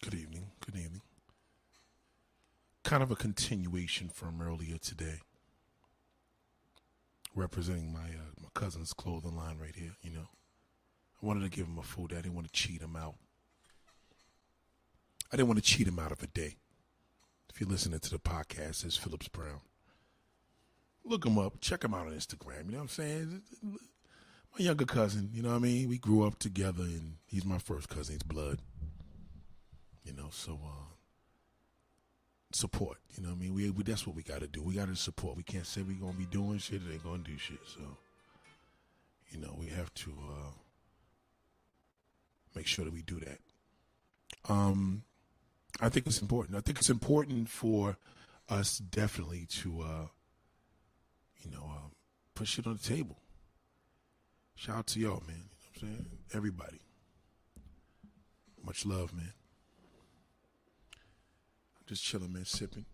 Good evening. Good evening. Kind of a continuation from earlier today. Representing my uh, my cousin's clothing line right here, you know. I wanted to give him a food. I didn't want to cheat him out. I didn't want to cheat him out of a day. If you're listening to the podcast, it's Phillips Brown. Look him up. Check him out on Instagram. You know what I'm saying? My younger cousin, you know what I mean? We grew up together and he's my first cousin. He's blood. You know, so uh, support. You know what I mean? We, we that's what we got to do. We got to support. We can't say we're to be doing shit and ain't to do shit. So, you know, we have to uh, make sure that we do that. Um, I think it's important. I think it's important for us definitely to, uh, you know, uh, put shit on the table. Shout out to y'all, man. You know what I'm saying? Everybody. Much love, man. Just chilling, man, sipping.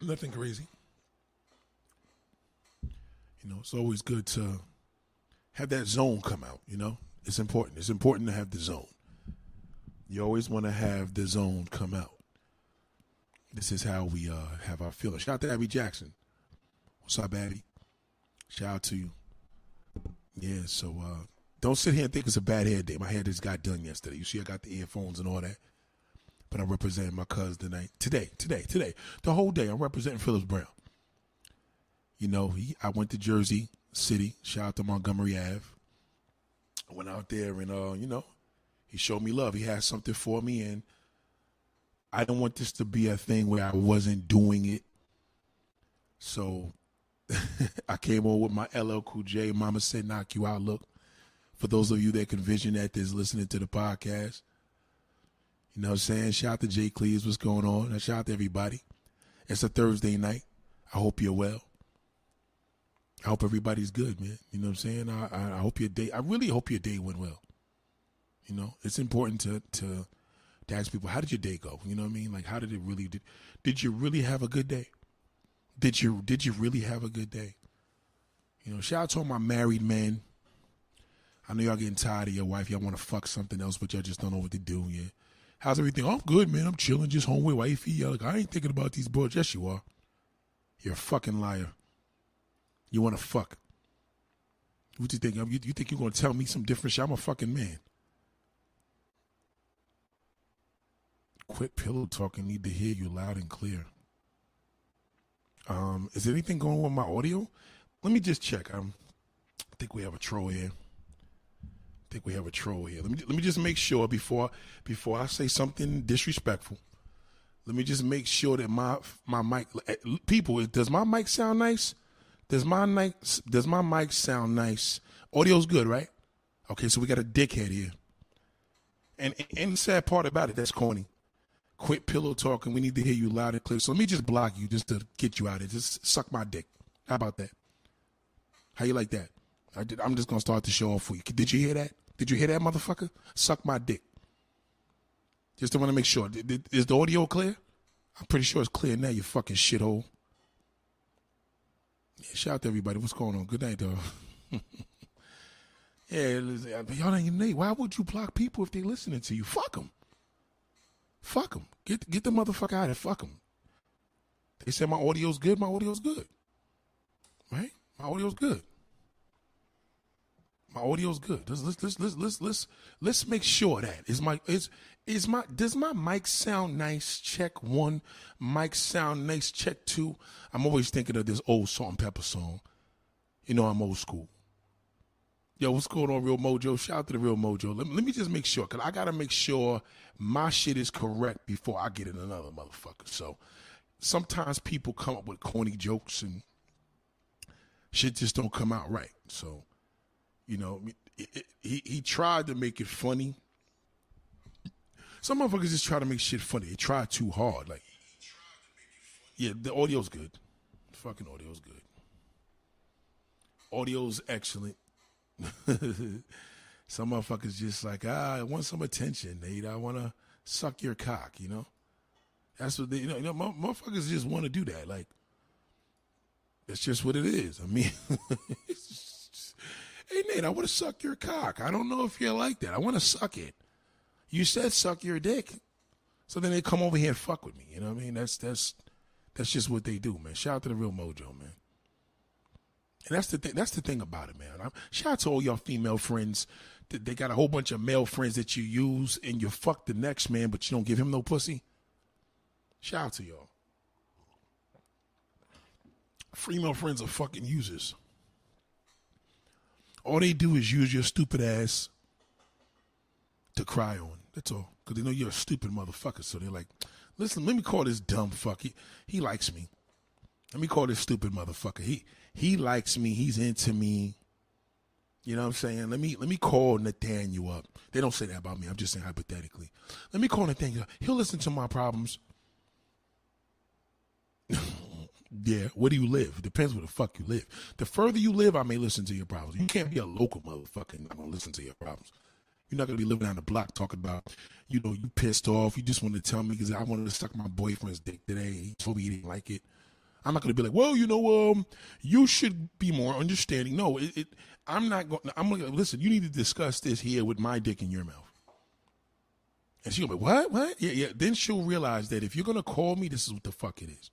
Nothing crazy. You know, it's always good to have that zone come out, you know? It's important. It's important to have the zone. You always want to have the zone come out. This is how we uh, have our feelings. Shout out to Abby Jackson. What's up, Abby? Shout out to you. Yeah, so uh, don't sit here and think it's a bad hair day. My hair just got done yesterday. You see, I got the earphones and all that. But I'm representing my cousin tonight. Today, today, today. The whole day, I'm representing Phillips Brown. You know, he, I went to Jersey City. Shout out to Montgomery Ave. I went out there and, uh, you know, he showed me love. He had something for me, and I don't want this to be a thing where I wasn't doing it. So I came on with my LL Cool J, Mama Said Knock You Out look. For those of you that can vision that, that is listening to the podcast. You know what I'm saying? Shout out to Jay Cleves, what's going on? Shout out to everybody. It's a Thursday night. I hope you're well. I hope everybody's good, man. You know what I'm saying? I, I, I hope your day, I really hope your day went well. You know, it's important to, to, to ask people, how did your day go? You know what I mean? Like, how did it really, did, did you really have a good day? Did you, did you really have a good day? You know, shout out to all my married men. I know y'all getting tired of your wife. Y'all want to fuck something else, but y'all just don't know what to do. Yeah. How's everything? I'm good, man. I'm chilling, just home with wifey. Y'all like, I ain't thinking about these boys. Yes, you are. You're a fucking liar. You want to fuck. What you think? You, think you're going to tell me some different shit? I'm a fucking man. Quit pillow talking. Need to hear you loud and clear. Um, is there anything going on with my audio? Let me just check. I think we have a troll here. Think we have a troll here. Let me let me just make sure before before I say something disrespectful. Let me just make sure that my my mic people does my mic sound nice? Does my mic does my mic sound nice? Audio's good, right? Okay, so we got a dickhead here. And and the sad part about it, that's corny. Quit pillow talking. We need to hear you loud and clear. So let me just block you just to get you out of it. Just suck my dick. How about that? How you like that? I did, I'm just gonna start the show off for you. Did you hear that? Did you hear that, motherfucker? Suck my dick. Just to want to make sure. Is the audio clear? I'm pretty sure it's clear now. You fucking shithole. Yeah, shout out to everybody. What's going on? Good night, though. yeah, y'all ain't Nate. Why would you block people if they listening to you? Fuck them. Fuck them. Get get the motherfucker out of Fuck them. They said my audio's good. My audio's good. Right? My audio's good. My audio's good. Let's let's let's let's let's let's, let's make sure that is my is is my does my mic sound nice? Check one. Mic sound nice. Check two. I'm always thinking of this old Salt-N-Pepa song. You know I'm old school. Yo, what's going on, Real Mojo? Shout out to the Real Mojo. Let me, let me just make sure, because I got to make sure my shit is correct before I get in another motherfucker. So sometimes people come up with corny jokes and shit just don't come out right. So, you know, it, it, he, he tried to make it funny. Some motherfuckers just try to make shit funny. They try too hard. Like, yeah, the audio's good. Fucking audio's good. Audio's excellent. some motherfuckers just like, ah, I want some attention, Nate. I want to suck your cock, you know? That's what they, you know, you know motherfuckers just want to do that. Like, that's just what it is. I mean, hey, Nate, I want to suck your cock. I don't know if you like that. I want to suck it. You said suck your dick. So then they come over here and fuck with me. You know what I mean? That's that's that's just what they do, man. Shout out to the real mojo, man. And that's the thing. That's the thing about it, man. I'm, shout out to all y'all female friends. They got a whole bunch of male friends that you use, and you fuck the next man, but you don't give him no pussy. Shout out to y'all. Female friends are fucking users. All they do is use your stupid ass to cry on. That's all. Because they know you're a stupid motherfucker. So they're like, listen, let me call this dumb fuck. He, he likes me. Let me call this stupid motherfucker. He he likes me. He's into me. You know what I'm saying? Let me let me call Nathaniel up. They don't say that about me. I'm just saying hypothetically. Let me call Nathaniel. He'll listen to my problems. yeah. Where do you live? Depends where the fuck you live. The further you live, I may listen to your problems. You can't be a local motherfucker and not gonna listen to your problems. You're not gonna be living down the block talking about, you know, you pissed off. You just want to tell me because I wanted to suck my boyfriend's dick today. He told me he didn't like it. I'm not to be like, well, you know, um, you should be more understanding. No, it, it I'm not going. I'm to listen. You need to discuss this here with my dick in your mouth. And she'll be, what, what? Yeah, yeah. Then she'll realize that if you're to call me, this is what the fuck it is.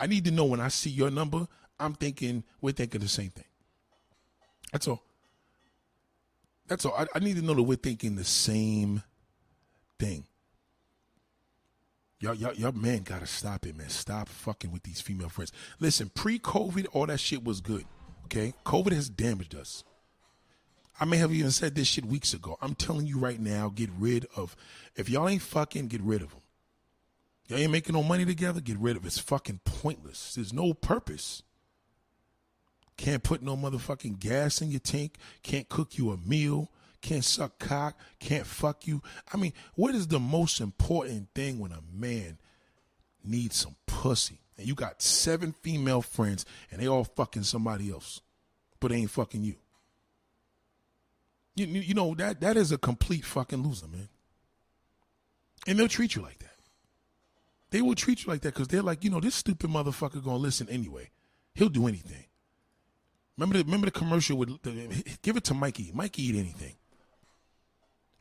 I need to know when I see your number. I'm thinking we're thinking the same thing. That's all. That's all. I, I need to know that we're thinking the same thing. Y'all, y'all, y'all, man, gotta stop it, man. Stop fucking with these female friends. Listen, pre-COVID, all that shit was good. Okay, COVID has damaged us. I may have even said this shit weeks ago. I'm telling you right now, get rid of. If y'all ain't fucking, get rid of them. Y'all ain't making no money together, get rid of it. It's fucking pointless. There's no purpose. Can't put no motherfucking gas in your tank. Can't cook you a meal can't suck cock, can't fuck you. I mean, what is the most important thing when a man needs some pussy? And you got seven female friends and they all fucking somebody else, but they ain't fucking you. You, you know, that, that is a complete fucking loser, man. And they'll treat you like that. They will treat you like that because they're like, you know, this stupid motherfucker gonna listen anyway. He'll do anything. Remember the remember the commercial with the, give it to Mikey. Mikey eat anything.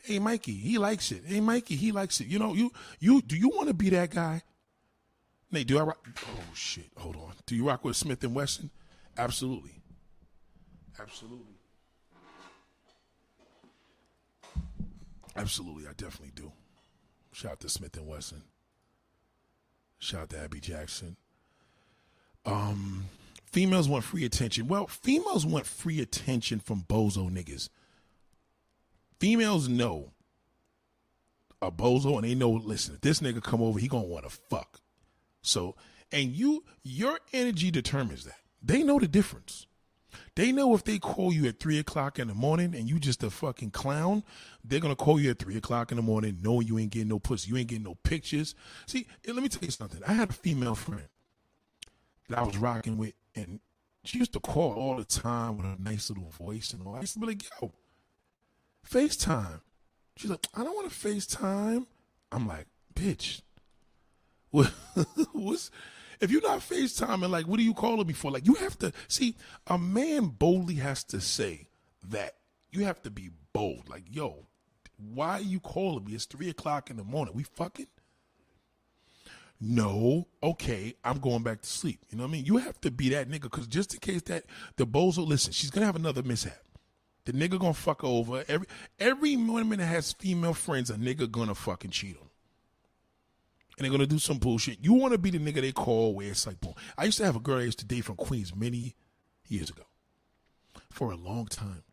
Hey, Mikey, he likes it. Hey, Mikey, he likes it. You know, you you do you want to be that guy? Nate, do I rock? Oh shit! Hold on. Do you rock with Smith and Wesson? Absolutely. Absolutely. Absolutely, I definitely do. Shout out to Smith and Wesson. Shout out to Abby Jackson. Um, females want free attention. Well, females want free attention from bozo niggas females know a bozo and they know, listen, if this nigga come over, he gonna wanna fuck. So, and you, your energy determines that. They know the difference. They know if they call you at three o'clock in the morning and you just a fucking clown, they're gonna call you at three o'clock in the morning knowing you ain't getting no pussy, you ain't getting no pictures. See, eh, let me tell you something. I had a female friend that I was rocking with, and she used to call all the time with a nice little voice and all. I used to be like, yo, FaceTime. She's like, I don't want to FaceTime. I'm like, bitch. What, what's if you're not FaceTiming, like, what are you calling me for? Like, you have to see a man boldly has to say that. You have to be bold. Like, yo, why are you calling me? It's three o'clock in the morning. We fucking? No, okay, I'm going back to sleep. You know what I mean? You have to be that nigga because just in case that the bozo, listen, she's gonna have another mishap. The nigga gonna fuck over every every woman that has female friends. A nigga gonna fucking cheat on, and they're gonna do some bullshit. You want to be the nigga they call where it's like, boom. I used to have a girl I used to date from Queens many years ago, for a long time,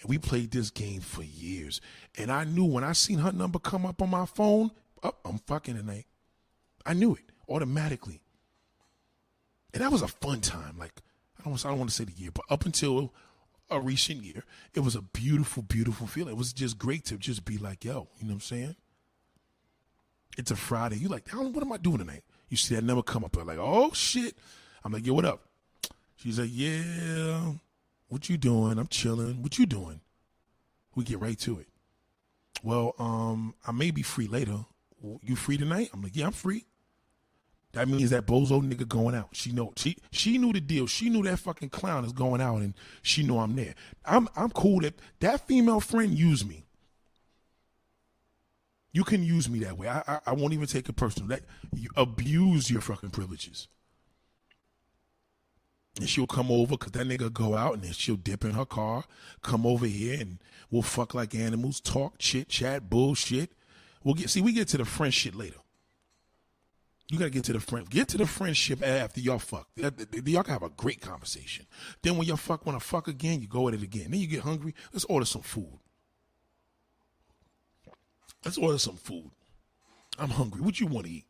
and we played this game for years. And I knew when I seen her number come up on my phone, up, oh, I'm fucking tonight. I knew it automatically, and that was a fun time. Like I don't, I don't want to say the year, but up until a recent year. It was a beautiful, beautiful feeling. It was just great to just be like, yo, you know what I'm saying? It's a Friday. You like, what am I doing tonight? You see that number come up. I'm like, oh shit. I'm like, yo, what up? She's like, yeah. What you doing? I'm chilling. What you doing? We get right to it. Well, um, I may be free later. You free tonight? I'm like, yeah, I'm free. That means that bozo nigga going out. She know she she knew the deal. She knew that fucking clown is going out, and she know I'm there. I'm I'm cool that that female friend used me. You can use me that way. I, I, I won't even take it personal. That you abuse your fucking privileges. And she'll come over because that nigga go out and then she'll dip in her car, come over here and we'll fuck like animals, talk, chit, chat, bullshit. We'll get see we get to the friend shit later. You gotta get to the friend, get to the friendship after y'all fuck. Y'all can have a great conversation. Then when y'all fuck, wanna fuck again, you go at it again. Then you get hungry. Let's order some food. Let's order some food. I'm hungry. What you want to eat?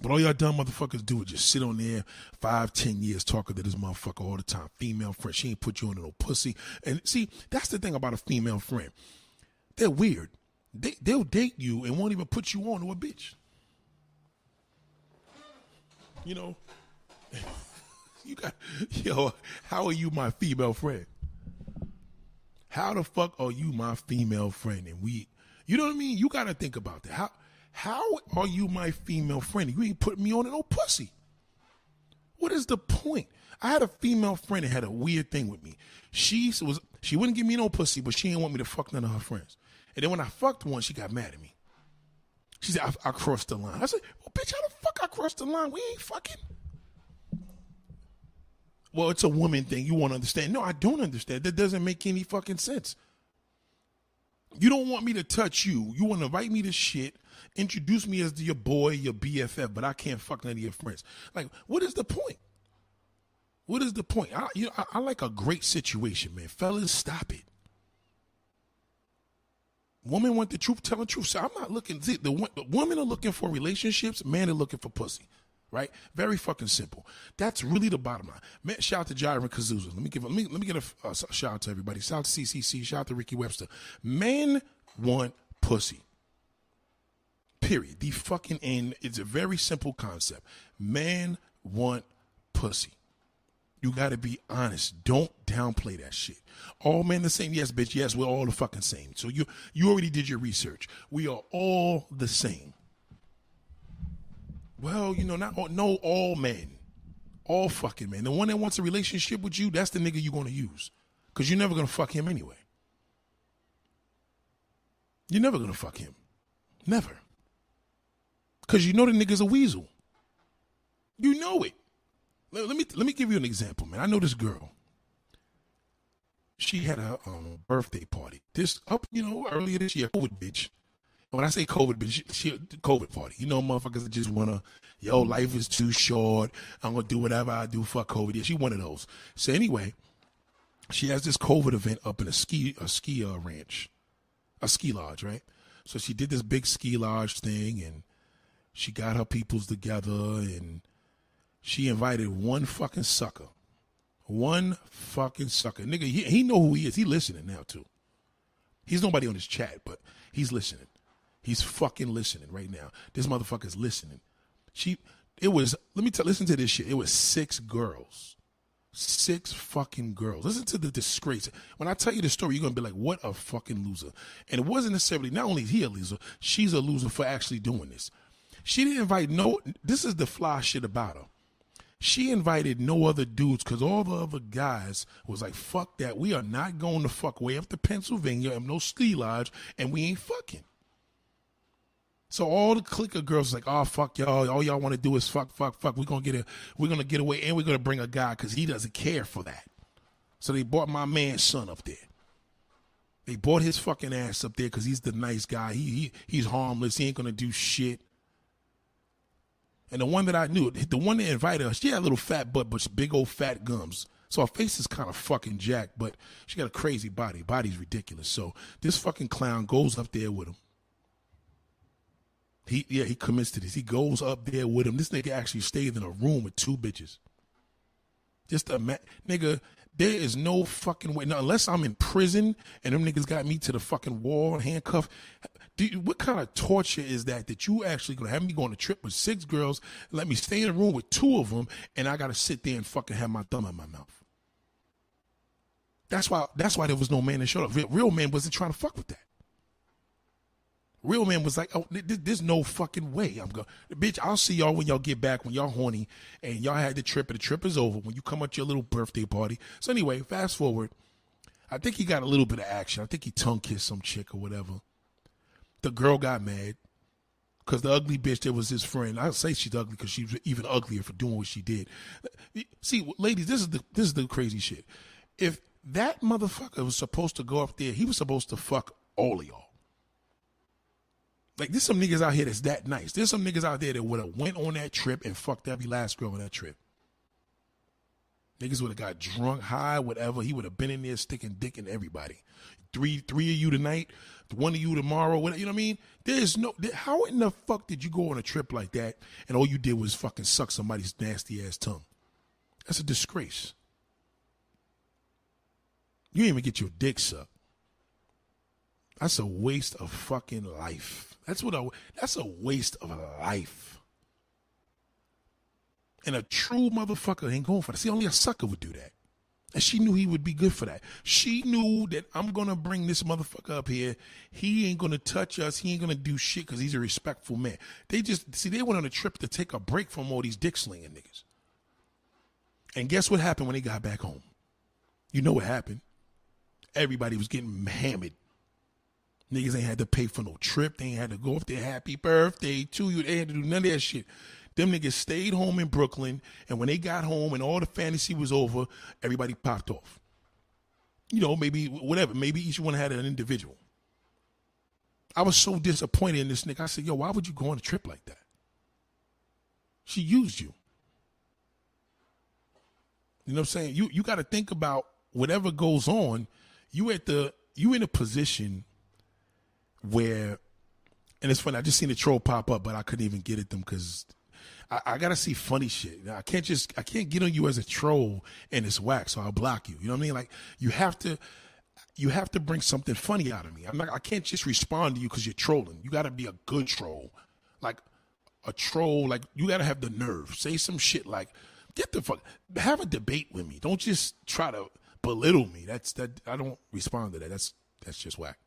But all y'all dumb motherfuckers do is just sit on there five, ten years talking to this motherfucker all the time. Female friend. She ain't put you on no pussy. And see, that's the thing about a female friend. They're weird. They, they'll date you and won't even put you on to a bitch. You know, you got, yo, how are you my female friend? How the fuck are you my female friend? And we, you know what I mean? You got to think about that. How how are you my female friend? You ain't putting me on no pussy. What is the point? I had a female friend that had a weird thing with me. She was she wouldn't give me no pussy, but she didn't want me to fuck none of her friends. And then when I fucked one, she got mad at me. She said, I, I crossed the line. I said, well, bitch, how the fuck I crossed the line? We ain't fucking. Well, it's a woman thing. You won't understand. No, I don't understand. That doesn't make any fucking sense. You don't want me to touch you. You want to invite me to shit, introduce me as your boy, your BFF, but I can't fuck none of your friends. Like, what is the point? What is the point? I, you know, I, I like a great situation, man. Fellas, stop it. Women want the truth, tell the truth. So I'm not looking. See, the, the women are looking for relationships. Men are looking for pussy right? Very fucking simple. That's really the bottom line. Man, shout out to Jiren Kazuza. Let me give let me let me get a, shout out to everybody. Shout out to CCC. Shout out to Ricky Webster. Men want pussy. Period. The fucking end. It's a very simple concept. Men want pussy. You got to be honest. Don't downplay that shit. All men the same. Yes, bitch. Yes, we're all the fucking same. So you you already did your research. We are all the same. Well, you know, not all, no all men, all fucking men. The one that wants a relationship with you, that's the nigga you're gonna use, cause you're never gonna fuck him anyway. You're never gonna fuck him, never, cause you know the nigga's a weasel. You know it. Let, let me let me give you an example, man. I know this girl. She had a um, birthday party. This up, you know, earlier this year, COVID bitch when I say COVID, but she, she, COVID party, you know, motherfuckers that just wanna, yo, life is too short. I'm gonna do whatever I do. Fuck COVID. Yeah, she one of those. So anyway, she has this COVID event up in a ski a ski uh, ranch, a ski lodge, right? So she did this big ski lodge thing, and she got her peoples together, and she invited one fucking sucker, one fucking sucker, nigga. He, he know who he is. He listening now too. He's nobody on this chat, but he's listening. He's fucking listening right now. This motherfucker's listening. She, it was, let me tell, listen to this shit. It was six girls. Six fucking girls. Listen to the disgrace. When I tell you the story, you're going to be like, what a fucking loser. And it wasn't necessarily, not only is he a loser, she's a loser for actually doing this. She didn't invite no, this is the fly shit about her. She invited no other dudes because all the other guys was like, fuck that. We are not going to fuck way up to Pennsylvania I'm no ski lodge and we ain't fucking. So all the clicker girls like, oh fuck y'all, all y'all want to do is fuck, fuck, fuck. We're gonna get a, we're gonna get away, and we're gonna bring a guy because he doesn't care for that. So they brought my man's son up there. They brought his fucking ass up there because he's the nice guy. He, he he's harmless. He ain't gonna do shit. And the one that I knew, the one that invited us, she had a little fat butt, but big old fat gums. So her face is kind of fucking jacked, but she got a crazy body. Body's ridiculous. So this fucking clown goes up there with him. He yeah, he commits to this. He goes up there with him. This nigga actually stayed in a room with two bitches. Just a ma- nigga. There is no fucking way. Now, unless I'm in prison and them niggas got me to the fucking wall, handcuffed. What kind of torture is that? That you actually gonna have me go on a trip with six girls, let me stay in a room with two of them, and I gotta sit there and fucking have my thumb in my mouth. That's why. That's why there was no man that showed up. Real man wasn't trying to fuck with that. Real man was like, oh, there's no fucking way I'm going. Bitch, I'll see y'all when y'all get back, when y'all horny, and y'all had the trip, and the trip is over. When you come at your little birthday party. So anyway, fast forward. I think he got a little bit of action. I think he tongue kissed some chick or whatever. the girl got mad because the ugly bitch that was his friend. I say she's ugly because she's even uglier for doing what she did. Uh, see, ladies, this is the this is the crazy shit. If that motherfucker was supposed to go up there, he was supposed to fuck all of y'all. Like there's some niggas out here that's that nice. There's some niggas out there that would have went on that trip and fucked every last girl on that trip. Niggas would have got drunk, high, whatever. He would have been in there sticking dick in everybody. Three, three of you tonight, one of you tomorrow. Whatever, you know what I mean? There's no. How in the fuck did you go on a trip like that and all you did was fucking suck somebody's nasty ass tongue? That's a disgrace. You didn't even get your dick sucked. That's a waste of fucking life. That's what a that's a waste of life. And a true motherfucker ain't going for that. See, only a sucker would do that. And she knew he would be good for that. She knew that I'm gonna bring this motherfucker up here. He ain't gonna touch us. He ain't gonna do shit because he's a respectful man. They just see they went on a trip to take a break from all these dick slinging niggas. And guess what happened when they got back home? You know what happened? Everybody was getting hammered Niggas ain't had to pay for no trip. They ain't had to go up there happy birthday to you. They had to do none of that shit. Them niggas stayed home in Brooklyn, and when they got home and all the fantasy was over, everybody popped off. You know, maybe whatever. Maybe each one had an individual. I was so disappointed in this nigga. I said, yo, why would you go on a trip like that? She used you. You know what I'm saying? You you got to think about whatever goes on. You at the you in a position where, and it's funny. I just seen the troll pop up, but I couldn't even get at them because I, I, gotta see funny shit. I can't just I can't get on you as a troll and it's whack, so I'll block you. You know what I mean? Like you have to you have to bring something funny out of me. I'm not I can't just respond to you because you're trolling. You gotta be a good troll. Like a troll, like you gotta have the nerve. Say some shit like, get the fuck have a debate with me. Don't just try to belittle me. That's that I don't respond to that. That's that's just whack.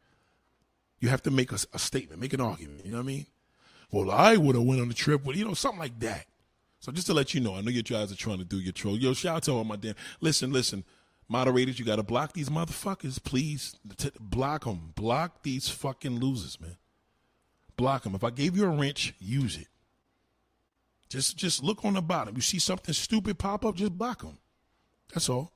You have to make a, a statement, make an argument. You know what I mean? Well, I would have went on the trip with you know something like that. So just to let you know, I know you guys are trying to do your troll. Yo, shout out to all my damn. Listen, listen, moderators, you got to block these motherfuckers, please. T- block them. Block these fucking losers, man. Block them. If I gave you a wrench, use it. Just, just look on the bottom. You see something stupid pop up, just block them. That's all.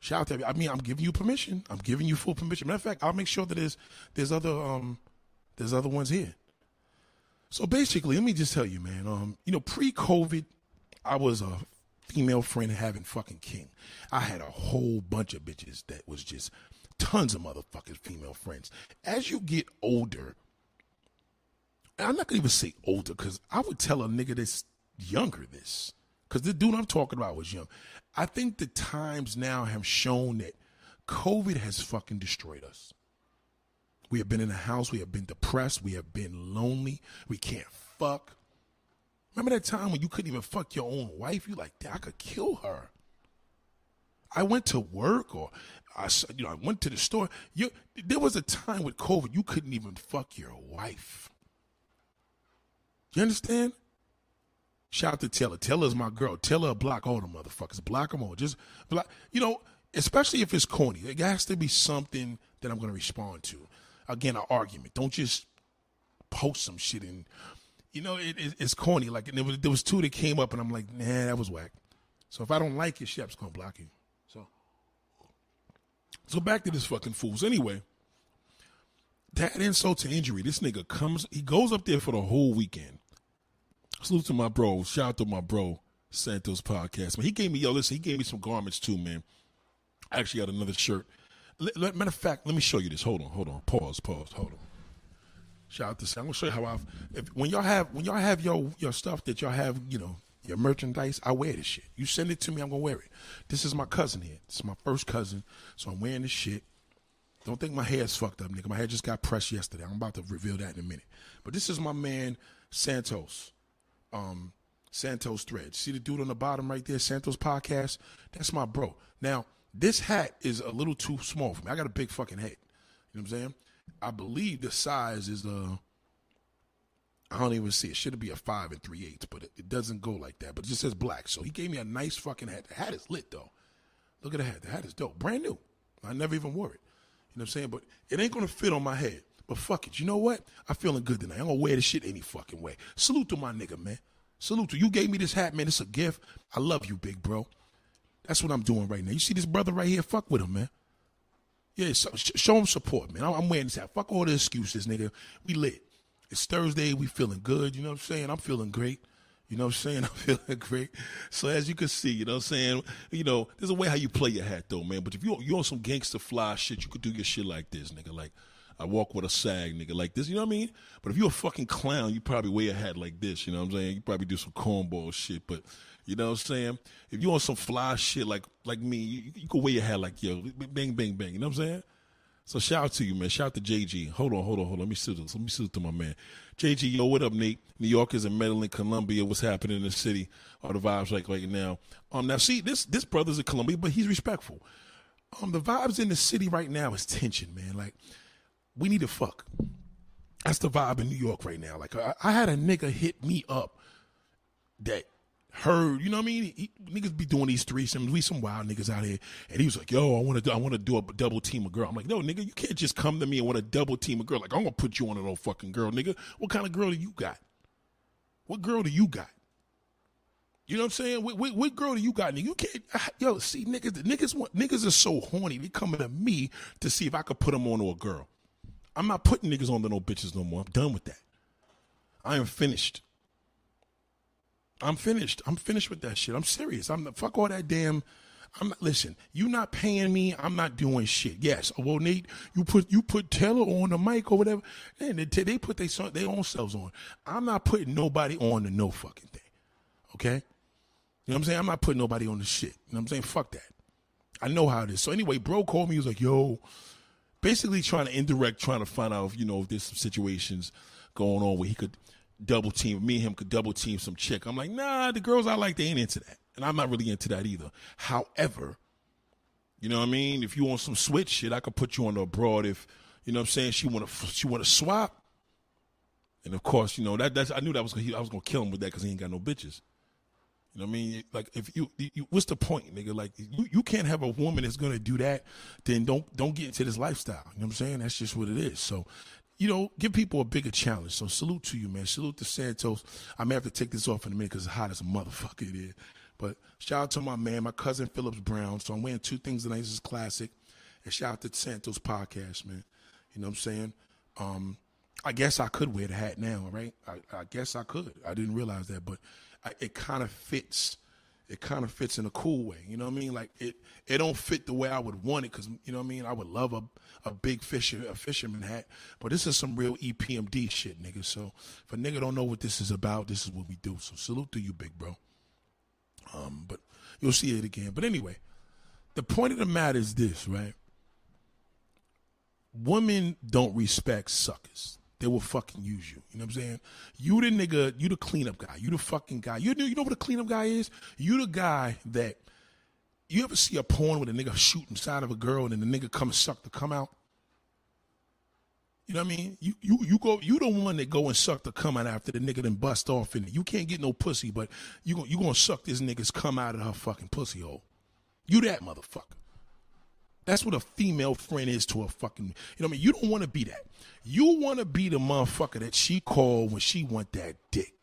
Shout out to I mean, I'm giving you permission. I'm giving you full permission. Matter of fact, I'll make sure that there's there's other um there's other ones here. So basically, let me just tell you, man. Um, you know, pre-COVID, I was a female friend having fucking king. I had a whole bunch of bitches that was just tons of motherfucking female friends. As you get older, I'm not gonna even say older because I would tell a nigga that's younger this because the dude I'm talking about was young. I think the times now have shown that COVID has fucking destroyed us. We have been in the house. We have been depressed. We have been lonely. We can't fuck. Remember that time when you couldn't even fuck your own wife? You like, I could kill her. I went to work or I, you know, I went to the store. You, there was a time with COVID you couldn't even fuck your wife. You understand? Shout out to Taylor. Taylor's my girl. Taylor block all the motherfuckers. Block them all. Just block. You know, especially if it's corny. It has to be something that I'm going to respond to. Again, an argument. Don't just post some shit and, you know, it, it, it's corny. Like there was, there was two that came up and I'm like, nah, that was whack. So if I don't like it, Shep's going to block you. So, so back to this fucking fools. Anyway, that insult to injury. This nigga comes, he goes up there for the whole weekend Salute to my bro. Shout out to my bro, Santos Podcast. Man, he gave me, yo, listen, he gave me some garments too, man. I actually got another shirt. Matter of fact, let me show you this. Hold on, hold on. Pause, pause, hold on. Shout out to Santos. I'm gonna show you how I've if, when y'all have when y'all have your your stuff that y'all have, you know, your merchandise, I wear this shit. You send it to me, I'm gonna wear it. This is my cousin here. This is my first cousin, so I'm wearing this shit. Don't think my hair's fucked up, nigga. My hair just got pressed yesterday. I'm about to reveal that in a minute. But this is my man Santos um, Santos thread. See the dude on the bottom right there, Santos Podcast? That's my bro. Now, this hat is a little too small for me. I got a big fucking head. You know what I'm saying? I believe the size is uh I don't even see it. Should be a five and three eighths, but it, it, doesn't go like that. But it just says black. So he gave me a nice fucking hat. The hat is lit though. Look at the hat. The hat is dope. Brand new. I never even wore it. You know what I'm saying? But it ain't gonna fit on my head. But fuck it. You know what? I'm feeling good tonight. I'm gonna wear this shit any fucking way. Salute to my nigga, man. Salute to you. Gave me this hat, man. It's a gift. I love you, big bro. That's what I'm doing right now. You see this brother right here? Fuck with him, man. Yeah, so, show him support, man. I'm wearing this hat. Fuck all the excuses, nigga. We lit. It's Thursday. We feeling good. You know what I'm saying? I'm feeling great. You know what I'm saying? I'm feeling great. So as you can see, you know what I'm saying? You know, there's a way how you play your hat though, man. But if you you on some gangster fly shit, you could do your shit like this, nigga. Like I walk with a sag, nigga, like this. You know what I mean? But if you're a fucking clown, you probably wear a hat like this. You know what I'm saying? You probably do some cornball shit. But you know what I'm saying? If you on some fly shit like like me, you, you wear your hat like yo, bang bang bang. You know what I'm saying? So shout out to you, man. Shout out to JG. Hold on, hold on, hold on. Let me sit. Let me sit to my man. JG, yo, what up, Nate? New Yorkers and Medellin, Colombia. What's happening in the city? All the vibes like right now. Um, now see this this brother's in Colombia, but he's respectful. Um, the vibes in the city right now is tension, man. Like we need to fuck. That's the vibe in New York right now. Like I, I had a nigga hit me up that heard, you know what I mean? He, niggas be doing these threesomes. We some wild niggas out here, and he was like, "Yo, I want to, do, I want to do a double team a girl." I'm like, "No, nigga, you can't just come to me and want to double team a girl. Like, I'm gonna put you on a no fucking girl, nigga. What kind of girl do you got? What girl do you got? You know what I'm saying? What, what, what girl do you got? Nigga, you can't. Yo, see, niggas, niggas, want, niggas are so horny. They coming to me to see if I could put them onto a girl. I'm not putting niggas on to no bitches no more. I'm done with that. I am finished. I'm finished. I'm finished with that shit. I'm serious. I'm the fuck all that damn. I'm not, listen. You not paying me. I'm not doing shit. Yes. Oh, well, Nate, you put you put Taylor on the mic or whatever, and they, they put their their own selves on. I'm not putting nobody on the no fucking thing. Okay. You know what I'm saying? I'm not putting nobody on the shit. You know what I'm saying? Fuck that. I know how it is. So anyway, bro called me. He was like, "Yo, basically trying to indirect, trying to find out if you know if there's some situations going on where he could double team me and him could double team some chick. I'm like, nah, the girls I like they ain't into that, and I'm not really into that either. However, you know what I mean? If you want some switch shit, I could put you on the abroad. If you know what I'm saying, she want to she want to swap. And of course, you know that that's I knew that was gonna, I was gonna kill him with that because he ain't got no bitches. You know what I mean? Like if you, you, what's the point, nigga? Like you, you can't have a woman that's gonna do that. Then don't don't get into this lifestyle. You know what I'm saying? That's just what it is. So, you know, give people a bigger challenge. So salute to you, man. Salute to Santos. I may have to take this off in a minute because it's hot as a motherfucker it is. But shout out to my man, my cousin Phillips Brown. So I'm wearing two things tonight. This is classic. And shout out to Santos podcast, man. You know what I'm saying? Um, I guess I could wear the hat now, right? I, I guess I could. I didn't realize that, but I, it kind of fits. It kind of fits in a cool way. You know what I mean? Like it, it don't fit the way I would want it because you know what I mean. I would love a a big fisher a fisherman hat, but this is some real EPMD shit, nigga. So if a nigga don't know what this is about, this is what we do. So salute to you, big bro. Um, but you'll see it again. But anyway, the point of the matter is this, right? Women don't respect suckers they will fucking use you. You know what I'm saying? You the nigga, you the cleanup guy. You the fucking guy. You know, you know what a cleanup guy is? You the guy that you ever see a porn with a nigga shoot inside of a girl and then the nigga come suck to come out? You know what I mean? You you you go you the one that go and suck the come out after the nigga then bust off in it. You can't get no pussy, but you you gonna suck this nigga's come out of her fucking pussy hole. You that motherfucker. That's what a female friend is to a fucking. You know what I mean? You don't want to be that. You want to be the motherfucker that she called when she want that dick.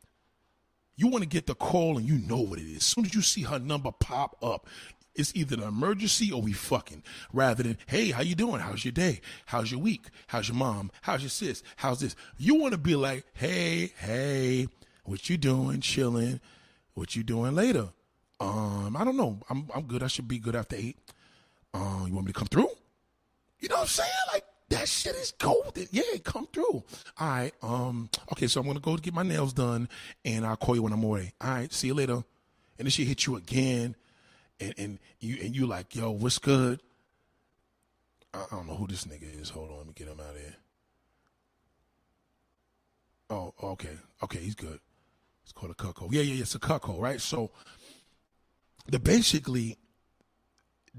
You want to get the call and you know what it is. As soon as you see her number pop up, it's either an emergency or we fucking. Rather than, hey, how you doing? How's your day? How's your week? How's your mom? How's your sis? How's this? You want to be like, hey, hey, what you doing? Chilling. What you doing later? Um, I don't know. I'm I'm good. I should be good after eight. Um, you want me to come through? You know what I'm saying? Like that shit is golden. Yeah, come through. All right. Um. Okay. So I'm gonna go get my nails done, and I'll call you when I'm away. All right. See you later. And then she hit you again, and and you and you like, yo, what's good? I, I don't know who this nigga is. Hold on, let me get him out of here. Oh, okay. Okay, he's good. It's called a cuckold. Yeah, yeah, yeah. It's a cuckold, right? So the basically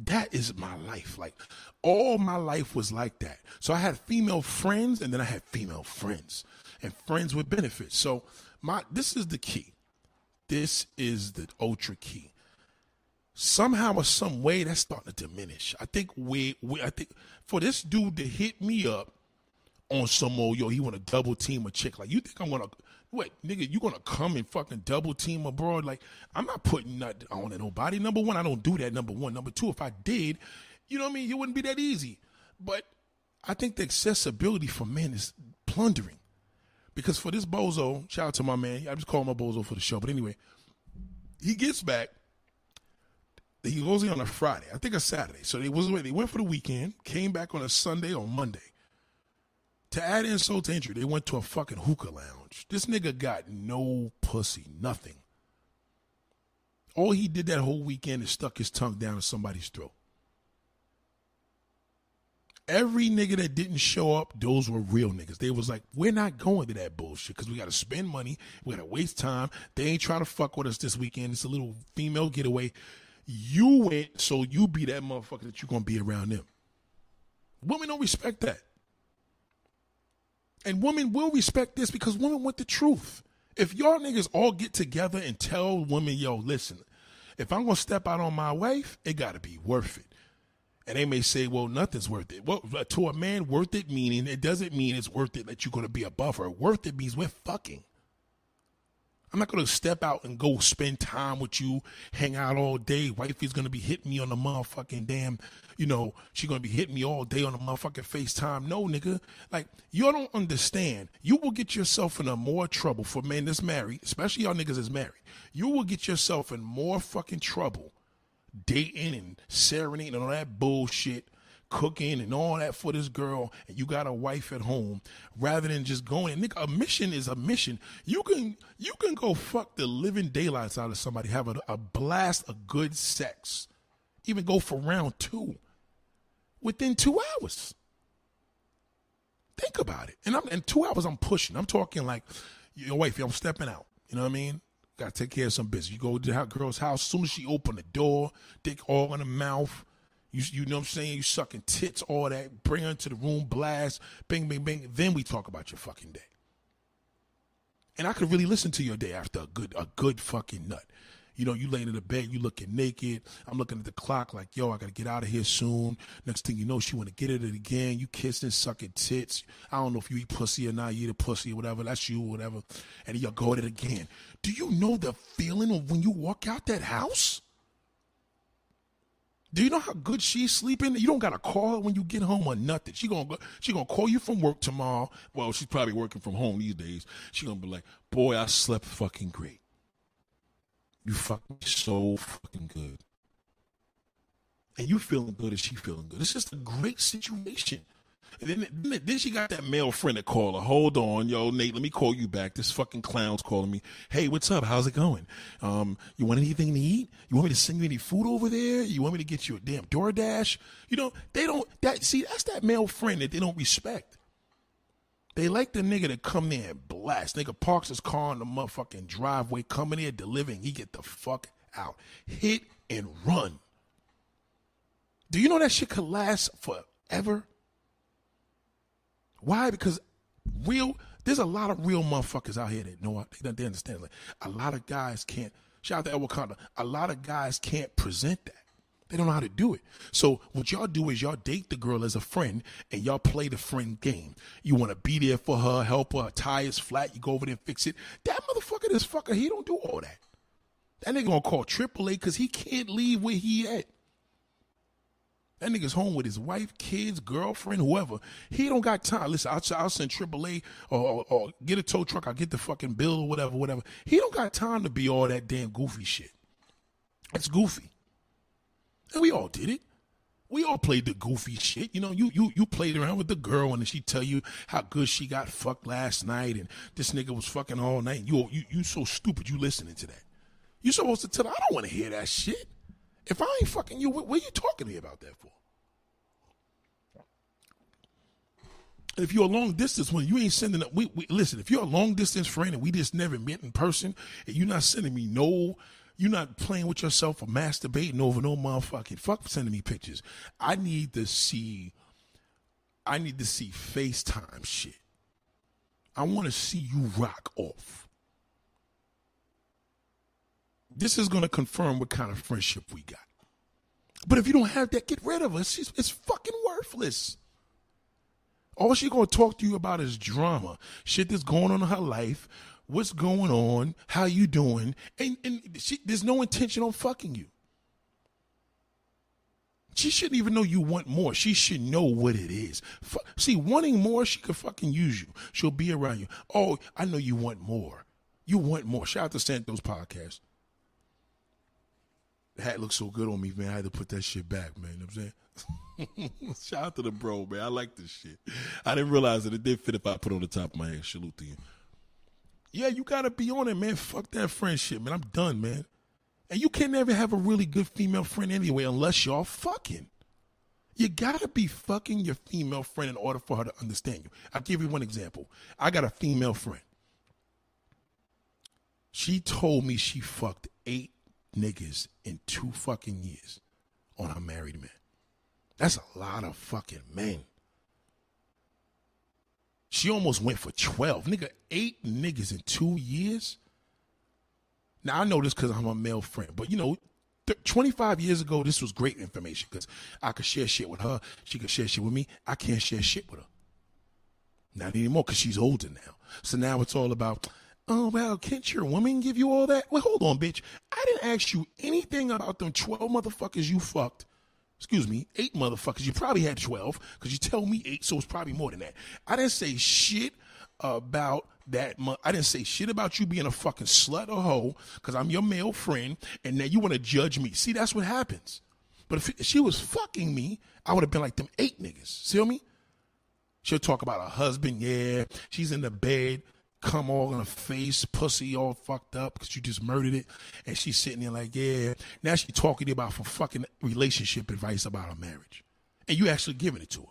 that is my life. Like all my life was like that. So I had female friends and then I had female friends and friends with benefits. So my this is the key. This is the ultra key. Somehow or some way that's starting to diminish. I think we, we I think for this dude to hit me up on some old yo, he want to double team a chick. Like you think I'm gonna what nigga? You gonna come and fucking double team a abroad? Like I'm not putting that on nobody. Number one, I don't do that. Number one, number two, if I did, you know what I mean, it wouldn't be that easy. But I think the accessibility for men is plundering. Because for this bozo, shout out to my man. I just call a bozo for the show. But anyway, he gets back. He goes in on a Friday, I think a Saturday. So they was they went for the weekend, came back on a Sunday or Monday. To add insult to injury, they went to a fucking hookah lounge. This nigga got no pussy, nothing. All he did that whole weekend is stuck his tongue down somebody's throat. Every nigga that didn't show up, those were real niggas. They was like, we're not going to that bullshit because we got to spend money. We got to waste time. They ain't trying to fuck with us this weekend. It's a little female getaway. You went, so you be that motherfucker that you're going to be around them. Women don't respect that. And women will respect this because women want the truth. If y'all niggas all get together and tell women, yo, listen, if I'm to step out on my wife, it got to be worth it. And they may say, well, nothing's worth it. Well, to a man, worth it meaning it doesn't mean it's worth it that you're to be above her. Worth it means we're fucking. I'm not going to step out and go spend time with you, hang out all day. Wifey's going to be hitting me on the motherfucking damn, you know, she going to be hitting me all day on the motherfucking FaceTime. No, nigga. Like, you don't understand. You will get yourself in a more trouble for men that's married, especially y'all niggas that's married. You will get yourself in more fucking trouble dating and serenading and all that bullshit, cooking and all that for this girl, and you got a wife at home, rather than just going. Nigga, a mission is a mission. You can you can go fuck the living daylights out of somebody, have a, a blast of good sex, even go for round two within two hours. Think about it. And I'm in two hours I'm pushing. I'm talking like your wife, I'm stepping out. You know what I mean? Got to take care of some business. You go to that girl's house. Soon as she open the door, dick all in the mouth. You, you know what I'm saying? You sucking tits, all that. Bring her into the room, blast, bing, bing, bing. Then we talk about your fucking day. And I could really listen to your day after a good, a good fucking nut. You know, you laying in the bed, you looking naked. I'm looking at the clock like, yo, I gotta get out of here soon. Next thing you know, she wanna get at it again. You kissing, sucking tits. I don't know if you eat pussy or not, you eat a pussy or whatever. That's you or whatever. And you go at it again. Do you know the feeling of when you walk out that house? Do you know how good she's sleeping? You don't gotta call her when you get home or nothing. She gonna go, she gonna call you from work tomorrow. Well, she's probably working from home these days. She gonna be like, "Boy, I slept fucking great." You fuck me so fucking good. And you feeling good and she feeling good. It's just a great situation. And then, then she got that male friend that called her. Hold on, yo, Nate, let me call you back. This fucking clown's calling me. Hey, what's up? How's it going? Um, you want anything to eat? You want me to send you any food over there? You want me to get you a damn DoorDash? You know, they don't that see, that's that male friend that they don't respect. They like the nigga to come there and blast. Nigga parks his car in the motherfucking driveway, coming here, delivering. He get the fuck out. Hit and run. Do you know that shit could last forever? Why? Because real, there's a lot of real motherfuckers out here that know they, they understand. Like a lot of guys can't. Shout out to Edward Wakanda. A lot of guys can't present that. They don't know how to do it. So what y'all do is y'all date the girl as a friend and y'all play the friend game. You want to be there for her, help her, her tire's flat, you go over there and fix it. That motherfucker, this fucker, he don't do all that. That nigga gonna call AAA because he can't leave where he at. That nigga's home with his wife, kids, girlfriend, whoever. He don't got time. Listen, I'll, I'll send AAA or, or, or, get a tow truck. I'll get the fucking bill or whatever, whatever. He don't got time to be all that damn goofy shit. That's goofy. And we all did it. We all played the goofy shit. You know, you you you played around with the girl and she tell you how good she got fucked last night and this nigga was fucking all night. You you you so stupid you listening to that. You supposed to tell her, I don't want to hear that shit. If I ain't fucking you, what, what are you talking to me about that for? if you're a long distance one, you ain't sending up, we, we listen. If you're a long distance friend and we just never met in person, and you're not sending me no you're not playing with yourself or masturbating over no motherfucking fuck sending me pictures. I need to see I need to see FaceTime shit. I want to see you rock off. This is going to confirm what kind of friendship we got. But if you don't have that, get rid of us. It's, it's fucking worthless. All she's gonna talk to you about is drama, shit that's going on in her life, what's going on, how you doing, and and she, there's no intention on fucking you. She shouldn't even know you want more. She should know what it is. See, wanting more, she could fucking use you. She'll be around you. Oh, I know you want more. You want more. Shout out to Santos Podcast. Hat looks so good on me, man. I had to put that shit back, man. You know what I'm saying? Shout out to the bro, man. I like this shit. I didn't realize that it did fit if I put on the top of my head. Salute to you. Yeah, you gotta be on it, man. Fuck that friendship, man. I'm done, man. And you can never have a really good female friend anyway unless y'all fucking. You gotta be fucking your female friend in order for her to understand you. I'll give you one example. I got a female friend. She told me she fucked eight niggas in two fucking years on her married man. That's a lot of fucking men. She almost went for 12. Nigga, eight niggas in two years? Now I know this because I'm a male friend, but you know, th- 25 years ago, this was great information because I could share shit with her. She could share shit with me. I can't share shit with her. Not anymore because she's older now. So now it's all about, oh, well, can't your woman give you all that? Well, hold on, bitch. I didn't ask you anything about them 12 motherfuckers you fucked. Excuse me, eight motherfuckers. You probably had 12 because you tell me eight, so it's probably more than that. I didn't say shit about that I didn't say shit about you being a fucking slut or hoe because I'm your male friend, and now you want to judge me. See, that's what happens. But if she was fucking me, I would have been like them eight niggas. See me? She'll talk about her husband. Yeah, she's in the bed, come all in her face, pussy all fucked up because you just murdered it, and she's sitting there like, yeah. Now she talking to you about for fucking relationship advice about her marriage, and you actually giving it to her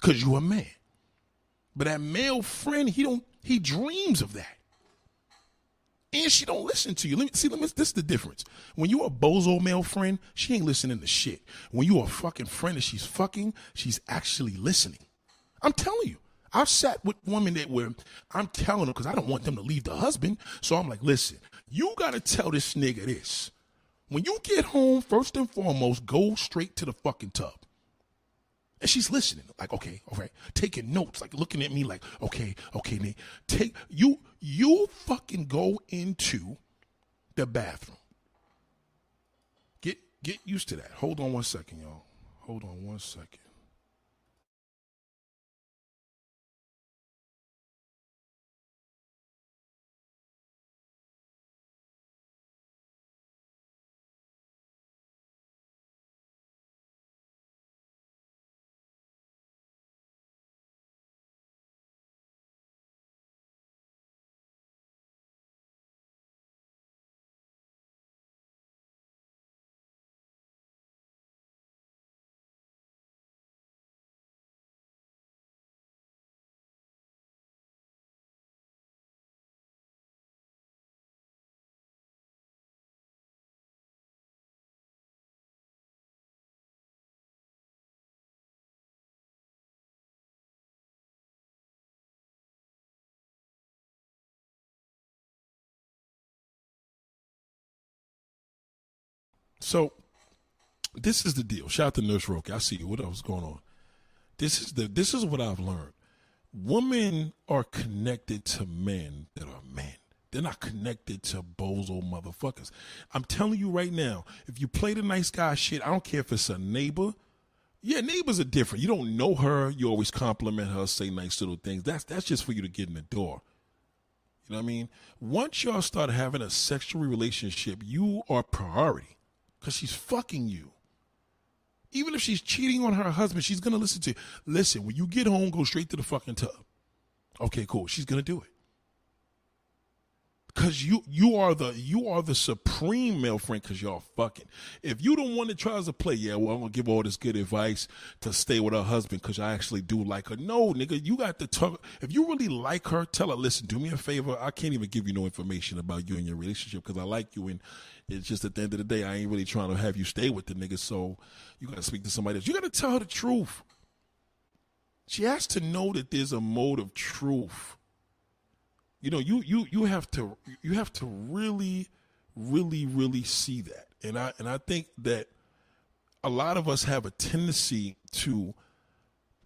because you a man. But that male friend, he don't he dreams of that. And she don't listen to you. Let me see. Let me. This is the difference. When you a bozo male friend, she ain't listening to shit. When you a fucking friend and she's fucking, she's actually listening. I'm telling you. I've sat with women that were I'm telling them because I don't want them to leave the husband. So I'm like, listen, you gotta tell this nigga this. When you get home, first and foremost, go straight to the fucking tub. And she's listening, like, okay, all right, taking notes, like looking at me like, okay, okay, Nate, take you you fucking go into the bathroom. Get get used to that. Hold on one second, y'all. Hold on one second. So this is the deal. Shout out to Nurse Roki. I see you. What else is going on? This is the this is what I've learned. Women are connected to men that are men. They're not connected to bozo motherfuckers. I'm telling you right now, if you play the nice guy shit, I don't care if it's a neighbor. Yeah, neighbors are different. You don't know her. You always compliment her, say nice little things. That's that's just for you to get in the door. You know what I mean? Once y'all start having a sexual relationship, you are priority because she's fucking you. Even if she's cheating on her husband, she's gonna listen to you. Listen, when you get home, go straight to the fucking tub. Okay, cool. She's gonna do it. Cause you you are the you are the supreme male friend because y'all fucking. If you don't want to try to play, yeah, well I'm gonna give all this good advice to stay with her husband because I actually do like her. No, nigga, you got to talk. If you really like her, tell her, listen, do me a favor. I can't even give you no information about you and your relationship because I like you and it's just at the end of the day, I ain't really trying to have you stay with the nigga. So you got to speak to somebody else. You got to tell her the truth. She has to know that there's a mode of truth. You know, you you you have to you have to really, really, really see that. And I and I think that a lot of us have a tendency to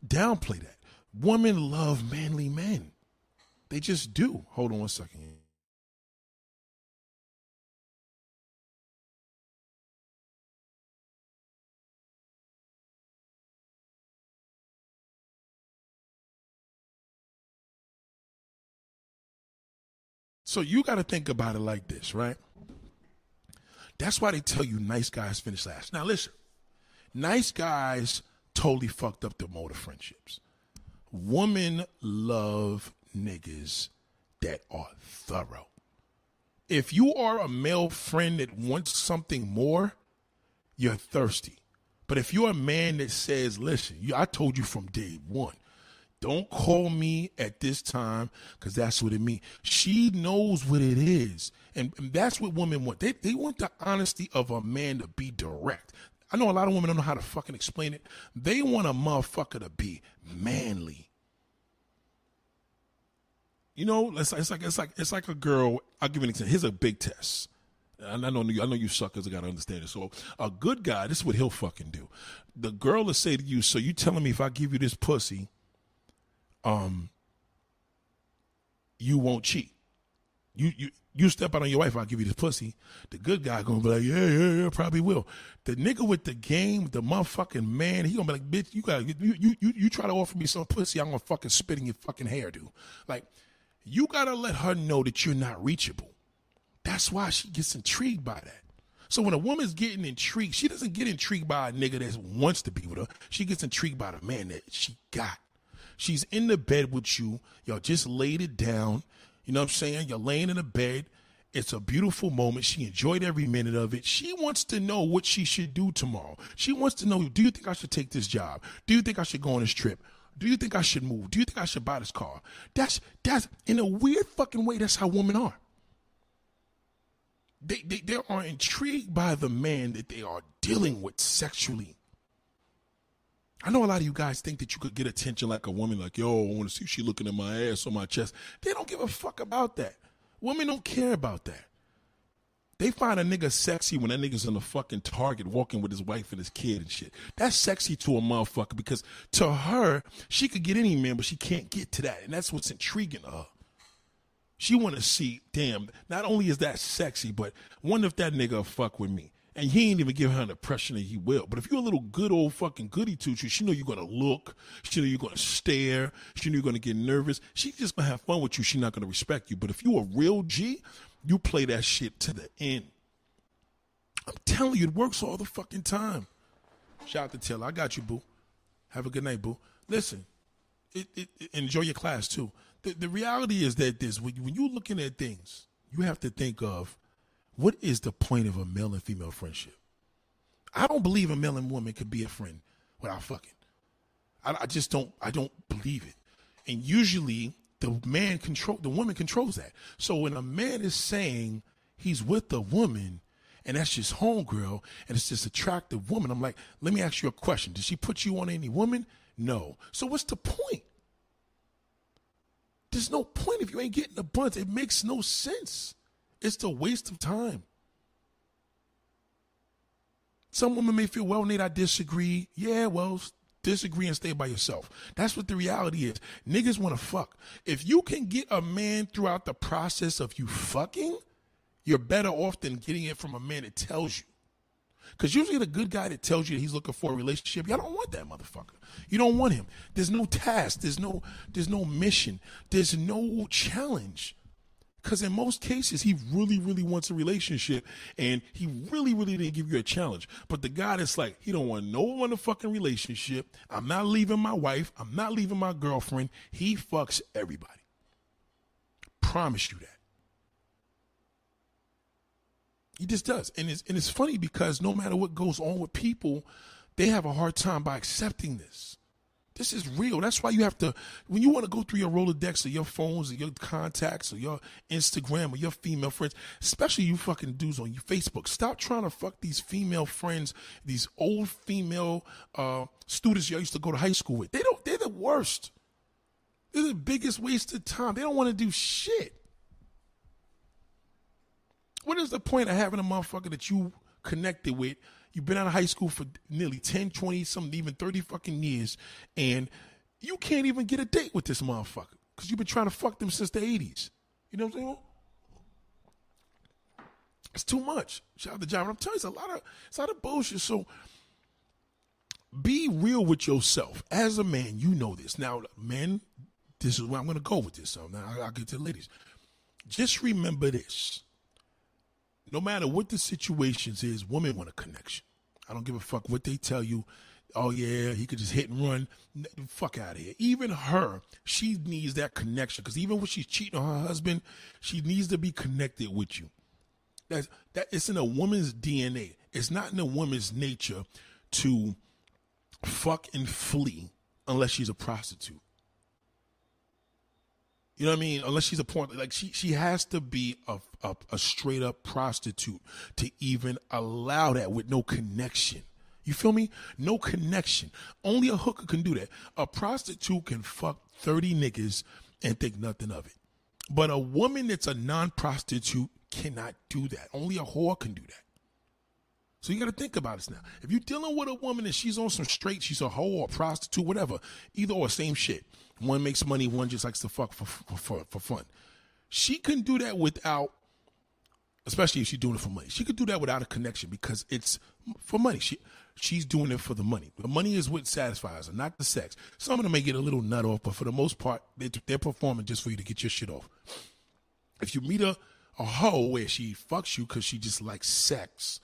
downplay that. Women love manly men. They just do. Hold on one second. So you got to think about it like this, right? That's why they tell you nice guys finish last. Now listen, nice guys totally fucked up the mode of friendships. Women love niggas that are thorough. If you are a male friend that wants something more, you're thirsty. But if you're a man that says, listen, I told you from day one, don't call me at this time because that's what it means. She knows what it is. And, and that's what women want. They, they want the honesty of a man to be direct. I know a lot of women don't know how to fucking explain it. They want a motherfucker to be manly. You know, it's, it's like it's like it's like a girl. I'll give you an example. Here's a big test. And I know I know you suckers got to understand it. So a good guy, this is what he'll fucking do. The girl will say to you, "So you telling me if I give you this pussy, um, you won't cheat. You you you step out on your wife, I'll give you this pussy. The good guy gonna be like, yeah, yeah, yeah, probably will. The nigga with the game, the motherfucking man, he gonna be like, bitch, you got you you you you try to offer me some pussy, I'm gonna fucking spit in your fucking hair, dude. Like, you gotta let her know that you're not reachable. That's why she gets intrigued by that. So when a woman's getting intrigued, she doesn't get intrigued by a nigga that wants to be with her. She gets intrigued by the man that she got. She's in the bed with you. Y'all just laid it down. You know what I'm saying? You're laying in the bed. It's a beautiful moment. She enjoyed every minute of it. She wants to know what she should do tomorrow. She wants to know do you think I should take this job? Do you think I should go on this trip? Do you think I should move? Do you think I should buy this car? That's that's in a weird fucking way, that's how women are. They, they, they are intrigued by the man that they are dealing with sexually. I know a lot of you guys think that you could get attention like a woman, like, yo, I want to see she looking at my ass or my chest. They don't give a fuck about that. Women don't care about that. They find a nigga sexy when that nigga's in the fucking Target walking with his wife and his kid and shit. That's sexy to a motherfucker because to her, she could get any man, but she can't get to that. And that's what's intriguing to her. She want to see, damn, not only is that sexy, but wonder if that nigga fuck with me. And he ain't even give her an impression that he will. But if you're a little good old fucking goody two shoes, she know you're gonna look. She know you're gonna stare. She know you're gonna get nervous. She just gonna have fun with you. She's not gonna respect you. But if you a real G, you play that shit to the end. I'm telling you, it works all the fucking time. Shout out to Taylor. I got you, boo. Have a good night, boo. Listen, it, it, it, enjoy your class too. The, the reality is that this when, when you're looking at things, you have to think of what is the point of a male and female friendship? I don't believe a male and woman could be a friend without fucking. I, I just don't. I don't believe it. And usually, the man control the woman controls that. So when a man is saying he's with a woman and that's just homegirl and it's this attractive woman, I'm like, let me ask you a question. Did she put you on any woman? No. So what's the point? There's no point if you ain't getting a bunch. It makes no sense. It's a waste of time. Some women may feel, well, Nate, I disagree. Yeah, well, disagree and stay by yourself. That's what the reality is. Niggas want to fuck. If you can get a man throughout the process of you fucking, you're better off than getting it from a man that tells you. Because usually the good guy that tells you he's looking for a relationship, y'all don't want that motherfucker. You don't want him. There's no task. There's no. There's no mission. There's no challenge. Because in most cases, he really, really wants a relationship and he really, really didn't give you a challenge. But the guy that's like, he don't want no fucking relationship. I'm not leaving my wife. I'm not leaving my girlfriend. He fucks everybody. Promise you that. He just does. And it's, and it's funny because no matter what goes on with people, they have a hard time by accepting this. This is real. That's why you have to, when you want to go through your Rolodex or your phones or your contacts or your Instagram or your female friends, especially you fucking dudes on your Facebook, stop trying to fuck these female friends, these old female uh, students you used to go to high school with. They don't, they're the worst. They're the biggest waste of time. They don't want to do shit. What is the point of having a motherfucker that you connected with You've been out of high school for nearly 10, 20, some even 30 fucking years, and you can't even get a date with this motherfucker because you've been trying to fuck them since the 80s. You know what I'm saying? It's too much. Shout out to John. I'm telling you, it's a lot of it's a lot of bullshit. So be real with yourself. As a man, you know this. Now, men, this is where I'm to go with this. So now I'll get to the ladies. Just remember this. No matter what the situations is, women want a connection. I don't give a fuck what they tell you. Oh yeah, he could just hit and run. Fuck out of here. Even her, she needs that connection because even when she's cheating on her husband, she needs to be connected with you. That's that. It's in a woman's DNA. It's not in a woman's nature to fuck and flee unless she's a prostitute. You know what I mean? Unless she's a porn, like she she has to be a, a, a straight up prostitute to even allow that with no connection. You feel me? No connection. Only a hooker can do that. A prostitute can fuck 30 niggas and think nothing of it. But a woman that's a non prostitute cannot do that. Only a whore can do that. So you got to think about this now. If you're dealing with a woman and she's on some straight, she's a whore or a prostitute, whatever, either or same shit. One makes money, one just likes to fuck for for, for fun. She can do that without, especially if she's doing it for money. She could do that without a connection because it's for money. She she's doing it for the money. The money is what satisfies her, not the sex. Some of them may get a little nut off, but for the most part, they, they're performing just for you to get your shit off. If you meet a a hoe where she fucks you because she just likes sex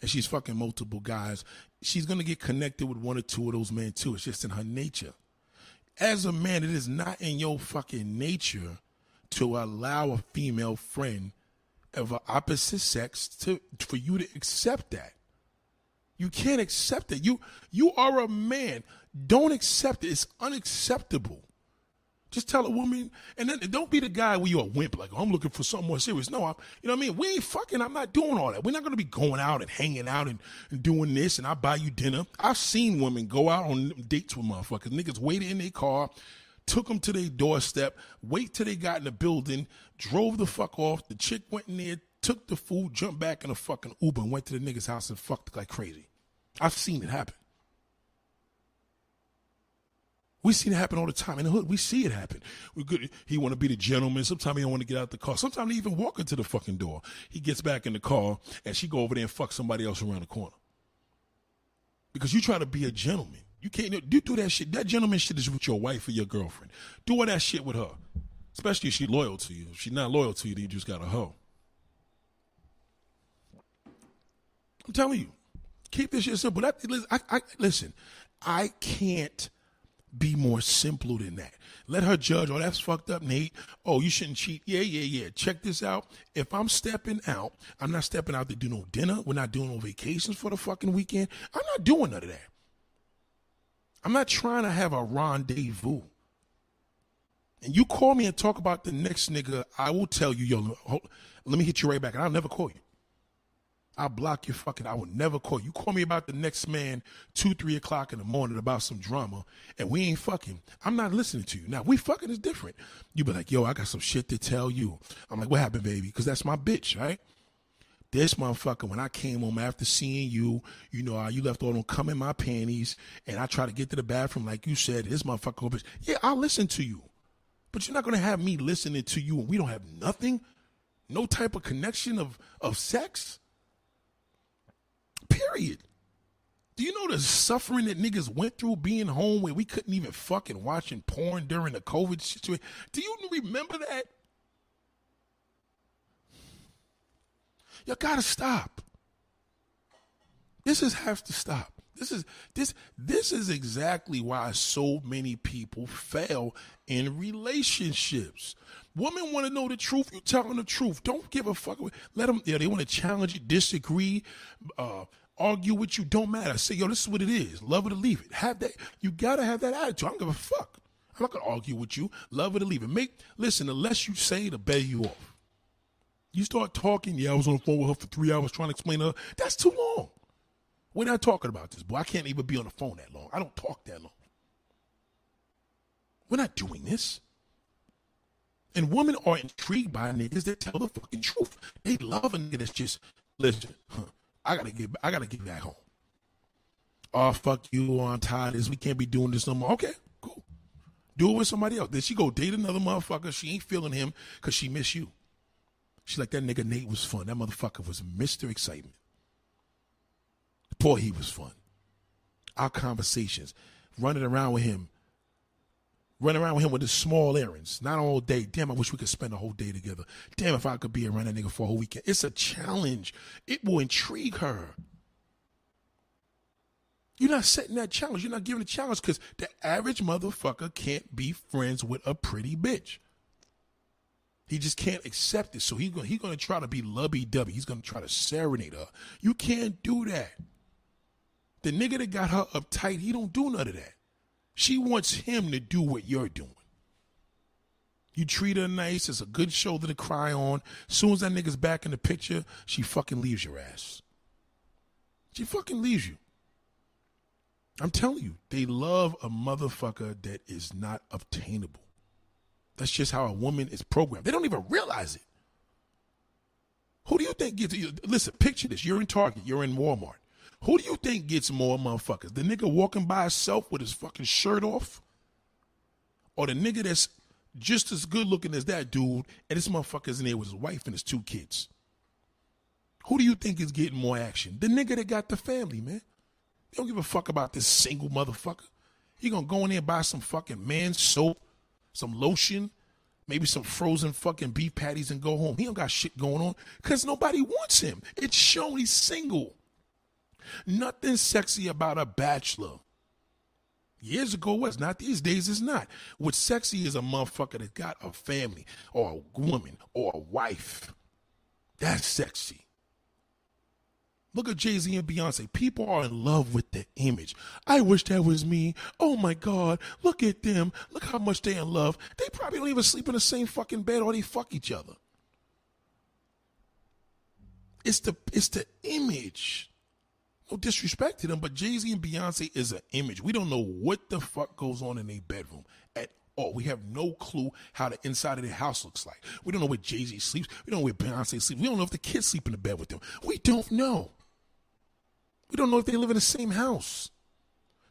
and she's fucking multiple guys, she's gonna get connected with one or two of those men too. It's just in her nature. As a man, it is not in your fucking nature to allow a female friend of an opposite sex to for you to accept that. You can't accept it. You you are a man. Don't accept it. It's unacceptable. Just tell a woman, and then don't be the guy where you're a wimp, like, oh, I'm looking for something more serious. No, I'm, you know what I mean? We ain't fucking, I'm not doing all that. We're not going to be going out and hanging out and, and doing this, and I buy you dinner. I've seen women go out on dates with motherfuckers. Niggas waited in their car, took them to their doorstep, wait till they got in the building, drove the fuck off. The chick went in there, took the food, jumped back in a fucking Uber, and went to the nigga's house and fucked like crazy. I've seen it happen. We see it happen all the time in the hood. We see it happen. We good. He want to be the gentleman. Sometimes he don't want to get out the car. Sometimes he even walk into the fucking door. He gets back in the car and she go over there and fuck somebody else around the corner. Because you try to be a gentleman. You can't you do that shit. That gentleman shit is with your wife or your girlfriend. Do all that shit with her. Especially if she's loyal to you. If she's not loyal to you, then you just got a hoe. I'm telling you, keep this shit simple. That, I, I, listen, I can't be more simple than that. Let her judge, oh, that's fucked up, Nate. Oh, you shouldn't cheat. Yeah, yeah, yeah. Check this out. If I'm stepping out, I'm not stepping out to do no dinner. We're not doing no vacations for the fucking weekend. I'm not doing none of that. I'm not trying to have a rendezvous. And you call me and talk about the next nigga, I will tell you, yo, hold, let me hit you right back, and I'll never call you. I'll block your fucking. I will never call you. Call me about the next man two, three o'clock in the morning about some drama, and we ain't fucking. I'm not listening to you. Now we fucking is different. You be like, yo, I got some shit to tell you. I'm like, what happened, baby? Because that's my bitch, right? This motherfucker, when I came home after seeing you, you know, you left all them cum in my panties, and I try to get to the bathroom, like you said, this motherfucker, bitch. Yeah, I'll listen to you, but you're not gonna have me listening to you, and we don't have nothing, no type of connection of of sex. Period. Do you know the suffering that niggas went through being home where we couldn't even fucking watching porn during the COVID situation? Do you remember that? You gotta stop. This is has to stop. This is this this is exactly why so many people fail in relationships. Women want to know the truth. You tell them the truth. Don't give a fuck. Let them. Yeah, they want to challenge you, disagree, uh, argue with you. Don't matter. I say, yo, this is what it is. Love it or leave it. Have that. You gotta have that attitude. I don't give a fuck. I'm not gonna argue with you. Love it or leave it. Make listen. The less you say, the better you off. You start talking. Yeah, I was on the phone with her for three hours trying to explain to her. That's too long. We're not talking about this, boy. I can't even be on the phone that long. I don't talk that long. We're not doing this. And women are intrigued by niggas that tell the fucking truth. They love a nigga that's just listen. Huh, I gotta get. I gotta get back home. Oh fuck you! I'm tired this. We can't be doing this no more. Okay, cool. Do it with somebody else. Then she go date another motherfucker. She ain't feeling him because she miss you. She like that nigga Nate was fun. That motherfucker was Mr. Excitement. Boy, he was fun. Our conversations, running around with him, running around with him with the small errands, not all day. Damn, I wish we could spend a whole day together. Damn, if I could be around that nigga for a whole weekend. It's a challenge. It will intrigue her. You're not setting that challenge. You're not giving a challenge because the average motherfucker can't be friends with a pretty bitch. He just can't accept it. So he's going he gonna try to be lubby dubby. He's going to try to serenade her. You can't do that. The nigga that got her uptight, he don't do none of that. She wants him to do what you're doing. You treat her nice. It's a good shoulder to cry on. As soon as that nigga's back in the picture, she fucking leaves your ass. She fucking leaves you. I'm telling you, they love a motherfucker that is not obtainable. That's just how a woman is programmed. They don't even realize it. Who do you think gives you? listen, picture this. You're in Target, you're in Walmart. Who do you think gets more motherfuckers? The nigga walking by himself with his fucking shirt off? Or the nigga that's just as good looking as that dude and this motherfucker's in there with his wife and his two kids? Who do you think is getting more action? The nigga that got the family, man. They don't give a fuck about this single motherfucker. He gonna go in there and buy some fucking man soap, some lotion, maybe some frozen fucking beef patties and go home. He don't got shit going on because nobody wants him. It's shown he's single. Nothing sexy about a bachelor. Years ago was not. These days it's not. What's sexy is a motherfucker that got a family or a woman or a wife. That's sexy. Look at Jay Z and Beyonce. People are in love with the image. I wish that was me. Oh my God. Look at them. Look how much they in love. They probably don't even sleep in the same fucking bed or they fuck each other. It's the it's the image. No disrespect to them, but Jay Z and Beyonce is an image. We don't know what the fuck goes on in their bedroom at all. We have no clue how the inside of their house looks like. We don't know where Jay Z sleeps. We don't know where Beyonce sleeps. We don't know if the kids sleep in the bed with them. We don't know. We don't know if they live in the same house.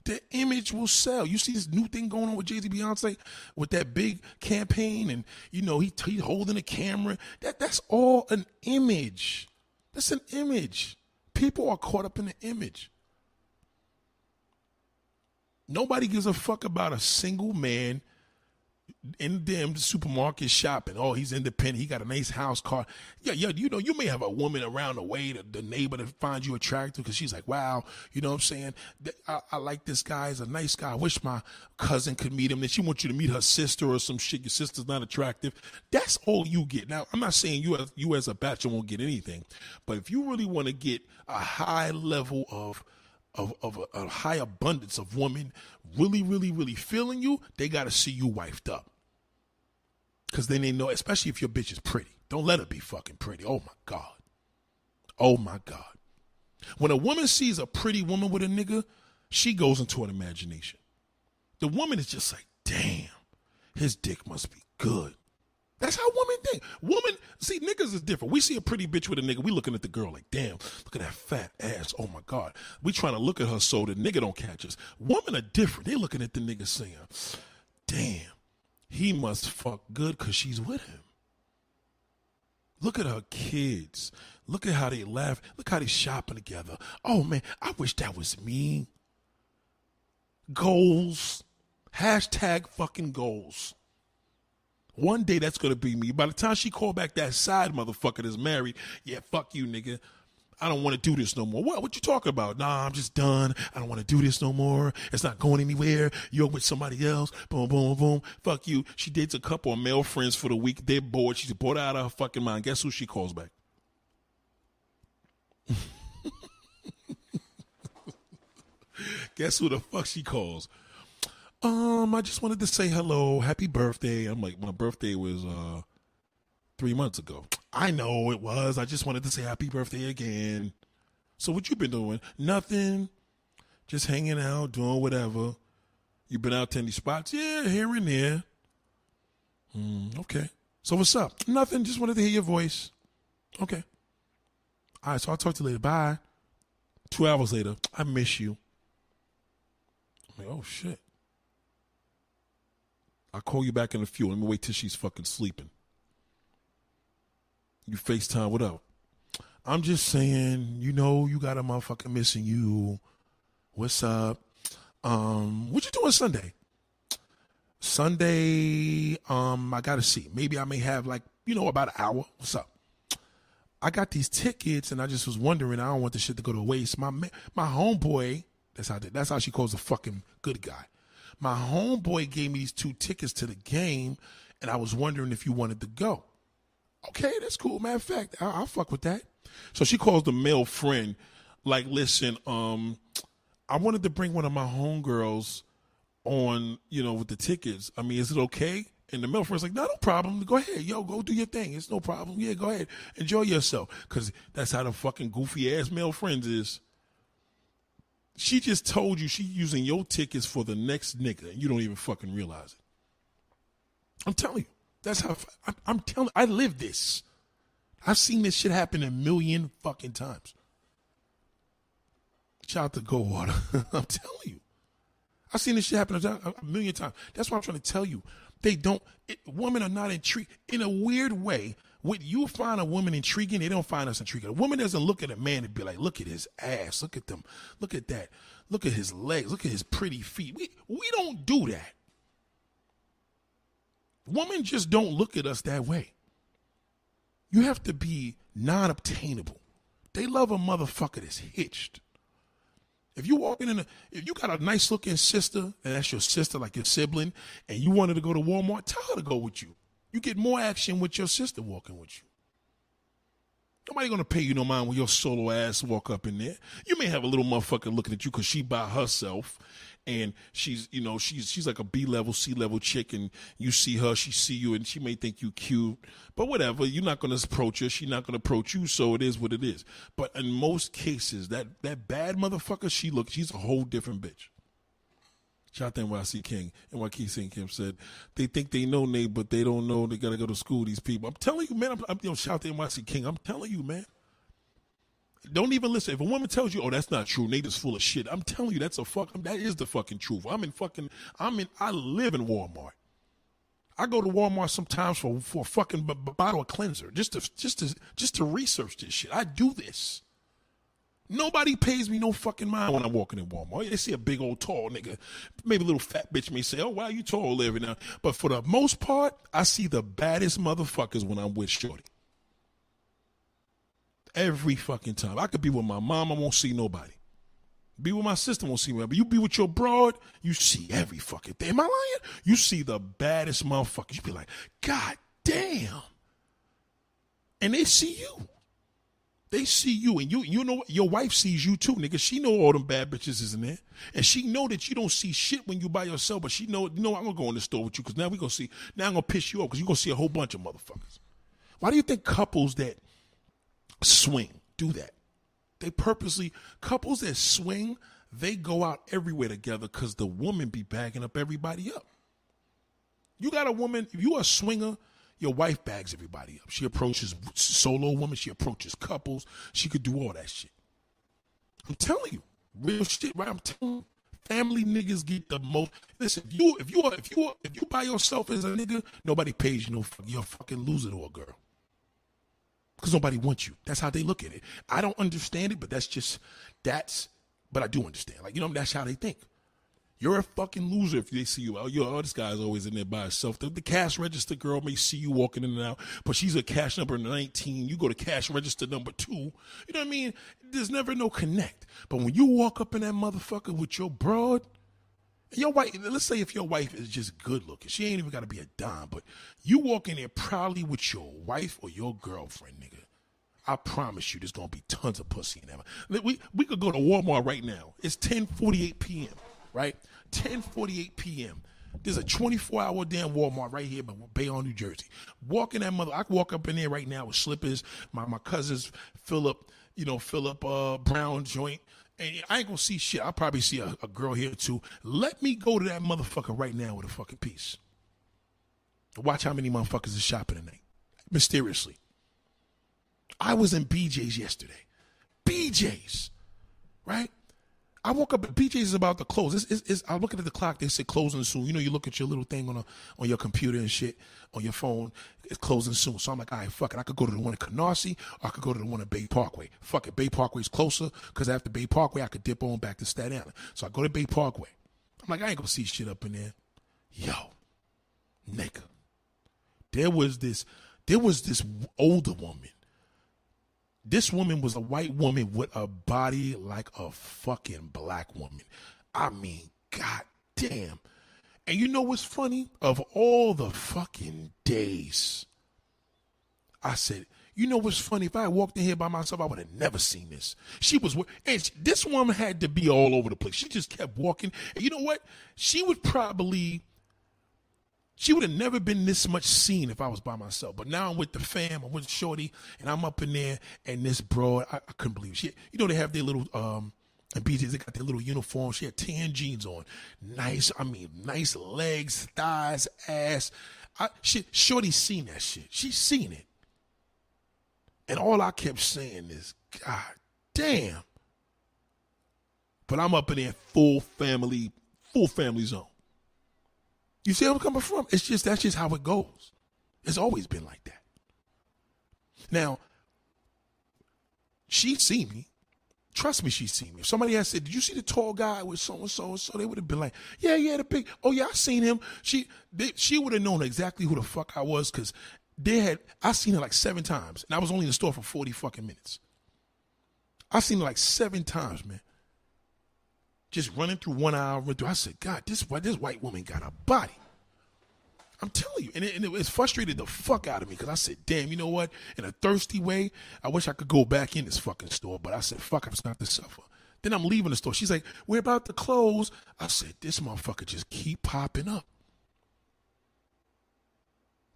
The image will sell. You see this new thing going on with Jay Z, Beyonce, with that big campaign, and you know he he's holding a camera. That that's all an image. That's an image. People are caught up in the image. Nobody gives a fuck about a single man in them supermarket shopping. Oh, he's independent. He got a nice house car. Yeah, yeah. You know, you may have a woman around the way, the, the neighbor that finds you attractive because she's like, wow, you know what I'm saying? I, I, like this guy. He's a nice guy. I wish my cousin could meet him. Then she wants you to meet her sister or some shit. Your sister's not attractive. That's all you get. Now, I'm not saying you as, you as a bachelor won't get anything, but if you really want to get a high level of of, of a, a, high abundance of women really, really, really feeling you, they got to see you wifed up. Because then they know, especially if your bitch is pretty. Don't let her be fucking pretty. Oh my God. Oh my God. When a woman sees a pretty woman with a nigga, she goes into an imagination. The woman is just like, damn, his dick must be good. That's how women think. Woman, see, niggas is different. We see a pretty bitch with a nigga, we looking at the girl like, damn, look at that fat ass. Oh my God. We trying to look at her so the nigga don't catch us. Women are different. They looking at the nigga saying, damn, he must fuck good because she's with him. Look at her kids. Look at how they laugh. Look how they shopping together. Oh man, I wish that was me. Goals. Hashtag fucking goals. One day that's gonna be me. By the time she call back that side motherfucker that's married, yeah, fuck you, nigga. I don't want to do this no more. What? What you talking about? Nah, I'm just done. I don't want to do this no more. It's not going anywhere. You're with somebody else. Boom, boom, boom. Fuck you. She dates a couple of male friends for the week. They're bored. She's bored out of her fucking mind. Guess who she calls back? Guess who the fuck she calls? Um, I just wanted to say hello, happy birthday. I'm like, my birthday was uh three months ago. I know it was. I just wanted to say happy birthday again. So what you been doing? Nothing. Just hanging out, doing whatever. You been out to any spots? Yeah, here and there. Mm, okay. So what's up? Nothing. Just wanted to hear your voice. Okay. All right. So I'll talk to you later. Bye. Two hours later, I miss you. I'm like, oh shit. I'll call you back in a few. Let me wait till she's fucking sleeping. You FaceTime, what up? I'm just saying, you know, you got a motherfucker missing you. What's up? Um, what you doing Sunday? Sunday, um, I gotta see. Maybe I may have like, you know, about an hour. What's up? I got these tickets and I just was wondering, I don't want this shit to go to waste. My my homeboy, that's how that's how she calls a fucking good guy. My homeboy gave me these two tickets to the game, and I was wondering if you wanted to go. Okay, that's cool. Matter of fact, I, will fuck with that. So she calls the male friend, like, listen, um, I wanted to bring one of my homegirls on, you know, with the tickets. I mean, is it okay? And the male friend's like, no, no problem. Go ahead. Yo, go do your thing. It's no problem. Yeah, go ahead. Enjoy yourself. Because that's how the fucking goofy ass male friends is. She just told you she using your tickets for the next nigga, and you don't even fucking realize it. I'm telling you. That's how I'm, telling. I live this. I've seen this shit happen a million fucking times. Shout out to Goldwater. I'm telling you. I've seen this shit happen a, a million times. That's what I'm trying to tell you. They don't. It, women are not intrigued in a weird way. When you find a woman intriguing, they don't find us intriguing. A woman doesn't look at a man and be like, "Look at his ass. Look at them. Look at that. Look at his legs. Look at his pretty feet." We we don't do that. Women just don't look at us that way. You have to be non obtainable. They love a motherfucker that's hitched. If you walking in a, if you got a nice looking sister, and that's your sister, like your sibling, and you wanted to go to Walmart, tell her to go with you. You get more action with your sister walking with you. Nobody gonna pay you no mind when your solo ass walk up in there. You may have a little motherfucker looking at you because she by herself, and she's you know she's she's like a B level C level chick and you see her she see you and she may think you cute but whatever you're not to approach her she's not to approach you so it is what it is but in most cases that that bad motherfucker she looks she's a whole different bitch Shout out to NYC King. NYC King Kim said, they think they know Nate, but they don't know they got to go to school, these people. I'm telling you, man. I'm, I'm, you know, shout out to NYC King. I'm telling you, man. Don't even listen. If a woman tells you, "Oh, that's not true," Nate is full of shit. I'm telling you, that's a fuck. That is the fucking truth. I'm in fucking. I'm in. I live in Walmart. I go to Walmart sometimes for for a fucking b- b- bottle of cleanser just to just to just to research this shit. I do this. Nobody pays me no fucking mind when I'm walking in Walmart. They see a big old tall nigga, maybe a little fat bitch may say, "Oh, wow, you tall every now." But for the most part, I see the baddest motherfuckers when I'm with Shorty. Every fucking time. I could be with my mom, I won't see nobody. Be with my sister, won't see me. But you be with your broad, you see every fucking thing. Am I lying? You see the baddest motherfuckers. You be like, God damn. And they see you. They see you, and you you know your wife sees you too, nigga. She know all them bad bitches is in there, and she know that you don't see shit when you by yourself. But she know, you know, I'm gonna go in the store with you because now we gonna see. Now I'm gonna piss you off because you gonna see a whole bunch of motherfuckers. Why do you think couples that swing do that. They purposely, couples that swing, they go out everywhere together because the woman be bagging up everybody up. You got a woman, if you're a swinger, your wife bags everybody up. She approaches solo women, she approaches couples, she could do all that shit. I'm telling you, real shit, right? I'm telling you. Family niggas get the most. Listen, if you if you are, if you are, if you by yourself as a nigga, nobody pays you no. You're a fucking loser to a girl because nobody wants you. That's how they look at it. I don't understand it, but that's just that's. But I do understand. Like you know, that's how they think. You're a fucking loser if they see you. Oh, yo, oh, this guy's always in there by himself. The, the, cash register girl may see you walking in and out, but she's a cash number 19. You go to cash register number two. You know what I mean? There's never no connect. But when you walk up in that motherfucker with your broad, your wife, let's say if your wife is just good looking, she ain't even got to be a dime, but you walk in there proudly with your wife or your girlfriend, nigga. I promise you, there's gonna be tons of pussy in there. We we could go to Walmart right now. It's 10:48 p.m. Right, 10:48 p.m. There's a 24 hour damn Walmart right here in Bayonne, New Jersey. Walking that mother, I can walk up in there right now with slippers. My my cousins Philip, you know Philip uh, Brown joint. And I ain't gonna see shit. I'll probably see a, a girl here too. Let me go to that motherfucker right now with a fucking piece. Watch how many motherfuckers is shopping tonight. Mysteriously. I was in BJ's yesterday. BJ's, right? I woke up. BJ's is about to close. It's, it's, it's, I'm looking at the clock. They said closing soon. You know, you look at your little thing on a, on your computer and shit on your phone. It's closing soon. So I'm like, all right, fuck it. I could go to the one in Canarsie or I could go to the one at Bay Parkway. Fuck it. Bay Parkway's closer because after Bay Parkway, I could dip on back to Staten Island. So I go to Bay Parkway. I'm like, I ain't gonna see shit up in there. Yo, nigga. There was this, there was this older woman this woman was a white woman with a body like a fucking black woman. I mean, god damn. And you know what's funny? Of all the fucking days, I said, you know what's funny? If I walked in here by myself, I would have never seen this. She was, and she, this woman had to be all over the place. She just kept walking. And you know what? She was probably she would have never been this much seen if I was by myself. But now I'm with the fam, I'm with Shorty, and I'm up in there, and this broad, I, I couldn't believe. She, you know, they have their little, um, and BJ's, they got their little uniform. She had tan jeans on. Nice, I mean, nice legs, thighs, ass. I, she, Shorty seen that shit. She's seen it. And all I kept saying is, God damn. But I'm up in there full family, full family zone. You see where I'm coming from? It's just that's just how it goes. It's always been like that. Now, she seen me. Trust me, she seen me. If somebody had said, "Did you see the tall guy with so and so and so?" They would have been like, "Yeah, yeah, the big. Oh yeah, I seen him." She, they, she would have known exactly who the fuck I was because they had. I seen her like seven times, and I was only in the store for forty fucking minutes. I seen her like seven times, man just running through one aisle. Through. I said, God, this white this white woman got a body. I'm telling you, and it, and it frustrated the fuck out of me because I said, damn, you know what? In a thirsty way, I wish I could go back in this fucking store, but I said, fuck, I'm not to suffer. Then I'm leaving the store. She's like, we're about to close. I said, this motherfucker just keep popping up.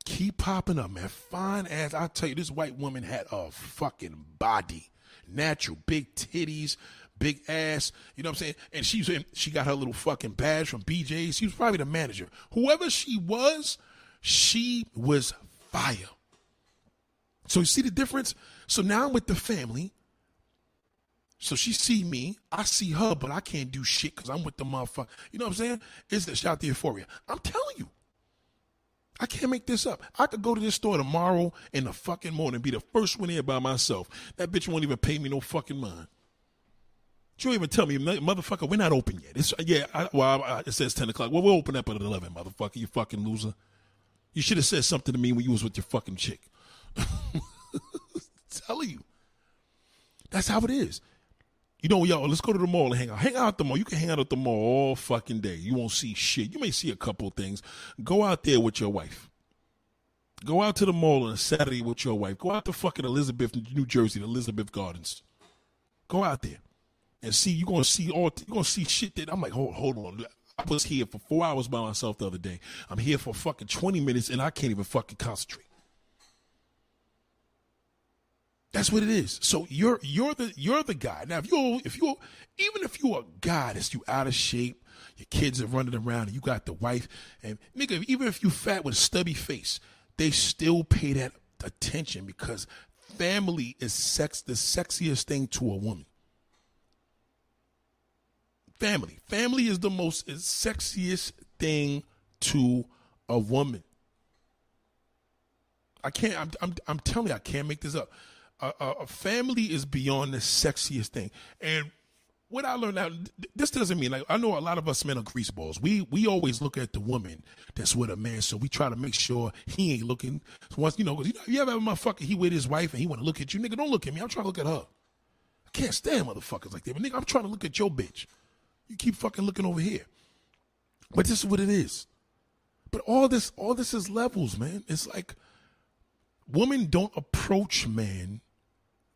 Keep popping up, man. Fine ass. I tell you, this white woman had a fucking body. Natural, big titties, big ass. You know what I'm saying? And she's in, she got her little fucking badge from BJ's. She was probably the manager. Whoever she was, she was fire. So you see the difference? So now I'm with the family. So she see me, I see her, but I can't do shit because I'm with the motherfucker. You know what I'm saying? It's the shout the euphoria. I'm telling you. I can't make this up. I could go to this store tomorrow in the fucking morning, be the first one here by myself. That bitch won't even pay me no fucking mind. You even tell me, motherfucker, we're not open yet. It's yeah, I, well, I, it says ten o'clock. Well, we'll open up at eleven, motherfucker. You fucking loser. You should have said something to me when you was with your fucking chick. Telling you, that's how it is. You know, y'all, let's go to the mall and hang out. Hang out at the mall. You can hang out at the mall all fucking day. You won't see shit. You may see a couple things. Go out there with your wife. Go out to the mall on a Saturday with your wife. Go out to fucking Elizabeth, New Jersey, the Elizabeth Gardens. Go out there and see you're gonna see all you're gonna see shit that I'm like, hold hold on. I was here for four hours by myself the other day. I'm here for fucking 20 minutes and I can't even fucking concentrate. That's what it is. So you're you're the you're the guy. Now if you if you even if you're a guy that's you out of shape, your kids are running around and you got the wife and nigga, even if you fat with a stubby face, they still pay that attention because family is sex the sexiest thing to a woman family. Family is the most sexiest thing to a woman. I can't. I'm. I'm, I'm telling you, I can't make this up. A, a, a, family is beyond the sexiest thing. And what I learned out, this doesn't mean like I know a lot of us men are greaseballs. We we always look at the woman that's with a man, so we try to make sure he ain't looking. So once you know, you know, you ever have a motherfucker he with his wife and he want to look at you, nigga. Don't look at me. I'm trying to look at her. I can't stand motherfuckers like that. But nigga, I'm trying to look at your bitch. You keep fucking looking over here. But this is what it is. But all this, all this is levels, man. It's like women don't approach man,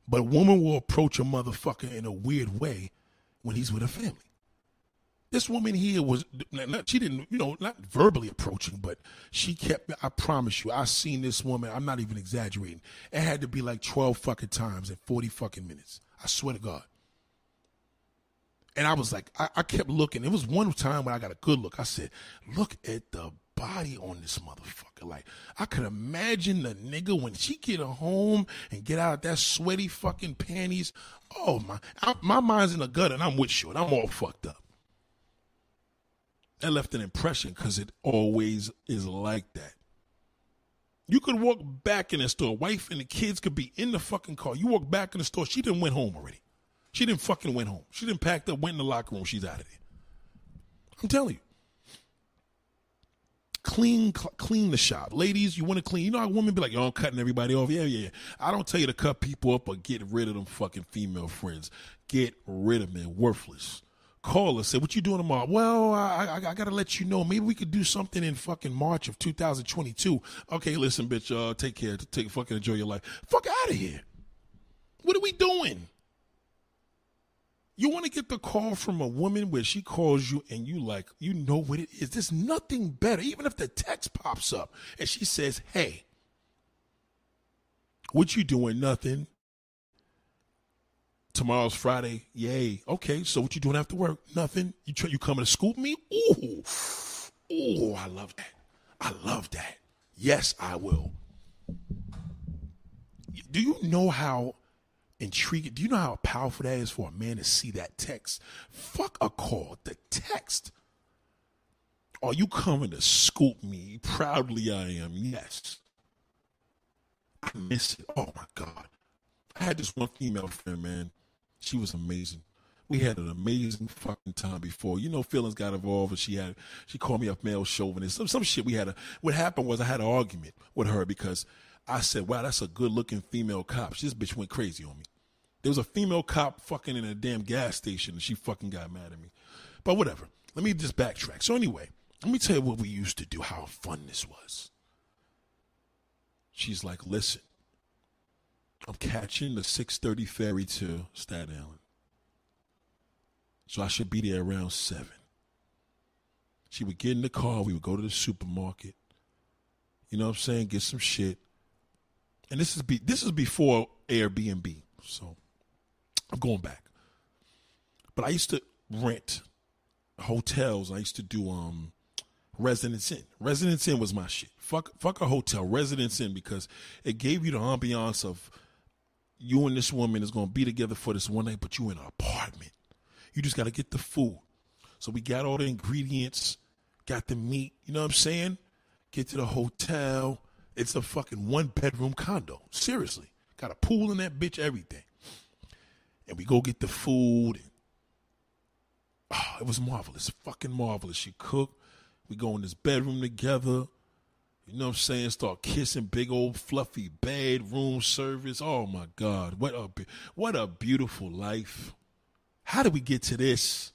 but a woman will approach a motherfucker in a weird way when he's with a family. This woman here was not, she didn't, you know, not verbally approaching, but she kept I promise you, I seen this woman, I'm not even exaggerating. It had to be like 12 fucking times in 40 fucking minutes. I swear to God. And I was like, I, I kept looking. It was one time when I got a good look. I said, look at the body on this motherfucker. Like I could imagine the nigga when she get home and get out that sweaty fucking panties. Oh my, I, my mind's in the gutter and I'm with you and I'm all fucked up. That left an impression because it always is like that. You could walk back in the store. Wife and the kids could be in the fucking car. You walk back in the store. She didn't went home already. She didn't fucking went home. She didn't pack up, went in the locker room. She's out of there. I'm telling you. Clean, cl- clean the shop, ladies. You want to clean? You know how women be like, "Yo, I'm cutting everybody off." Yeah, yeah, yeah. I don't tell you to cut people up or get rid of them fucking female friends. Get rid of them. Worthless call us, say, "What you doing tomorrow?" Well, I, I, I got to let you know. Maybe we could do something in fucking March of 2022. Okay, listen, bitch. Uh, take care. Take fucking enjoy your life. Fuck out of here. What are we doing? You want to get the call from a woman where she calls you and you like, you know what it is. There's nothing better. Even if the text pops up and she says, "Hey, what you doing? Nothing tomorrow's Friday. Yay. Okay, so what you doing after work? Nothing. You try, you coming to scoop me? Ooh. Ooh, I love that. I love that. Yes, I will. Do you know how intriguing? Do you know how powerful that is for a man to see that text? Fuck a call. The text. Are you coming to scoop me? Proudly I am. Yes. I miss it. Oh my God. I had this one female friend, man. She was amazing. We had an amazing fucking time before. You know, feelings got involved, and she had she called me a male chauvinist. Some some shit. We had a. What happened was I had an argument with her because I said, "Wow, that's a good looking female cop." This bitch went crazy on me. There was a female cop fucking in a damn gas station, and she fucking got mad at me. But whatever. Let me just backtrack. So anyway, let me tell you what we used to do. How fun this was. She's like, "Listen." I'm catching the 6:30 ferry to Staten Island. So I should be there around 7. She would get in the car, we would go to the supermarket. You know what I'm saying? Get some shit. And this is be this is before Airbnb. So I'm going back. But I used to rent hotels. I used to do um Residence Inn. Residence Inn was my shit. Fuck fuck a hotel, Residence Inn because it gave you the ambiance of you and this woman is gonna be together for this one night, but you in an apartment. You just gotta get the food. So we got all the ingredients, got the meat, you know what I'm saying? Get to the hotel. It's a fucking one bedroom condo. Seriously. Got a pool in that bitch, everything. And we go get the food. And, oh, it was marvelous. Fucking marvelous. She cooked. We go in this bedroom together. You know what I'm saying? Start kissing big old fluffy bed, room service. Oh my God. What a what a beautiful life. How did we get to this?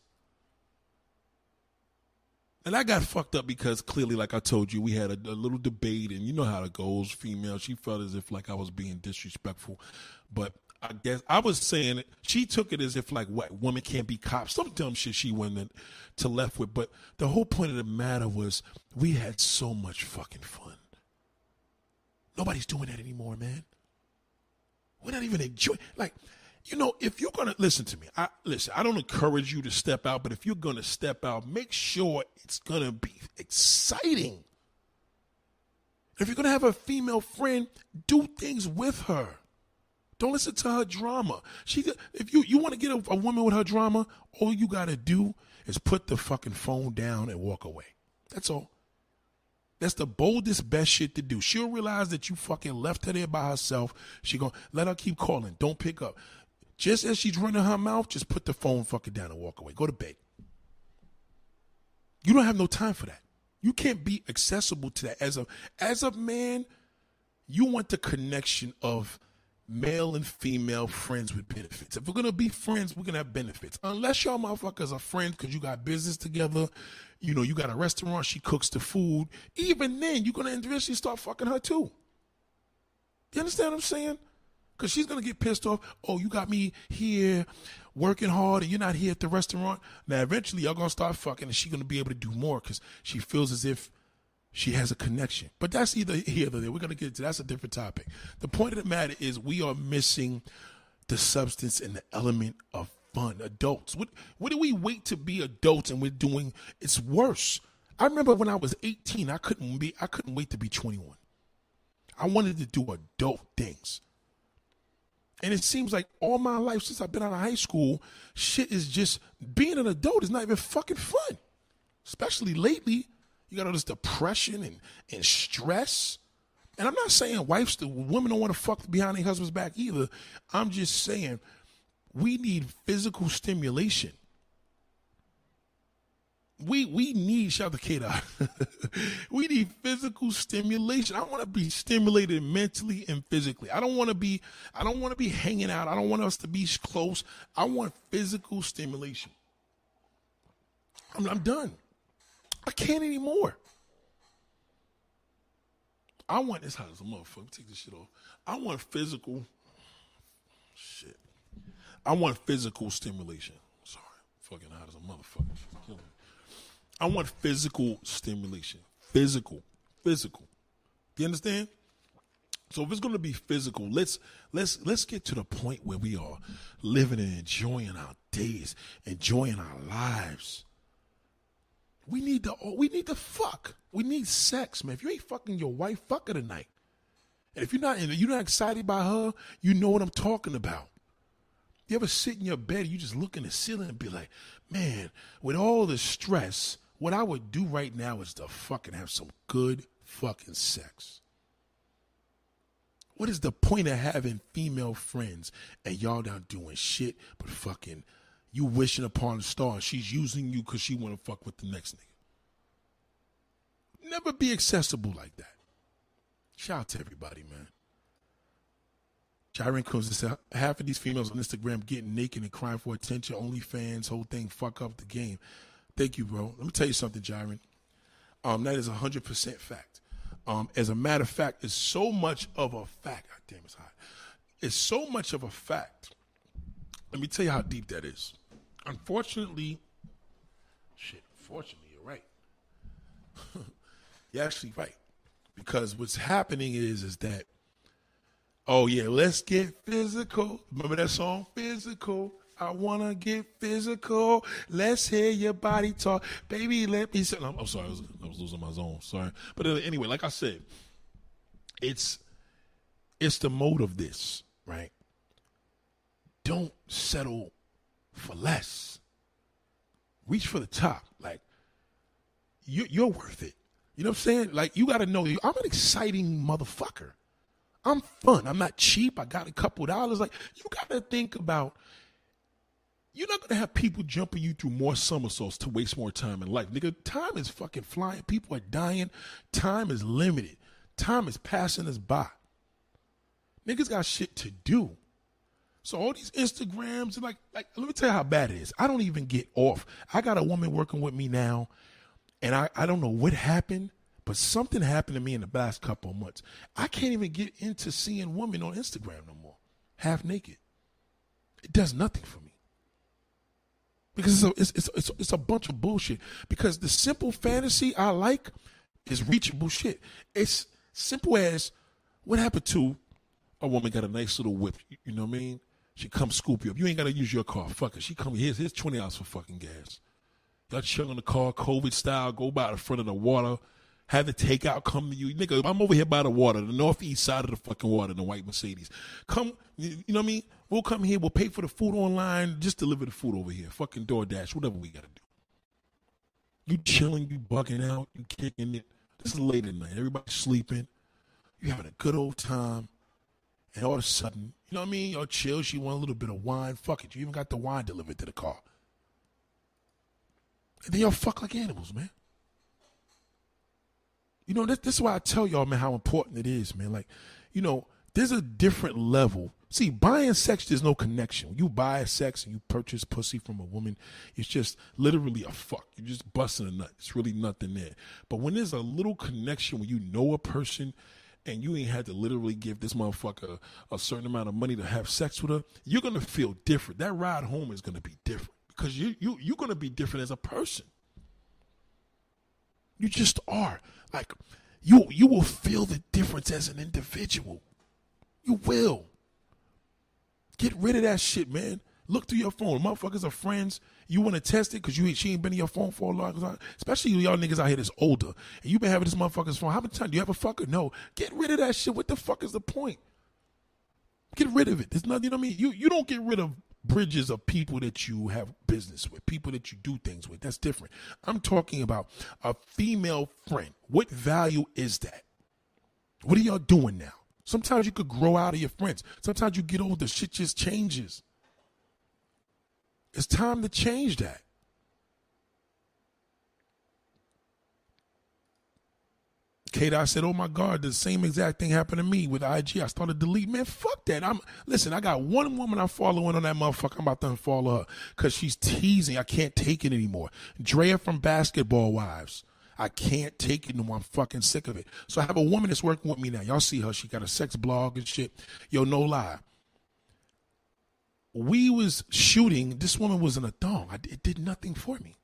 And I got fucked up because clearly, like I told you, we had a, a, little debate, and you know how it goes. Female, she felt as if like I was being disrespectful, but I guess I was saying it. She took it as if like what women can't be cops. Some dumb shit she went to left with. But the whole point of the matter was we had so much fucking fun. Nobody's doing that anymore, man. We're not even enjoying. Like, you know, if you're gonna listen to me, I listen. I don't encourage you to step out, but if you're gonna step out, make sure it's gonna be exciting. If you're gonna have a female friend, do things with her. Don't listen to her drama. She, if you you want to get a, a woman with her drama, all you gotta do is put the fucking phone down and walk away. That's all. That's the boldest, best shit to do. She'll realize that you fucking left her there by herself. She gonna let her keep calling. Don't pick up. Just as she's running her mouth, just put the phone fucking down and walk away. Go to bed. You don't have no time for that. You can't be accessible to that as a as a man. You want the connection of male and female friends with benefits. If we're gonna be friends, we're gonna have benefits. Unless y'all motherfuckers are friends because you got business together, you know, you got a restaurant, she cooks the food. Even then, you're gonna eventually start fucking her too. You understand what I'm saying? Because she's gonna get pissed off. Oh, you got me here working hard and you're not here at the restaurant. Now, eventually, y'all gonna start fucking and she's gonna be able to do more because she feels as if she has a connection. But that's either here or there. We're going to get into that's a different topic. The point of the matter is we are missing the substance and the element of fun. Adults. What what do we wait to be adults and we're doing it's worse. I remember when I was 18, I couldn't be I couldn't wait to be 21. I wanted to do adult things. And it seems like all my life since I've been out of high school, shit is just being an adult is not even fucking fun. Especially lately. You got all this depression and, and stress. And I'm not saying wives, the women don't want to fuck behind their husband's back either. I'm just saying we need physical stimulation. We we need shout out to we need physical stimulation. I want to be stimulated mentally and physically. I don't want to be I don't want to be hanging out. I don't want us to be close. I want physical stimulation. I'm, I'm done. I can't anymore. I want this house a motherfucker. Take this shit off. I want physical shit. I want physical stimulation. Sorry, fucking hot as a motherfucker. I want physical stimulation. Physical. Physical. Do you understand? So if it's going to be physical, let's let's let's get to the point where we are living and enjoying our days, enjoying our lives. We need to we need to fuck. We need sex, man. If you ain't fucking your wife, fuck her tonight. And if you're not you're not excited by her, you know what I'm talking about. You ever sit in your bed, and you just look in the ceiling and be like, man, with all the stress, what I would do right now is to fucking have some good fucking sex. What is the point of having female friends and y'all not doing shit but fucking you wishing upon a star she's using you because she want to fuck with the next nigga? Never be accessible like that. Shout out to everybody, man. Jiren comes and said, half of these females on Instagram getting naked and crying for attention, OnlyFans, whole thing, fuck up the game. Thank you, bro. Let me tell you something, Jiren. Um, that is 100% fact. Um, as a matter of fact, it's so much of a fact. God damn, it's hot. It's so much of a fact. Let me tell you how deep that is. Unfortunately, shit, fortunately, you're right. you're actually right. Because what's happening is, is that Oh yeah, let's get physical. Remember that song, Physical? I wanna get physical. Let's hear your body talk, baby. Let me. Say, I'm, I'm sorry, I was, I was, losing my zone. Sorry, but uh, anyway, like I said, it's it's the mode of this, right? Don't settle for less. Reach for the top. Like you, you're worth it. You know what I'm saying? Like you got to know I'm an exciting motherfucker. I'm fun. I'm not cheap. I got a couple dollars. Like you got to think about. You're not gonna have people jumping you through more somersaults to waste more time in life, nigga. Time is fucking flying. People are dying. Time is limited. Time is passing us by. Niggas got shit to do. So all these Instagrams, and like, like, let me tell you how bad it is. I don't even get off. I got a woman working with me now, and I, I don't know what happened. But something happened to me in the last couple of months. I can't even get into seeing women on Instagram no more, half naked. It does nothing for me because it's a, it's, it's, it's, it's a bunch of bullshit. Because the simple fantasy I like is reachable shit. It's simple as what happened to a woman got a nice little whip. You know what I mean? She come scoop you up. You ain't gotta use your car. Fuck it. She come here's here's twenty dollars for fucking gas. Y'all chill in the car, COVID style. Go by the front of the water have the takeout come to you. Nigga, I'm over here by the water, the northeast side of the fucking water, in the white Mercedes. Come, you know what I mean? We'll come here, we'll pay for the food online, just deliver the food over here. Fucking DoorDash, whatever we gotta do. You chilling, you bugging out, you kicking it. This is late at night. Everybody's sleeping. You having a good old time. And all of a sudden, you know what I mean? You're chill. She want a little bit of wine. Fuck it. You even got the wine delivered to the car. And then y'all fuck like animals, man. You know, this, this is why I tell y'all, man, how important it is, man. Like, you know, there's a different level. See, buying sex, there's no connection. When you buy sex and you purchase pussy from a woman, it's just literally a fuck. You're just busting a nut. It's really nothing there. But when there's a little connection, when you know a person and you ain't had to literally give this motherfucker a certain amount of money to have sex with her, you're gonna feel different. That ride home is gonna be different because you you you're gonna be different as a person. You just are. Like you you will feel the difference as an individual. You will. Get rid of that shit, man. Look through your phone. Motherfuckers are friends. You want to test it because you she ain't been in your phone for a long time. Especially y'all niggas out here that's older. And you been having this motherfucker's phone. How many times do you have a fucker? No. Get rid of that shit. What the fuck is the point? Get rid of it. There's nothing, you know what I mean? You, you don't get rid of bridges of people that you have business with, people that you do things with. That's different. I'm talking about a female friend. What value is that? What are y'all doing now? Sometimes you could grow out of your friends. Sometimes you get older, shit just changes. It's time to change that. Kate, I said, "Oh my God, the same exact thing happened to me with IG. I started deleting. Man, fuck that. I'm listen. I got one woman I'm following on that motherfucker. I'm about to unfollow her because she's teasing. I can't take it anymore. Drea from Basketball Wives. I can't take it anymore. I'm fucking sick of it. So I have a woman that's working with me now. Y'all see her. She got a sex blog and shit. Yo, no lie we was shooting. This woman was in a thong. I, it did nothing for me.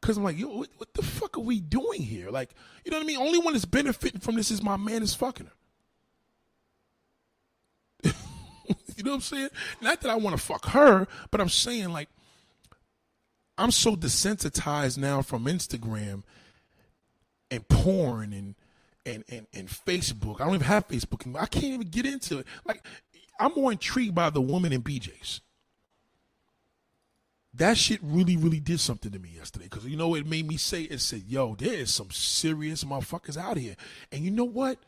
Cause I'm like, yo, what, what, the fuck are we doing here? Like, you know what I mean? Only one that's benefiting from this is my man is fucking her. you know what I'm saying? Not that I want to fuck her, but I'm saying like, I'm so desensitized now from Instagram and porn and and and, and Facebook. I don't even have Facebook. Anymore. I can't even get into it. Like I'm more intrigued by the woman in BJ's. That shit really, really did something to me yesterday. Because you know it made me say it said, yo, there is some serious motherfuckers out here. And you know what?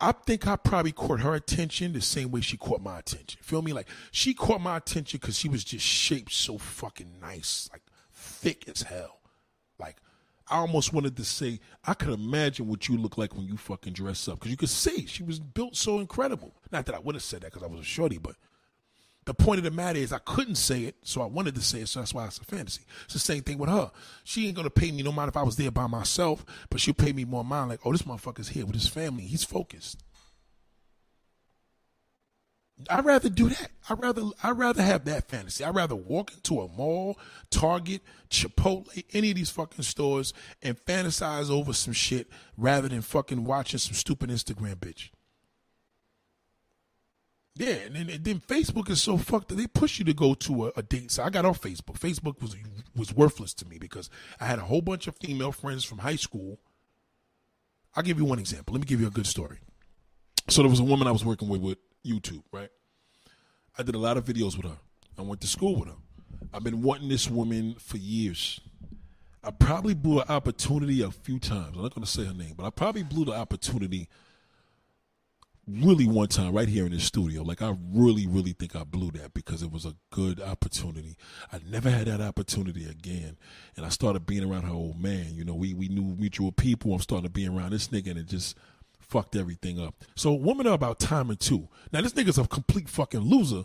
I think I probably caught her attention the same way she caught my attention. Feel me? Like she caught my attention because she was just shaped so fucking nice, like thick as hell. I almost wanted to say, I could imagine what you look like when you fucking dress up. Because you could see she was built so incredible. Not that I would have said that because I was a shorty, but the point of the matter is I couldn't say it, so I wanted to say it, so that's why it's a fantasy. It's the same thing with her. She ain't gonna pay me no matter if I was there by myself, but she'll pay me more mind like, oh, this motherfucker's here with his family. He's focused. I'd rather do that. I'd rather I'd rather have that fantasy. I'd rather walk into a mall, Target, Chipotle, any of these fucking stores and fantasize over some shit rather than fucking watching some stupid Instagram bitch. Yeah, and then, and then Facebook is so fucked that they push you to go to a, a date. So I got off Facebook. Facebook was was worthless to me because I had a whole bunch of female friends from high school. I'll give you one example. Let me give you a good story. So there was a woman I was working with with YouTube, right? I did a lot of videos with her. I went to school with her. I've been wanting this woman for years. I probably blew an opportunity a few times. I'm not going to say her name, but I probably blew the opportunity really one time right here in the studio. Like I really, really think I blew that because it was a good opportunity. I never had that opportunity again. And I started being around her old man. You know, we, we knew mutual people. I'm starting to be around this nigga and it just fucked everything up. So women are about timing too. Now this nigga's a complete fucking loser,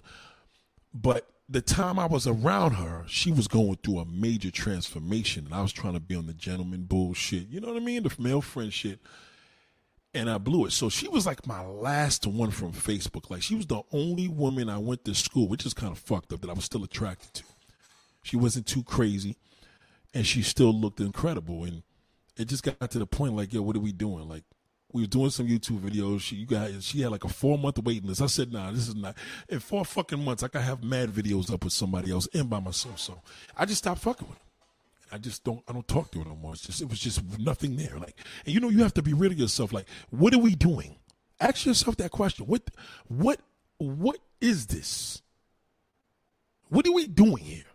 but the time I was around her, she was going through a major transformation, and I was trying to be on the gentleman bullshit. You know what I mean? The male friend shit. And I blew it. So she was like my last one from Facebook. Like she was the only woman I went to school, which is kind of fucked up that I was still attracted to. She wasn't too crazy, and she still looked incredible. And it just got to the point like, yo, what are we doing? Like, we were doing some YouTube videos. She you she had like a four month waiting list. I said, nah, this is not. In four fucking months, I can have mad videos up with somebody else and by myself. So I just stopped fucking with her. I just don't I don't talk to her no more. It's just it was just nothing there. Like and you know you have to be rid of yourself. Like what are we doing? Ask yourself that question. What what what is this? What are we doing here?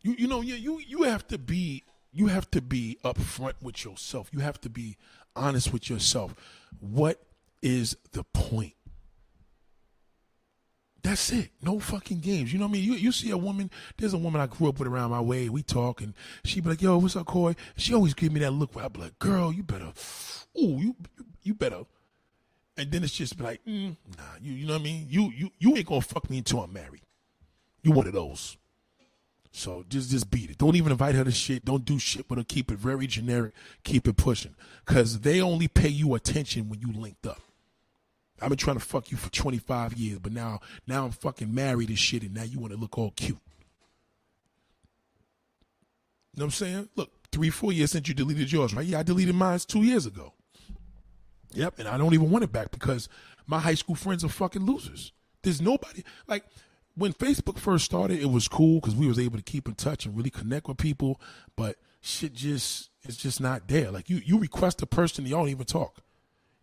You you know you you you have to be you have to be upfront with yourself. You have to be honest with yourself. What is the point? That's it. No fucking games. You know what I mean? You you see a woman, there's a woman I grew up with around my way. We talk and she be like, yo, what's up, Coy? She always give me that look where I be like, girl, you better, ooh, you you better. And then it's just like, mm, nah, you you know what I mean? You you you ain't gonna fuck me until I'm married. You one of those. So just just beat it. Don't even invite her to shit. Don't do shit with her. Keep it very generic. Keep it pushing. Cause they only pay you attention when you linked up. I've been trying to fuck you for 25 years, but now now I'm fucking married and shit, and now you want to look all cute. You know what I'm saying? Look, three, four years since you deleted yours, right? Yeah, I deleted mine two years ago. Yep, and I don't even want it back because my high school friends are fucking losers. There's nobody like when Facebook first started, it was cool because we was able to keep in touch and really connect with people. But shit just it's just not there. Like you you request a person, y'all don't even talk.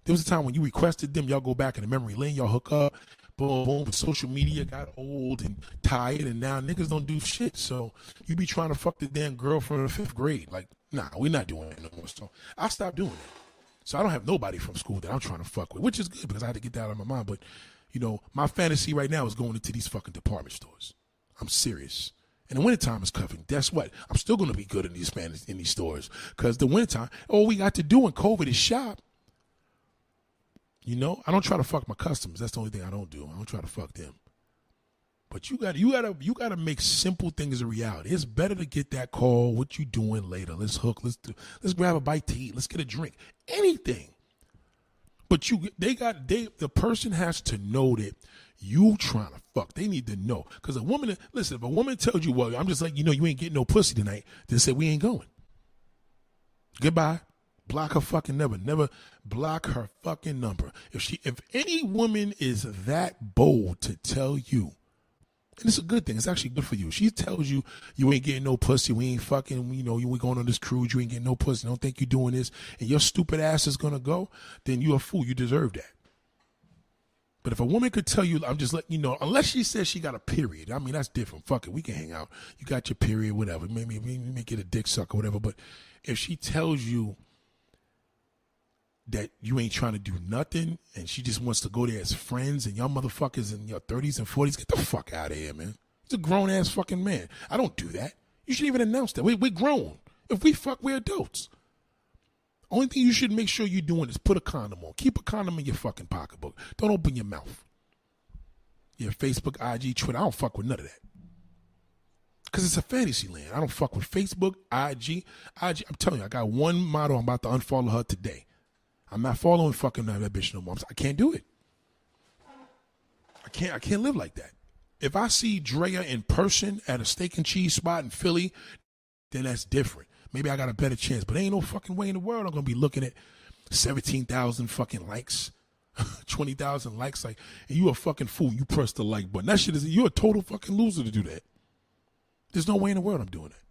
There was a time when you requested them, y'all go back in the memory lane, y'all hook up, boom, boom. But social media got old and tired, and now niggas don't do shit. So you be trying to fuck the damn girl from the fifth grade. Like, nah, we're not doing it no more. So I stopped doing it. So I don't have nobody from school that I'm trying to fuck with, which is good because I had to get that out of my mind. But you know, my fantasy right now is going into these fucking department stores. I'm serious. And the wintertime is coming. Guess what? I'm still going to be good in these in these stores because the wintertime, all we got to do in COVID is shop. You know, I don't try to fuck my customers. That's the only thing I don't do. I don't try to fuck them. But you got you gotta you gotta make simple things a reality. It's better to get that call. What you doing later? Let's hook. Let's do. Let's grab a bite to eat. Let's get a drink. Anything. But you they got they the person has to know that you trying to fuck. They need to know. Cause a woman listen, if a woman tells you, well, I'm just like, you know, you ain't getting no pussy tonight, then say we ain't going. Goodbye. Block her fucking number. Never block her fucking number. If she if any woman is that bold to tell you, and it's a good thing, it's actually good for you. She tells you you ain't getting no pussy, we ain't fucking, you know, you ain't going on this cruise, you ain't getting no pussy, don't think you doing this, and your stupid ass is gonna go, then you a fool. You deserve that. But if a woman could tell you, I'm just letting you know, unless she says she got a period, I mean, that's different. Fuck it. We can hang out. You got your period, whatever. Maybe, maybe, maybe get a dick suck or whatever. But if she tells you that you ain't trying to do nothing and she just wants to go there as friends and y'all motherfuckers in your 30s and 40s, get the fuck out of here, man. He's a grown ass fucking man. I don't do that. You should even announce that. We, we're grown. If we fuck, we're adults. Only thing you should make sure you're doing is put a condom on. Keep a condom in your fucking pocketbook. Don't open your mouth. Your Facebook, IG, Twitter. I don't fuck with none of that. Cause it's a fantasy land. I don't fuck with Facebook, IG, IG. I'm telling you, I got one model. I'm about to unfollow her today. I'm not following fucking that bitch no more. I can't do it. I can't. I can't live like that. If I see Drea in person at a steak and cheese spot in Philly, then that's different. Maybe I got a better chance. But ain't no fucking way in the world I'm gonna be looking at seventeen thousand fucking likes, twenty thousand likes. Like, and you a fucking fool. You press the like button. That shit is. You're a total fucking loser to do that. There's no way in the world I'm doing that.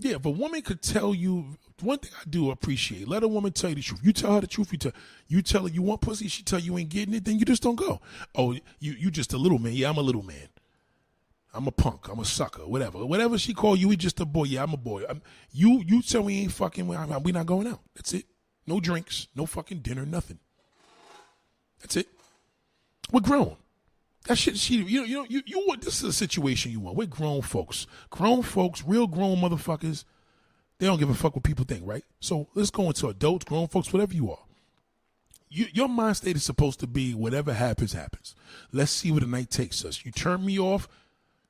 Yeah, if a woman could tell you one thing I do appreciate, let a woman tell you the truth. You tell her the truth. You tell you tell her you want pussy. She tell you ain't getting it. Then you just don't go. Oh, you you just a little man. Yeah, I'm a little man. I'm a punk. I'm a sucker. Whatever. Whatever she call you, we just a boy. Yeah, I'm a boy. I'm, you you tell me ain't fucking. We not going out. That's it. No drinks. No fucking dinner. Nothing. That's it. We're grown. That shit, she, you know, you know, you, you want this is a situation you want. We're grown folks, grown folks, real grown motherfuckers. They don't give a fuck what people think, right? So let's go into adults, grown folks, whatever you are. You, your mind state is supposed to be whatever happens, happens. Let's see where the night takes us. You turn me off,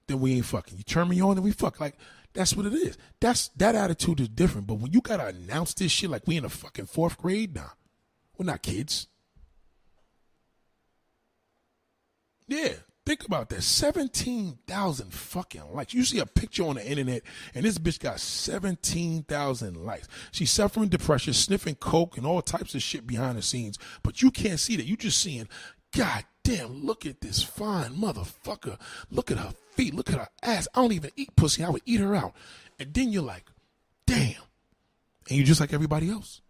then we ain't fucking. You turn me on, then we fuck. Like that's what it is. That's that attitude is different. But when you gotta announce this shit like we in the fucking fourth grade, nah, we're not kids. Yeah, think about that. 17,000 fucking likes. You see a picture on the internet and this bitch got 17,000 likes. She's suffering depression, sniffing coke and all types of shit behind the scenes, but you can't see that. You just seeing, God damn, look at this fine motherfucker. Look at her feet. Look at her ass. I don't even eat pussy. I would eat her out. And then you're like, damn. And you're just like everybody else.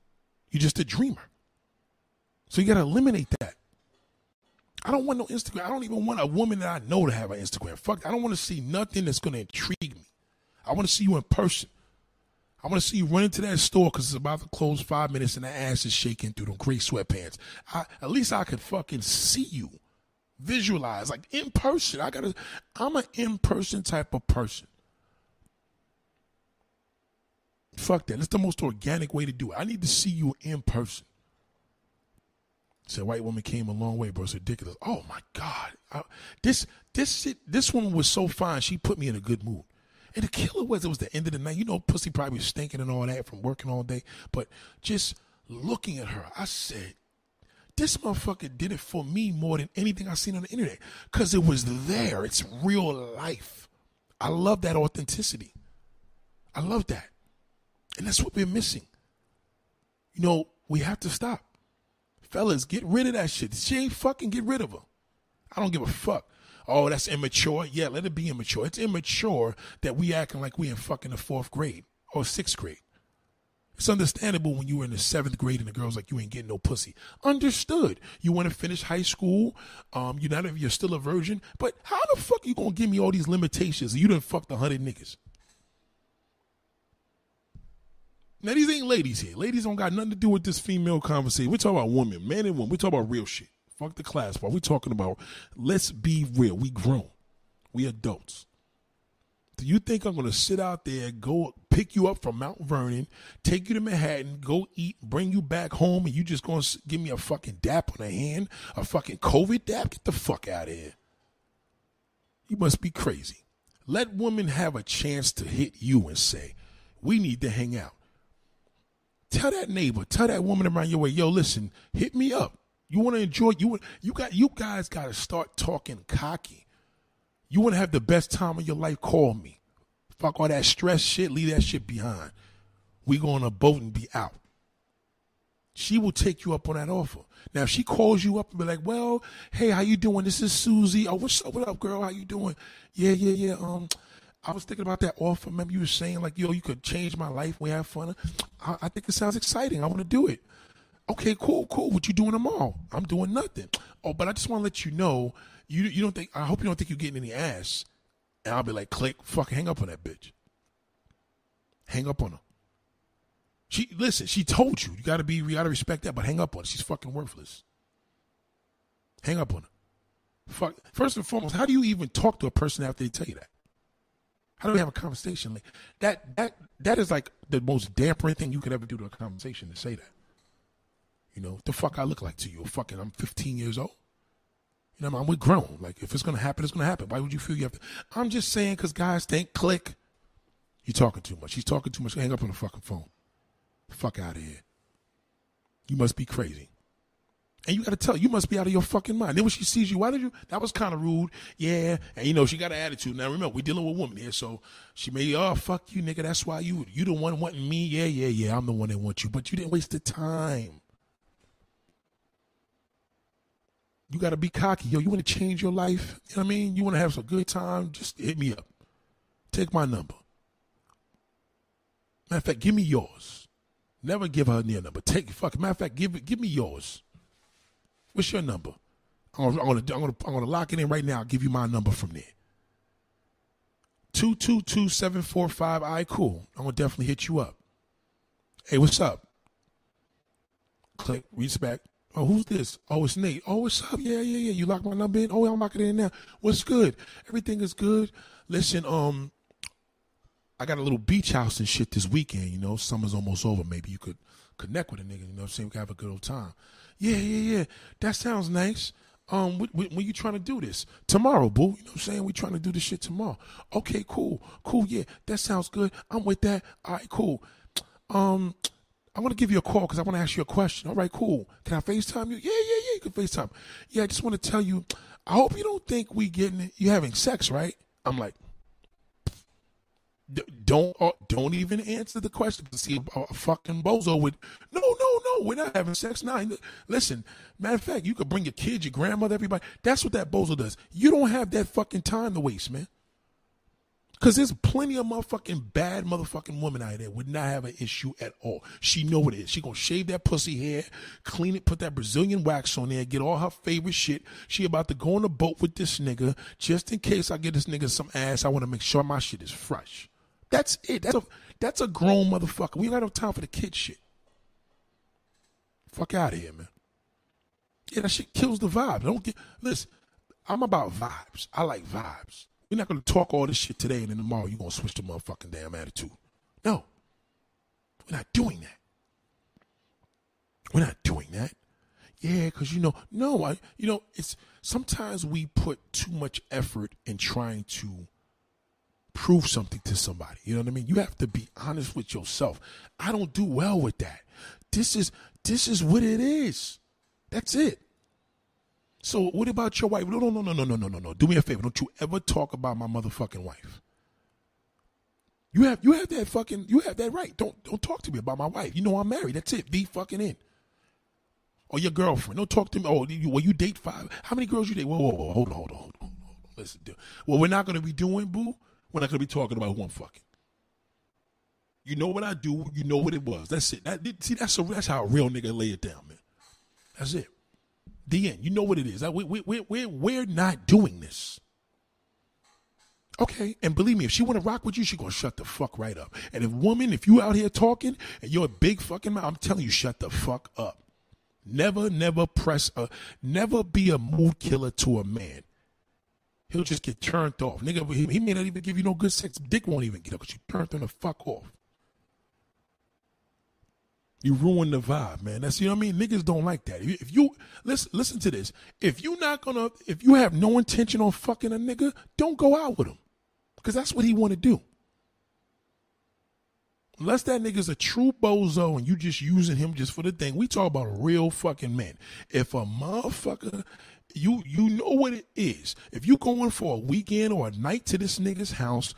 You're just a dreamer. So you got to eliminate that. I don't want no Instagram. I don't even want a woman that I know to have an Instagram. Fuck, I don't want to see nothing that's going to intrigue me. I want to see you in person. I want to see you run into that store because it's about to close five minutes and the ass is shaking through them gray sweatpants. I, at least I could fucking see you, visualize like in person. I gotta. I'm an in person type of person. Fuck that. It's the most organic way to do it. I need to see you in person. Said white woman came a long way, bro. It's ridiculous. Oh my God. I, this this shit, this woman was so fine, she put me in a good mood. And the killer was it was the end of the night. You know, pussy probably was stinking and all that from working all day. But just looking at her, I said, this motherfucker did it for me more than anything I've seen on the internet. Cause it was there. It's real life. I love that authenticity. I love that. And that's what we're missing. You know, we have to stop. Fellas, get rid of that shit. She ain't fucking get rid of her. I don't give a fuck. Oh, that's immature. Yeah, let it be immature. It's immature that we acting like we in fucking the fourth grade or sixth grade. It's understandable when you were in the seventh grade and the girl's like, you ain't getting no pussy. Understood. You want to finish high school. Um, you're not you're still a virgin. But how the fuck you gonna give me all these limitations? You done fucked a hundred niggas. Now these ain't ladies here. Ladies don't got nothing to do with this female conversation. We're talking about women, man and woman. We're talking about real shit. Fuck the class part. We're talking about let's be real. We grown. We adults. Do you think I'm gonna sit out there, go pick you up from Mount Vernon, take you to Manhattan, go eat, bring you back home, and you just gonna give me a fucking dap on the hand, a fucking COVID dap? Get the fuck out of here. You must be crazy. Let women have a chance to hit you and say, we need to hang out. Tell that neighbor, tell that woman around your way, yo, listen, hit me up. You want to enjoy you you got you guys got to start talking cocky. You want to have the best time of your life? Call me. Fuck all that stress shit. Leave that shit behind. We go on a boat and be out. She will take you up on that offer. Now, if she calls you up and be like, "Well, hey, how you doing? This is Susie. Oh, what's up? What up, girl? How you doing? Yeah, yeah, yeah. Um, I was thinking about that offer. Remember, you were saying like, yo, you could change my life. We have fun. I, I think it sounds exciting. I want to do it. Okay, cool, cool. What you doing tomorrow? I'm doing nothing. Oh, but I just want to let you know you you don't think I hope you don't think you're getting any ass. And I'll be like, click, fuck, hang up on that bitch. Hang up on her. She listen, she told you. You gotta be you gotta respect that, but hang up on her. She's fucking worthless. Hang up on her. Fuck first and foremost, how do you even talk to a person after they tell you that? How do we have a conversation like that? That that is like the most dampering thing you could ever do to a conversation to say that. You know, the fuck I look like to you? Fucking, I'm 15 years old. You know, I mean? we're grown. Like, if it's gonna happen, it's gonna happen. Why would you feel you have to? I'm just saying, cause guys think click. You're talking too much. He's talking too much. Hang up on the fucking phone. Fuck out of here. You must be crazy. And you got to tell you must be out of your fucking mind. Then when she sees you, why did you? That was kind of rude. Yeah, and you know she got an attitude. Now remember, we're dealing with women here, so she may, oh fuck you, nigga. That's why you you the one wanting me. Yeah, yeah, yeah. I'm the one that wants you, but you didn't waste the time. You got to be cocky. Yo, you want to change your life? You know what I mean? You want to have some good time? Just hit me up. Take my number. Matter of fact, give me yours. Never give her your number. Take fuck. Matter of fact, give give me yours. What's your number? I'm gonna, I'm gonna, I'm gonna, I'm gonna lock it in right now. I'll give you my number from there. Two two two seven four five. Right, cool. I'm gonna definitely hit you up. Hey, what's up? Click respect. Oh, who's this? Oh, it's Nate. Oh, what's up? Yeah, yeah, yeah. You locked my number in? Oh, I'm locking it in now. What's good? Everything is good. Listen, um, I got a little beach house and shit this weekend, you know. Summer's almost over. Maybe you could connect with a nigga, you know what I'm saying? We could have a good old time. Yeah, yeah, yeah. That sounds nice. Um, when, when you trying to do this? Tomorrow, boo. You know what I'm saying? We trying to do this shit tomorrow. Okay, cool. Cool, yeah. That sounds good. I'm with that. All right, cool. Um, I want to give you a call because I want to ask you a question. All right, cool. Can I FaceTime you? Yeah, yeah, yeah. You can FaceTime. Yeah, I just want to tell you. I hope you don't think we getting you having sex, right? I'm like, don't uh, don't even answer the question. See, a, a fucking bozo would. No, no, no. We're not having sex now. Listen, matter of fact, you could bring your kids, your grandmother, everybody. That's what that bozo does. You don't have that fucking time to waste, man. Cause there's plenty of motherfucking bad motherfucking women out there would not have an issue at all. She know what it is. She gonna shave that pussy hair, clean it, put that Brazilian wax on there, get all her favorite shit. She about to go on a boat with this nigga just in case I get this nigga some ass. I want to make sure my shit is fresh. That's it. That's a that's a grown motherfucker. We ain't got no time for the kid shit. Fuck out of here, man. Yeah, that shit kills the vibe. Don't get listen. I'm about vibes. I like vibes. We're not to talk all this shit today and then tomorrow you're to switch the motherfucking damn attitude. No. We're not doing that. We're not doing that. Yeah, because you know, no, I, you know, it's sometimes we put too much effort in trying to prove something to somebody. You know what I mean? You have to be honest with yourself. I don't do well with that. This is this is what it is. That's it. So what about your wife? No, no, no, no, no, no, no, no, no. Do me a favor. Don't you ever talk about my motherfucking wife. You have you have that fucking you have that right. Don't don't talk to me about my wife. You know I'm married. That's it. Be fucking in. or your girlfriend. Don't talk to me. Oh, you, well, you date five. How many girls you date? Whoa, whoa, whoa. Hold on, hold on, hold on. Hold on. Listen, dude. What we're not to be doing, boo, we're not going to be talking about who I'm fucking. You know what I do. You know what it was. That's it. That, see, that's a, that's how a real nigga lay it down, man. That's it. The end. You know what it is. We, we, we, we're, we're not doing this. Okay, and believe me, if she want to rock with you, she gonna shut the fuck right up. And if woman, if you out here talking and you're a big fucking mouth, I'm telling you, shut the fuck up. Never, never press a, never be a mood killer to a man. He'll just get turned off. Nigga, he, may not even give you no good sex. Dick won't even get up because you turned him the fuck off. You ruin the vibe, man. That's you know what I mean. Niggas don't like that. If you listen, listen to this. If you not gonna, if you have no intention on fucking a nigga, don't go out with him, because that's what he want to do. Unless that nigga's a true bozo and you just using him just for the thing. We talk about real fucking man. If a motherfucker, you you know what it is. If you going for a weekend or a night to this nigga's house,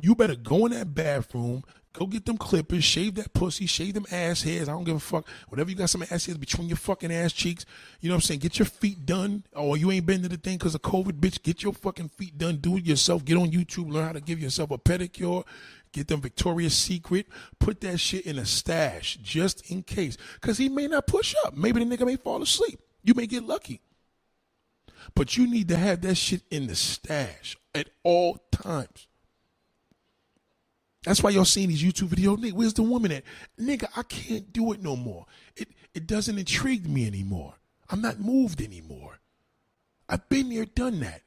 you better go in that bathroom, Go get them clippers, shave that pussy, shave them ass hairs. I don't give a fuck. Whatever you got some ass hairs between your fucking ass cheeks. You know what I'm saying? Get your feet done. Oh, you ain't been to the thing because of COVID, bitch. Get your fucking feet done. Do it yourself. Get on YouTube. Learn how to give yourself a pedicure. Get them Victoria's Secret. Put that shit in a stash just in case. Because he may not push up. Maybe the nigga may fall asleep. You may get lucky. But you need to have that shit in the stash at all times. That's why y'all seeing these YouTube videos. Nigga, where's the woman at? Nigga, I can't do it no more. It it doesn't intrigue me anymore. I'm not moved anymore. I've been there, done that.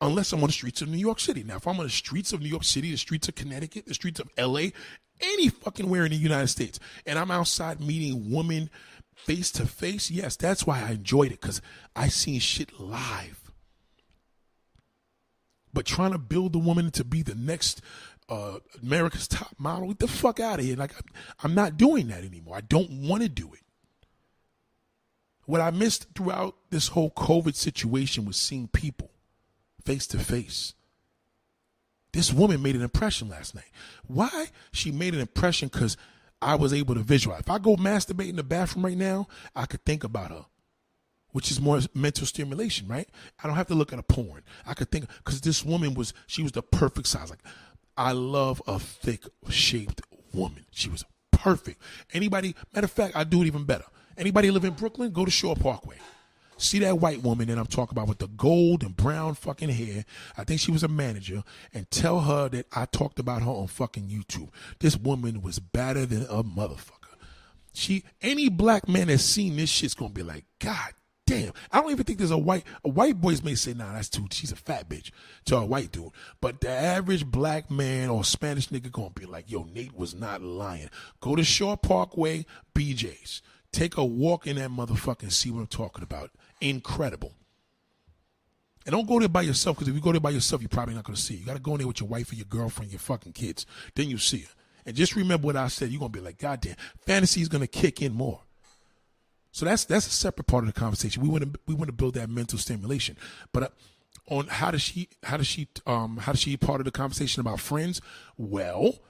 Unless I'm on the streets of New York City. Now, if I'm on the streets of New York City, the streets of Connecticut, the streets of LA, any fucking where in the United States, and I'm outside meeting women face to face, yes, that's why I enjoyed it, because I seen shit live. But trying to build the woman to be the next uh, America's Top Model. Get the fuck out of here. Like, I'm not doing that anymore. I don't want to do it. What I missed throughout this whole COVID situation was seeing people face to face. This woman made an impression last night. Why? She made an impression because I was able to visualize. If I go masturbate in the bathroom right now, I could think about her which is more mental stimulation, right? I don't have to look at a porn. I could think because this woman was she was the perfect size. Like I love a thick shaped woman. She was perfect. Anybody, matter of fact, I do it even better. Anybody live in Brooklyn, go to Shore Parkway. See that white woman that I'm talking about with the gold and brown fucking hair. I think she was a manager. And tell her that I talked about her on fucking YouTube. This woman was better than a motherfucker. She, any black man that's seen this shit's gonna be like, God damn. I don't even think there's a white a white boys may say, nah, that's too she's a fat bitch to a white dude. But the average black man or Spanish nigga gonna be like, yo, Nate was not lying. Go to Shore Parkway, BJ's. Take a walk in that motherfucker and see what I'm talking about. Incredible. And don't go there by yourself because if you go there by yourself, you're probably not going to see. It. You got to go in there with your wife or your girlfriend, your fucking kids. Then you see her. And just remember what I said. You're going to be like, God damn, fantasy is going to kick in more. So that's that's a separate part of the conversation. We want to we want to build that mental stimulation, but. Uh, on how does she how does she um how does she part of the conversation about friends well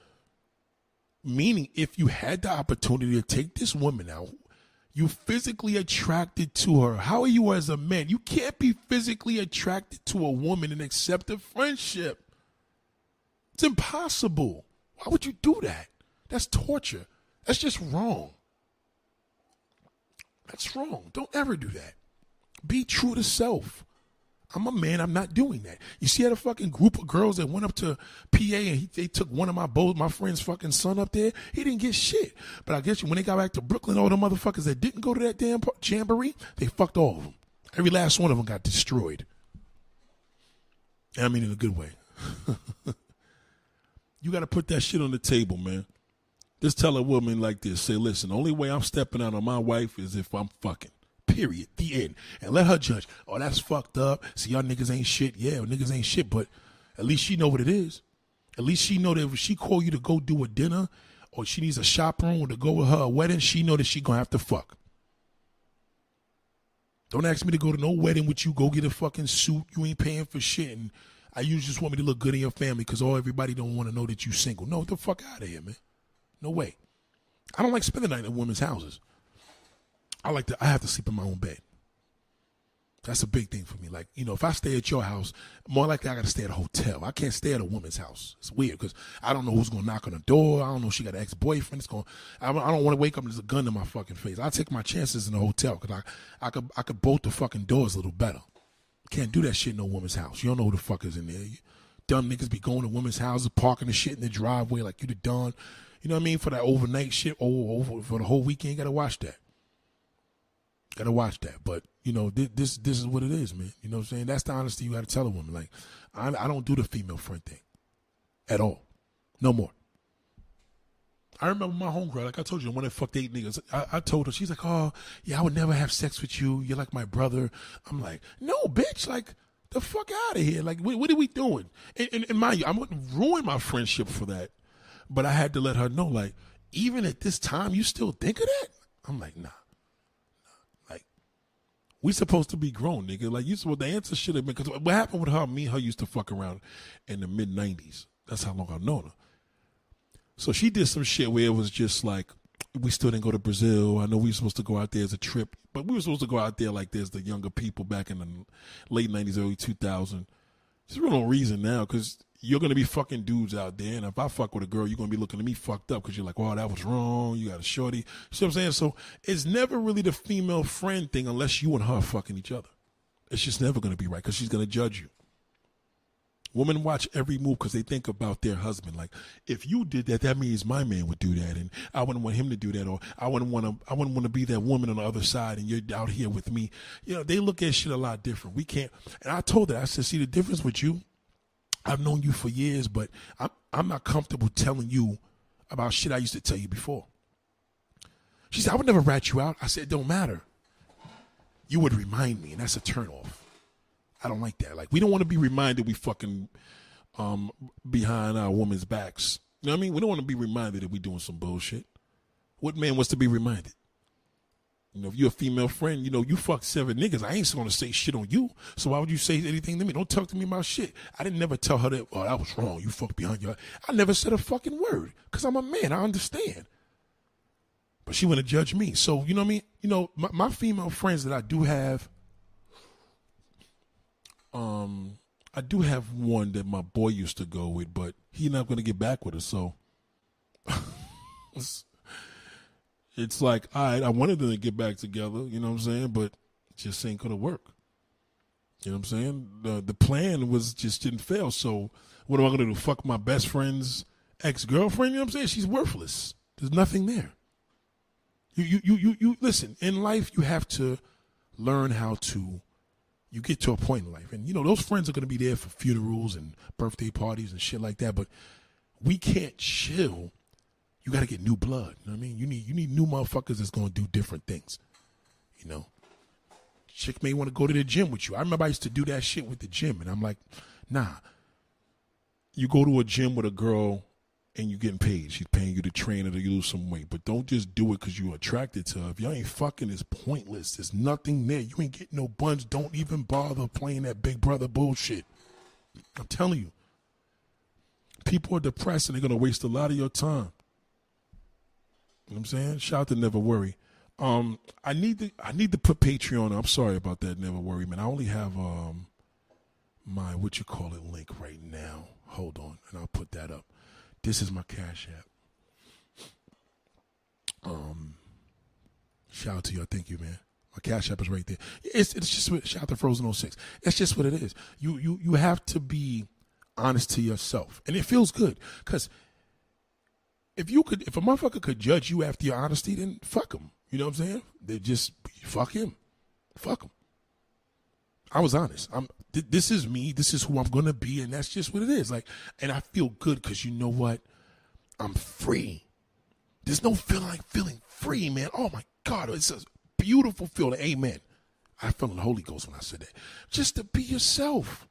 meaning if you had the opportunity to take this woman out you physically attracted to her. How are you as a man? You can't be physically attracted to a woman and accept a friendship. It's impossible. Why would you do that? That's torture. That's just wrong. That's wrong. Don't ever do that. Be true to self. I'm a man. I'm not doing that. You see, I had a fucking group of girls that went up to PA and he, they took one of my both my friend's fucking son up there. He didn't get shit. But I guess you when they got back to Brooklyn, all the motherfuckers that didn't go to that damn jamboree, they fucked all of them. Every last one of them got destroyed. I mean, in a good way. you got to put that shit on the table, man. Just tell a woman like this, say, listen, the only way I'm stepping out on my wife is if I'm fucking. Period. The end. And let her judge. Oh, that's fucked up. See, y'all niggas ain't shit. Yeah, niggas ain't shit, but at least she know what it is. At least she know that if she call you to go do a dinner or she needs a chaperone to go with her wedding, she know that she gonna have to fuck. Don't ask me to go to no wedding with you. Go get a fucking suit. You ain't paying for shit. And I usually just want me to look good in your family because all everybody don't want to know that you single. No, the fuck out of here, man. No way. I don't like spending the night in women's houses. I like to. I have to sleep in my own bed. That's a big thing for me. Like, you know, if I stay at your house, more likely I got to stay at a hotel. I can't stay at a woman's house. It's weird because I don't know who's going to knock on the door. I don't know if she got an ex boyfriend. It's going. I don't want to wake up and there's a gun in my fucking face. I take my chances in a hotel because I, I could, I could bolt the fucking doors a little better. Can't do that shit in no woman's house. You don't know who the fuck is in there. You, dumb niggas be going to women's houses, parking the shit in the driveway like you the done. You know what I mean? For that overnight shit, oh, over for the whole weekend, you gotta watch that. Gotta watch that. But you know, this, this this is what it is, man. You know what I'm saying? That's the honesty you gotta tell a woman. Like, I, I don't do the female friend thing at all. No more. I remember my homegirl, like I told you, when I fucked eight niggas, I, I, told her, she's like, oh, yeah, I would never have sex with you. You're like my brother. I'm like, no, bitch, like, the fuck out of here. Like, what, what are we doing? And, and, and mind you, I wouldn't ruin my friendship for that. But I had to let her know, like, even at this time, you still think of that? I'm like, nah. We supposed to be grown, nigga. Like you supposed the answer should have been because what happened with her? Me and her used to fuck around in the mid '90s. That's how long I've known her. So she did some shit where it was just like we still didn't go to Brazil. I know we were supposed to go out there as a trip, but we were supposed to go out there like there's the younger people back in the late '90s, early 2000s. There's real no reason now because you're gonna be fucking dudes out there, and if I fuck with a girl, you're gonna be looking at me fucked up because you're like, "Oh, that was wrong." You got a shorty. See what I'm saying? So it's never really the female friend thing unless you and her fucking each other. It's just never gonna be right because she's gonna judge you. Women watch every move because they think about their husband. Like, if you did that, that means my man would do that, and I wouldn't want him to do that, or I wouldn't want to. I wouldn't want to be that woman on the other side, and you're out here with me. You know, they look at shit a lot different. We can't. And I told her, I said, see the difference with you I've known you for years, but I'm, I'm not comfortable telling you about shit I used to tell you before. She said, I would never rat you out. I said, it don't matter. You would remind me, and that's a turnoff. I don't like that. Like, we don't want to be reminded we fucking um, behind our women's backs. You know what I mean? We don't want to be reminded that we doing some bullshit. What man wants to be reminded? You know, if you're a female friend, you know, you fuck seven niggas. I ain't gonna say shit on you. So why would you say anything to me? Don't talk to me about shit. I didn't never tell her that, oh, that was wrong. You fucked behind your. I never said a fucking word because I'm a man. I understand. But she to judge me. So, you know what I mean? You know, my, my female friends that I do have, um, I do have one that my boy used to go with, but he not to get back with her. So, it's like, all right, I wanted them to get back together, you know what I'm saying? But just ain't gonna work. You know what I'm saying? The the plan was just didn't fail. So what am I gonna do? Fuck my best friend's ex girlfriend? You know what I'm saying? She's worthless. There's nothing there. You you you you you listen, in life you have to learn how to you get to a point in life. And you know, those friends are gonna be there for funerals and birthday parties and shit like that, but we can't chill you got to get new blood. You know what I mean? You need you need new motherfuckers that's to do different things. You know, chick may want to go to the gym with you. I remember I used to do that shit with the gym, and I'm like, nah. You go to a gym with a girl and you're getting paid. She's paying you to train her to lose some weight. But don't just do it because you're attracted to her. If y'all ain't fucking, it's pointless. There's nothing there. You ain't getting no buns. Don't even bother playing that big brother bullshit. I'm telling you. People are depressed and they're going to waste a lot of your time. You know what I'm saying? Shout out to Never Worry. Um, I need to I need to put Patreon. I'm sorry about that, Never Worry, man. I only have um my what you call it link right now. Hold on, and I'll put that up. This is my Cash App. Um, shout out to you. Thank you, man. My Cash App is right there. It's it's just shout out to Frozen 06. That's just what it is. You you you have to be honest to yourself, and it feels good because if you could, if a motherfucker could judge you after your honesty, then fuck him. You know what I'm saying? They just fuck him, fuck him. I was honest. I'm. Th- this is me. This is who I'm gonna be, and that's just what it is. Like, and I feel good because you know what? I'm free. There's no feeling like feeling free, man. Oh my God, it's a beautiful feeling. Amen. I felt the Holy Ghost when I said that. Just to be yourself.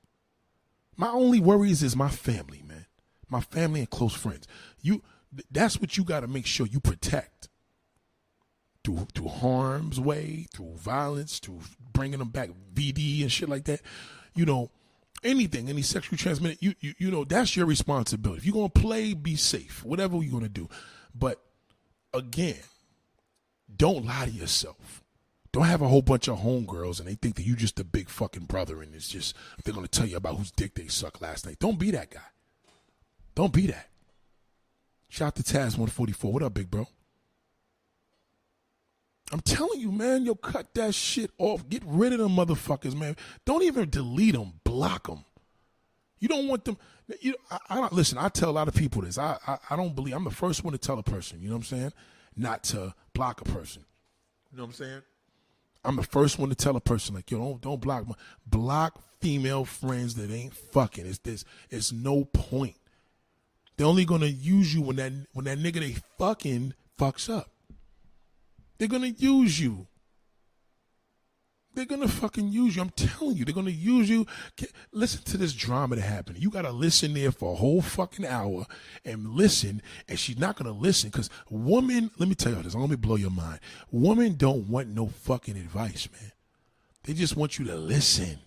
My only worries is my family, man. My family and close friends. You that's what you got to make sure you protect through through harm's way, through violence, through bringing them back VD and shit like that. You know, anything, any sexually transmitted, you you, you know, that's your responsibility. If you're gonna play, be safe. Whatever you're gonna do, but again, don't lie to yourself. Don't have a whole bunch of homegirls and they think that you just a big fucking brother and it's just they're gonna tell you about whose dick they sucked last night. Don't be that guy. Don't be that. Shout out to Taz 144. What up, big bro? I'm telling you, man, yo, cut that shit off. Get rid of them motherfuckers, man. Don't even delete them. Block them. You don't want them. You, I, I don't listen. I tell a lot of people this. I, I, I don't believe. I'm the first one to tell a person. You know what I'm saying? Not to block a person. You know what I'm saying? I'm the first one to tell a person like, yo, don't don't block my block female friends that ain't fucking. It's this. It's no point. They're only gonna use you when that when that nigga they fucking fucks up. They're gonna use you. They're gonna fucking use you. I'm telling you, they're gonna use you. Listen to this drama that happened. You gotta listen there for a whole fucking hour and listen, and she's not gonna listen because woman. Let me tell you this. Let me blow your mind. Women don't want no fucking advice, man. They just want you to listen.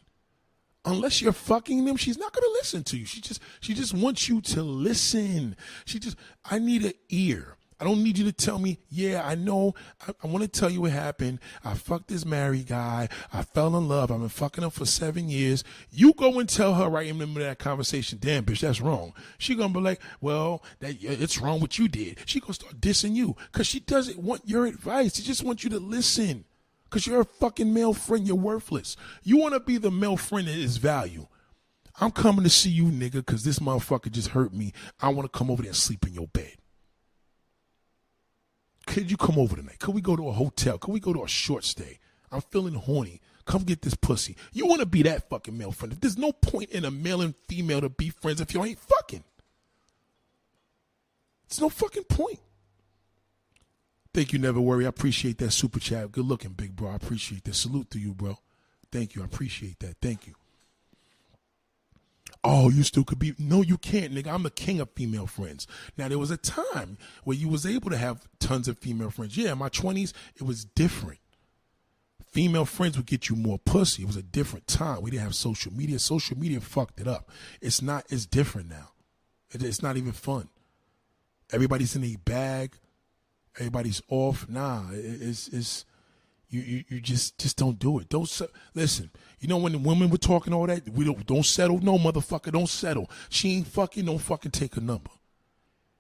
Unless you're fucking them, she's not gonna listen to you. She just she just wants you to listen. She just I need an ear. I don't need you to tell me, yeah, I know. I, I want to tell you what happened. I fucked this married guy. I fell in love. I've been fucking him for seven years. You go and tell her right in the middle of that conversation, damn, bitch, that's wrong. She gonna be like, well, that it's wrong what you did. She gonna start dissing you because she doesn't want your advice. She just wants you to listen because you're a fucking male friend. You're worthless. You want to be the male friend that is value. I'm coming to see you, nigga, because this motherfucker just hurt me. I want to come over there and sleep in your bed could you come over tonight? Could we go to a hotel? Could we go to a short stay? I'm feeling horny. Come get this pussy. You want to be that fucking male friend. There's no point in a male and female to be friends if you ain't fucking. It's no fucking point. Thank you, never worry. I appreciate that super chat. Good looking, big bro. I appreciate that. Salute to you, bro. Thank you. I appreciate that. Thank you. Oh, you still could be. No, you can't, nigga. I'm the king of female friends. Now, there was a time where you was able to have tons of female friends. Yeah, in my 20s, it was different. Female friends would get you more pussy. It was a different time. We didn't have social media. Social media fucked it up. It's not, it's different now. it's not even fun. Everybody's in a bag. Everybody's off. Nah, it's, it's, you, you, you just, just don't do it. Don't, listen, you know when the women were talking all that, we don't don't settle. No motherfucker, don't settle. She ain't fucking. Don't fucking take a number.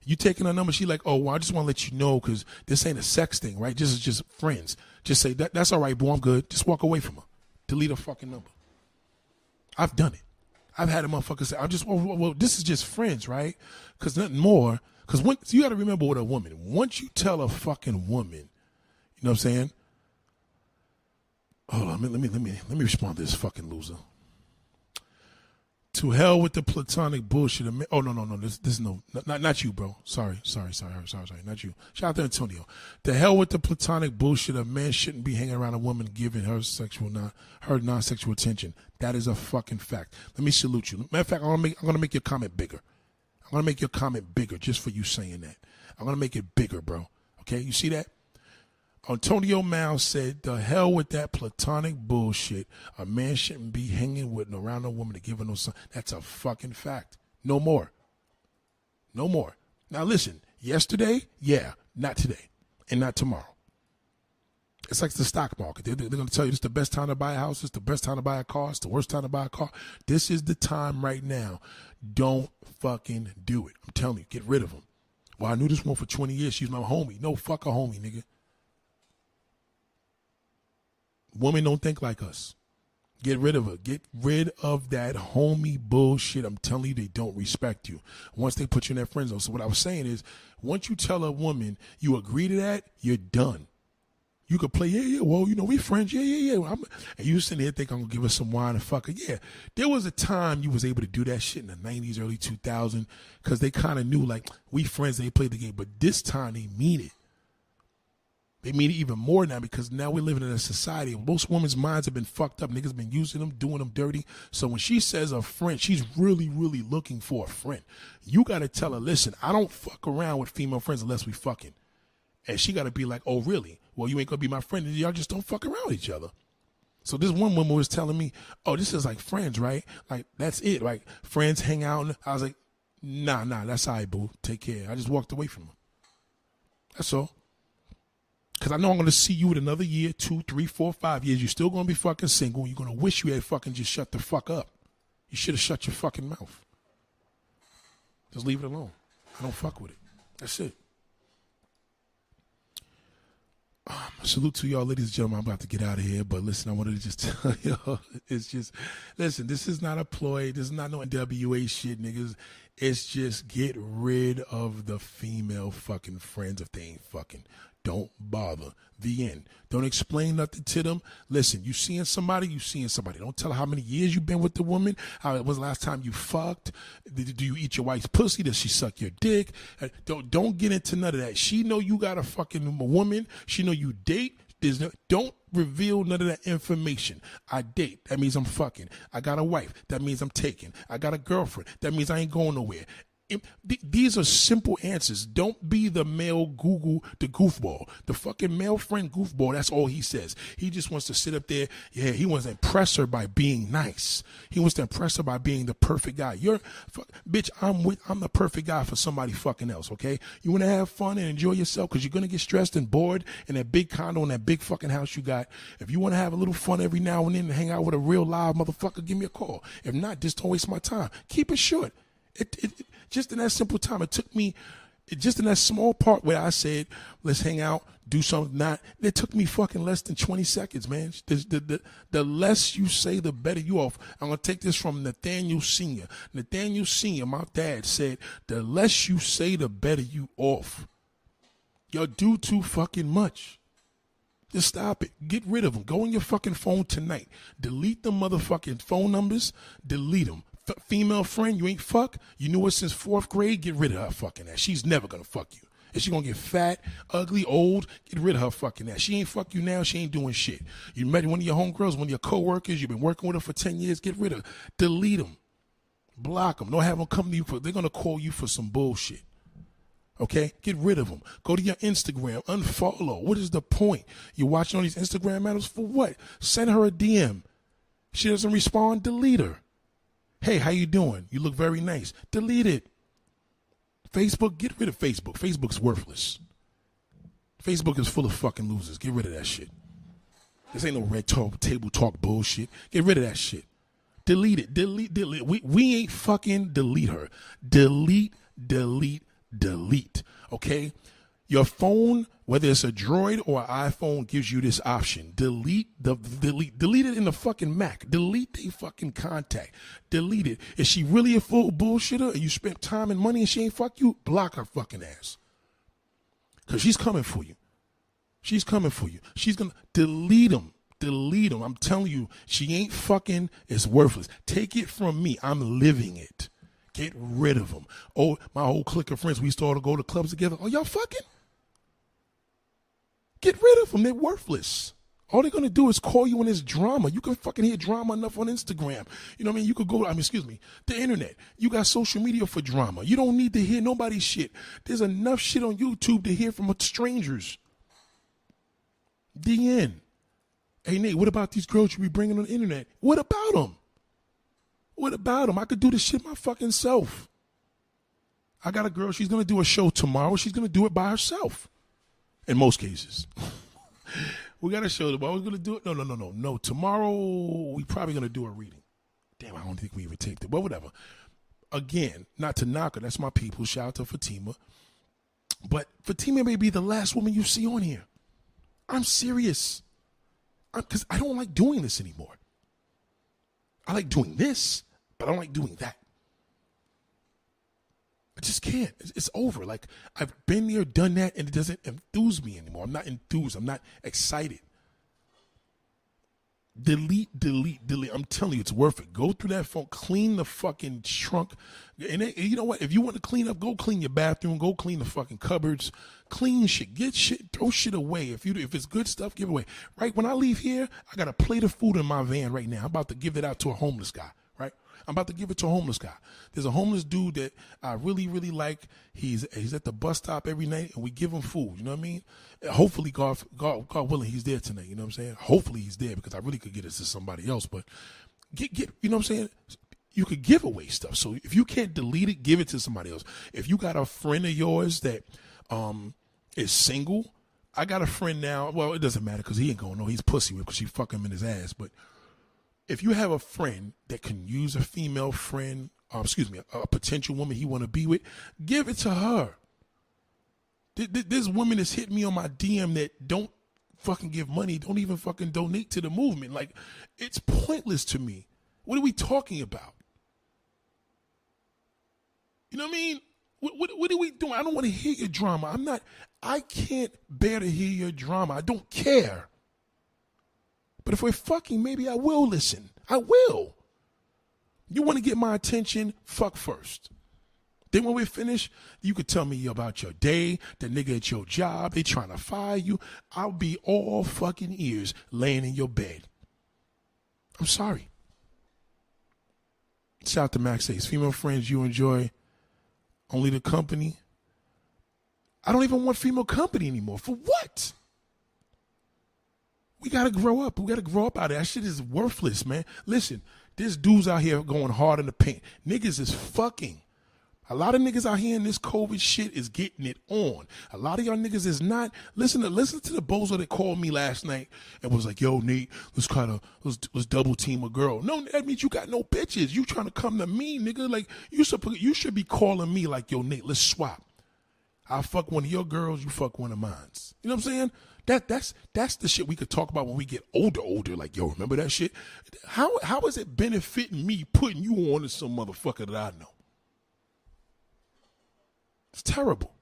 You taking a number? She like, oh, well, I just want to let you know because this ain't a sex thing, right? This is just friends. Just say that that's all right, boy. I'm good. Just walk away from her. Delete her fucking number. I've done it. I've had a motherfucker say, I'm just well, well this is just friends, right? Because nothing more. Because once you got to remember what a woman. Once you tell a fucking woman, you know what I'm saying? Hold on, let me let me let me respond to this fucking loser. To hell with the platonic bullshit. Oh no no no this this is no not not you bro. Sorry sorry sorry sorry sorry not you. Shout out to Antonio. The hell with the platonic bullshit. A man shouldn't be hanging around a woman giving her sexual non her non sexual attention. That is a fucking fact. Let me salute you. Matter of fact, I'm gonna make I'm gonna make your comment bigger. I'm gonna make your comment bigger just for you saying that. I'm gonna make it bigger, bro. Okay, you see that? Antonio Mal said, "The hell with that platonic bullshit. A man shouldn't be hanging with around a woman to give her no son. That's a fucking fact. No more. No more. Now listen. Yesterday, yeah, not today, and not tomorrow. It's like the stock market. They're, they're going to tell you it's the best time to buy a house. It's the best time to buy a car. It's the worst time to buy a car. This is the time right now. Don't fucking do it. I'm telling you, get rid of them. Well, I knew this one for 20 years. She's my homie. No, fuck a homie, nigga. Women don't think like us. Get rid of her. Get rid of that homie bullshit. I'm telling you, they don't respect you. Once they put you in that friend zone. So what I was saying is, once you tell a woman you agree to that, you're done. You could play, yeah, yeah, well, you know, we friends, yeah, yeah, yeah. I'm, and you sitting there think I'm gonna give her some wine and fuck her. Yeah, there was a time you was able to do that shit in the 90s, early 2000s, because they kind of knew, like, we friends, they played the game. But this time they mean it. They mean it even more now because now we're living in a society. Most women's minds have been fucked up. Niggas been using them, doing them dirty. So when she says a friend, she's really, really looking for a friend. You got to tell her, listen, I don't fuck around with female friends unless we fucking. And she got to be like, oh, really? Well, you ain't going to be my friend. Y'all just don't fuck around each other. So this one woman was telling me, oh, this is like friends, right? Like, that's it. Like, friends hang out. I was like, nah, nah, that's all right, boo. Take care. I just walked away from her. That's all. because I know I'm gonna see you in another year, two, three, four, five years. You're still gonna be fucking single. You're gonna wish you had fucking just shut the fuck up. You should have shut your fucking mouth. Just leave it alone. I don't fuck with it. That's it. Um, salute to y'all, ladies and gentlemen. I'm about to get out of here, but listen, I wanted to just tell y'all, it's just, listen, this is not a ploy. This is not no NWA shit, niggas. It's just get rid of the female fucking friends if they ain't fucking. Don't bother. The end. Don't explain nothing to them. Listen, you seeing somebody, you seeing somebody. Don't tell her how many years you've been with the woman. How it was the last time you fucked. Do you eat your wife's pussy? Does she suck your dick? Uh, don't don't get into none of that. She know you got a fucking woman. She know you date. There's no, don't reveal none of that information. I date. That means I'm fucking. I got a wife. That means I'm taking. I got a girlfriend. That means I ain't going nowhere these are simple answers. Don't be the male Google, the goofball, the fucking male friend goofball. That's all he says. He just wants to sit up there. Yeah, he wants to impress her by being nice. He wants to impress her by being the perfect guy. You're, bitch. I'm with. I'm the perfect guy for somebody fucking else. Okay. You want to have fun and enjoy yourself because you're gonna get stressed and bored in that big condo in that big fucking house you got. If you want to have a little fun every now and then and hang out with a real live motherfucker, give me a call. If not, just don't waste my time. Keep it short. It, it, just in that simple time, it took me, just in that small part where I said, let's hang out, do something. Not, it took me fucking less than 20 seconds, man. The, the, the, the less you say, the better you off. I'm going to take this from Nathaniel Sr. Nathaniel Sr., my dad said, the less you say, the better you off. Y'all do too fucking much. Just stop it. Get rid of them. Go on your fucking phone tonight. Delete the motherfucking phone numbers. Delete them f- female friend you ain't fuck, you knew her since fourth grade, get rid of her fucking ass. She's never gonna fuck you. Is she gonna get fat, ugly, old? Get rid of her fucking ass. She ain't fuck you now. She ain't doing shit. You met one of your homegirls, one of your coworkers. You've been working with her for ten years. Get rid of. Her. Delete them. Block them. Don't have them come to you for. They're gonna call you for some bullshit. Okay, get rid of them. Go to your Instagram, unfollow. What is the point? You're watching all these Instagram models for what? Send her a DM. She doesn't respond. Delete her. Hey, how you doing? You look very nice. Delete it. Facebook, get rid of Facebook. Facebook's worthless. Facebook is full of fucking losers. Get rid of that shit. This ain't no red talk, table talk bullshit. Get rid of that shit. Delete it. Delete, delete. We, we ain't fucking delete her. Delete, delete, delete. Okay? Your phone, whether it's a Droid or an iPhone, gives you this option. Delete the delete delete it in the fucking Mac. Delete the fucking contact. Delete it. Is she really a full bullshitter and you spent time and money and she ain't fuck you? Block her fucking ass. Cause she's coming for you. She's coming for you. She's gonna delete them. Delete them. I'm telling you, she ain't fucking. It's worthless. Take it from me. I'm living it. Get rid of them. Oh, my whole clique of friends, we started to go to clubs together. Oh, y'all fucking? Get rid of them. They're worthless. All they're gonna do is call you when this drama. You can fucking hear drama enough on Instagram. You know what I mean? You could go, I mean, excuse me, the internet. You got social media for drama. You don't need to hear nobody's shit. There's enough shit on YouTube to hear from strangers. The end. Hey Nate, what about these girls you be bringing on the internet? What about them? What about them? I could do this shit my fucking self. I got a girl. She's gonna do a show tomorrow. She's gonna do it by herself in most cases. we got to show them. I was going to do it. No, no, no, no, no. Tomorrow we probably to do a reading. Damn, I don't think we even taped it. But whatever. Again, not to knock her. That's my people. Shout out to Fatima. But Fatima may be the last woman you see on here. I'm serious. Because I don't like doing this anymore. I like doing this, but I don't like doing that. I just can't. It's, over. Like I've been there, done that, and it doesn't enthuse me anymore. I'm not enthused. I'm not excited. Delete, delete, delete. I'm telling you, it's worth it. Go through that phone, clean the fucking trunk, and you know what? If you want to clean up, go clean your bathroom, go clean the fucking cupboards, clean shit, get shit, throw shit away. If you if it's good stuff, give it away. Right when I leave here, I got a plate of food in my van right now. I'm about to give it out to a homeless guy. I'm about to give it to a homeless guy. There's a homeless dude that I really, really like. He's he's at the bus stop every night, and we give him food. You know what I mean? Hopefully, God, God, God willing, he's there tonight. You know what I'm saying? Hopefully, he's there because I really could get it to somebody else. But get get, you know what I'm saying? You could give away stuff. So if you can't delete it, give it to somebody else. If you got a friend of yours that um is single I got a friend now. Well, it doesn't matter because he ain't gonna know he's pussy with because she fuck him in his ass. But if you have a friend that can use a female friend, or excuse me, a, a potential woman he want to be with, give it to her. This woman that's hit me on my DM that don't fucking give money, don't even fucking donate to the movement. Like, it's pointless to me. What are we talking about? You know what I mean? What, what, what are we doing? I don't want to hear your drama. I'm not, I can't bear to hear your drama. I don't care. But if we're fucking, maybe I will listen. I will. You want to get my attention? Fuck first. Then when we finish, you could tell me about your day, the nigga at your job, they trying to fire you. I'll be all fucking ears laying in your bed. I'm sorry. Shout out to Max Ace. Female friends you enjoy only the company. I don't even want female company anymore. For what? We gotta grow up. We gotta grow up out of that. shit is worthless, man. Listen, there's dudes out here going hard in the paint. Niggas is fucking. A lot of niggas out here in this COVID shit is getting it on. A lot of y'all niggas is not. Listen to listen to the bozo that called me last night and was like, "Yo, Nate, let's kind of let's, let's double team a girl." No, that means you got no bitches. You trying to come to me, nigga? Like you should you should be calling me like, "Yo, Nate, let's swap." I fuck one of your girls, you fuck one of mine. You know what I'm saying? That that's that's the shit we could talk about when we get older, older. Like, yo, remember that shit? How how is it benefiting me putting you on to some motherfucker that I know? It's terrible.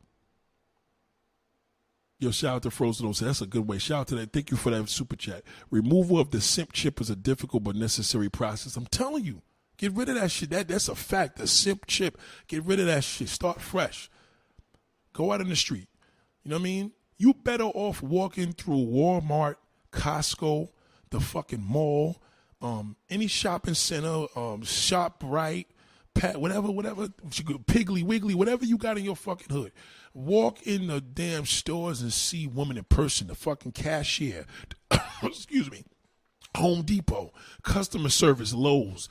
Yo, shout out to Frozen Say That's a good way. Shout out to that. Thank you for that super chat. Removal of the simp chip is a difficult but necessary process. I'm telling you. Get rid of that shit. That that's a fact. The simp chip. Get rid of that shit. Start fresh. Go out in the street. You know what I mean? You better off walking through Walmart, Costco, the fucking mall, um, any shopping center, um, ShopRite, pat, whatever, whatever, Piggly Wiggly, whatever you got in your fucking hood. Walk in the damn stores and see women in person, the fucking cashier, excuse me, Home Depot, customer service, Lowe's.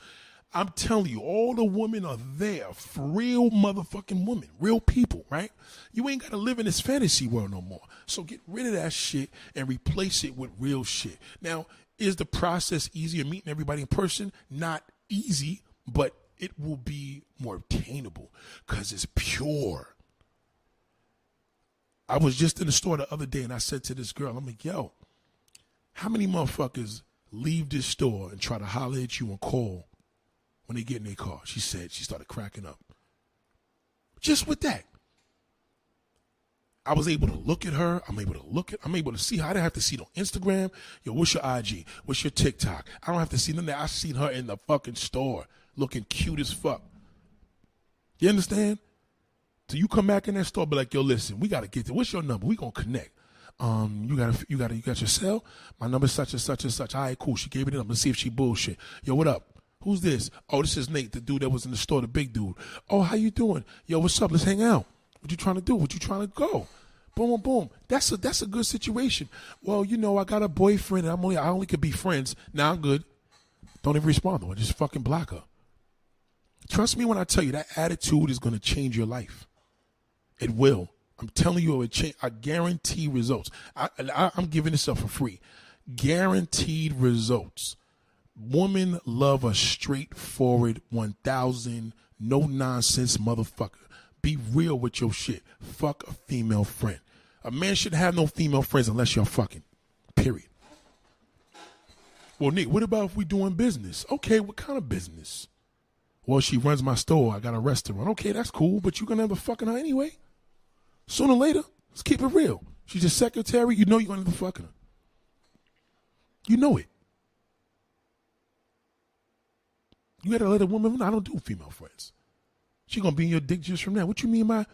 I'm telling you, all the women are there, real motherfucking women, real people, right? You ain't gotta live in this fantasy world no more. So get rid of that shit and replace it with real shit. Now, is the process easier meeting everybody in person? Not easy, but it will be more obtainable because it's pure. I was just in the store the other day and I said to this girl, I'm like, yo, how many motherfuckers leave this store and try to holler at you and call when they get in their car? She said, she started cracking up. Just with that. I was able to look at her. I'm able to look at. I'm able to see her. I didn't have to see it on Instagram. Yo, what's your IG? What's your TikTok? I don't have to see none of that. I seen her in the fucking store looking cute as fuck. You understand? So you come back in that store, be like, yo, listen, we gotta get to what's your number? We gonna connect. Um, you gotta, you gotta, you got your cell? My number such and such and such. All right, cool. She gave it up. Let's see if she bullshit. Yo, what up? Who's this? Oh, this is Nate, the dude that was in the store, the big dude. Oh, how you doing? Yo, what's up? Let's hang out. What you trying to do? What you trying to go? Boom, boom. That's a that's a good situation. Well, you know, I got a boyfriend. And I'm only I only could be friends. Now I'm good. Don't even respond to her. Just fucking block her. Trust me when I tell you that attitude is going to change your life. It will. I'm telling you, it change. I guarantee results. I, I, I'm giving this up for free. Guaranteed results. Women love a straightforward, 1,000, no nonsense motherfucker. Be real with your shit. Fuck a female friend. A man should have no female friends unless you're fucking. Period. Well, Nick, what about if we're doing business? Okay, what kind of business? Well, she runs my store. I got a restaurant. Okay, that's cool, but you're gonna have up fucking her anyway. Sooner or later, let's keep it real. She's your secretary. You know you're gonna end up fucking her. You know it. You gotta let a woman. I don't do female friends. She gonna be in your dick just from that. What you mean by?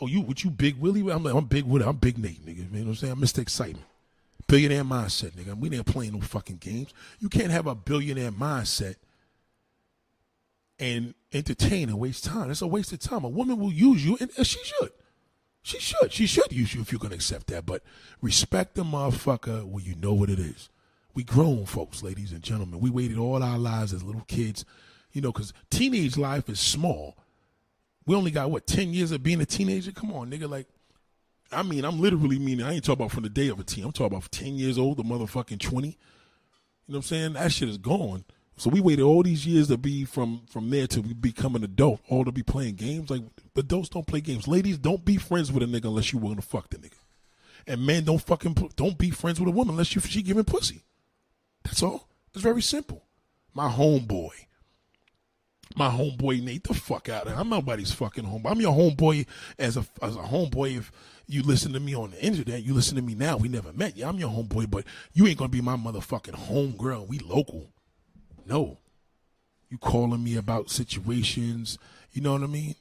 Oh, you what you big Willie? I'm like, I'm big Willie. I'm big Nate, nigga. You know what I'm saying? I miss the excitement. Billionaire mindset, nigga. We ain't playing no fucking games. You can't have a billionaire mindset and entertain and waste time. It's a waste of time. A woman will use you, and she should. She should. She should use you if you're to accept that. But respect the motherfucker when you know what it is. We grown folks, ladies and gentlemen. We waited all our lives as little kids, you know, because teenage life is small. We only got, what, 10 years of being a teenager? Come on, nigga. Like, I mean, I'm literally meaning I ain't talking about from the day of a teen. I'm talking about 10 years old, the motherfucking 20. You know what I'm saying? That shit is gone. So we waited all these years to be from from there to become an adult, all to be playing games. Like adults don't play games. Ladies don't be friends with a nigga unless you willing to fuck the nigga. And men don't fucking don't be friends with a woman unless you she giving pussy. That's all. It's very simple. My homeboy. My homeboy Nate, the fuck out of here. I'm nobody's fucking homeboy. I'm your homeboy as a as a homeboy if you listen to me on the internet, you listen to me now. We never met. Yeah, I'm your homeboy, but you ain't gonna be my motherfucking homegirl. We local. No. You calling me about situations, you know what I mean?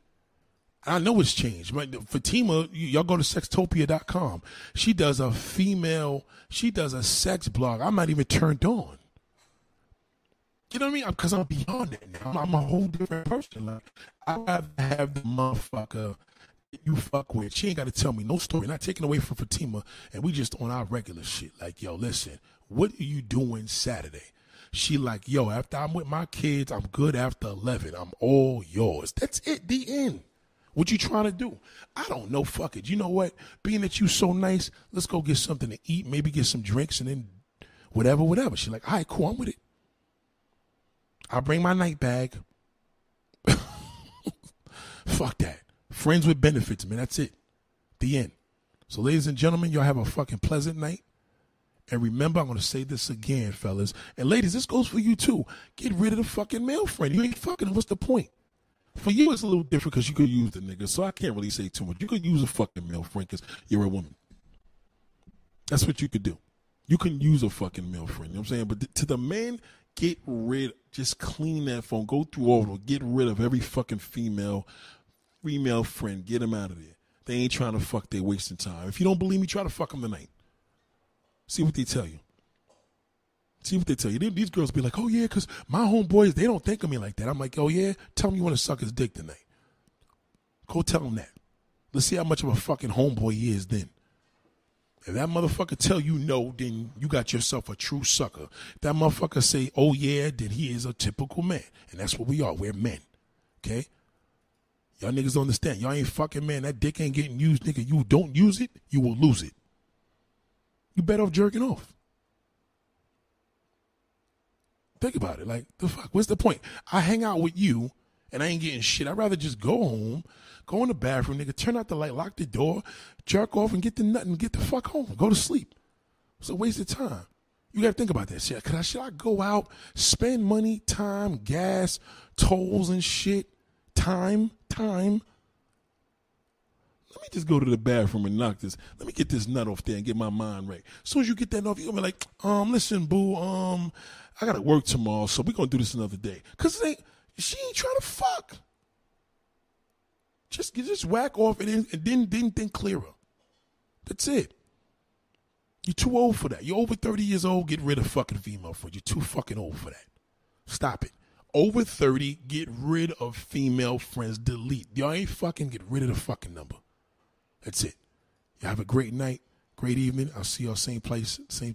I know it's changed. But Fatima, y'all go to sextopia.com. She does a female, she does a sex blog. I'm not even turned on. You know what I mean? Because I'm beyond that now. I'm, I'm, a whole different person. Like, I rather have the motherfucker you fuck with. She ain't got to tell me no story. Not taking away from Fatima, and we just on our regular shit. Like, yo, listen, what are you doing Saturday? She like, yo, after I'm with my kids, I'm good after 11. I'm all yours. That's it. The end. What you trying to do? I don't know. Fuck it. You know what? Being that you so nice, let's go get something to eat. Maybe get some drinks and then whatever, whatever. She like, all right, cool. I'm with it. I'll bring my night bag. Fuck that. Friends with benefits, man. That's it. The end. So, ladies and gentlemen, y'all have a fucking pleasant night. And remember, I'm going to say this again, fellas. And ladies, this goes for you too. Get rid of the fucking male friend. You ain't fucking What's the point? For you, it's a little different because you could use the nigga. So I can't really say too much. You could use a fucking male friend because you're a woman. That's what you could do. You can use a fucking male friend. You know what I'm saying? But to the man, get rid, just clean that phone. Go through all of them. Get rid of every fucking female, female friend. Get them out of there. They ain't trying to fuck. They wasting time. If you don't believe me, try to fuck them tonight. See what they tell you. See what they tell you. These girls be like, oh, yeah, because my homeboys, they don't think of me like that. I'm like, oh, yeah? Tell me you want to suck his dick tonight. Go tell him that. Let's see how much of a fucking homeboy he is then. If that motherfucker tell you no, then you got yourself a true sucker. If that motherfucker say, oh, yeah, then he is a typical man. And that's what we are. We're men. Okay? Y'all niggas don't understand. Y'all ain't fucking man. That dick ain't getting used, nigga. You don't use it, you will lose it you better off jerking off. Think about it. Like, the fuck? What's the point? I hang out with you and I ain't getting shit. I'd rather just go home, go in the bathroom, nigga, turn out the light, lock the door, jerk off, and get the nut and get the fuck home. Go to sleep. It's a waste of time. You gotta think about that shit. Could I should I go out, spend money, time, gas, tolls and shit? Time, time let me just go to the bathroom and knock this. Let me get this nut off there and get my mind right. As soon as you get that off, you're gonna be like, um, listen, boo, um, I gotta work tomorrow, so we're gonna do this another day. Cause they, she ain't trying to fuck. Just just whack off and then and then then think clearer. That's it. You're too old for that. You're over 30 years old, get rid of fucking female friends. You're too fucking old for that. Stop it. Over 30, get rid of female friends. Delete. Y'all ain't fucking get rid of the fucking number. That's it. Y'all have a great night, great evening. I'll see y'all same place, same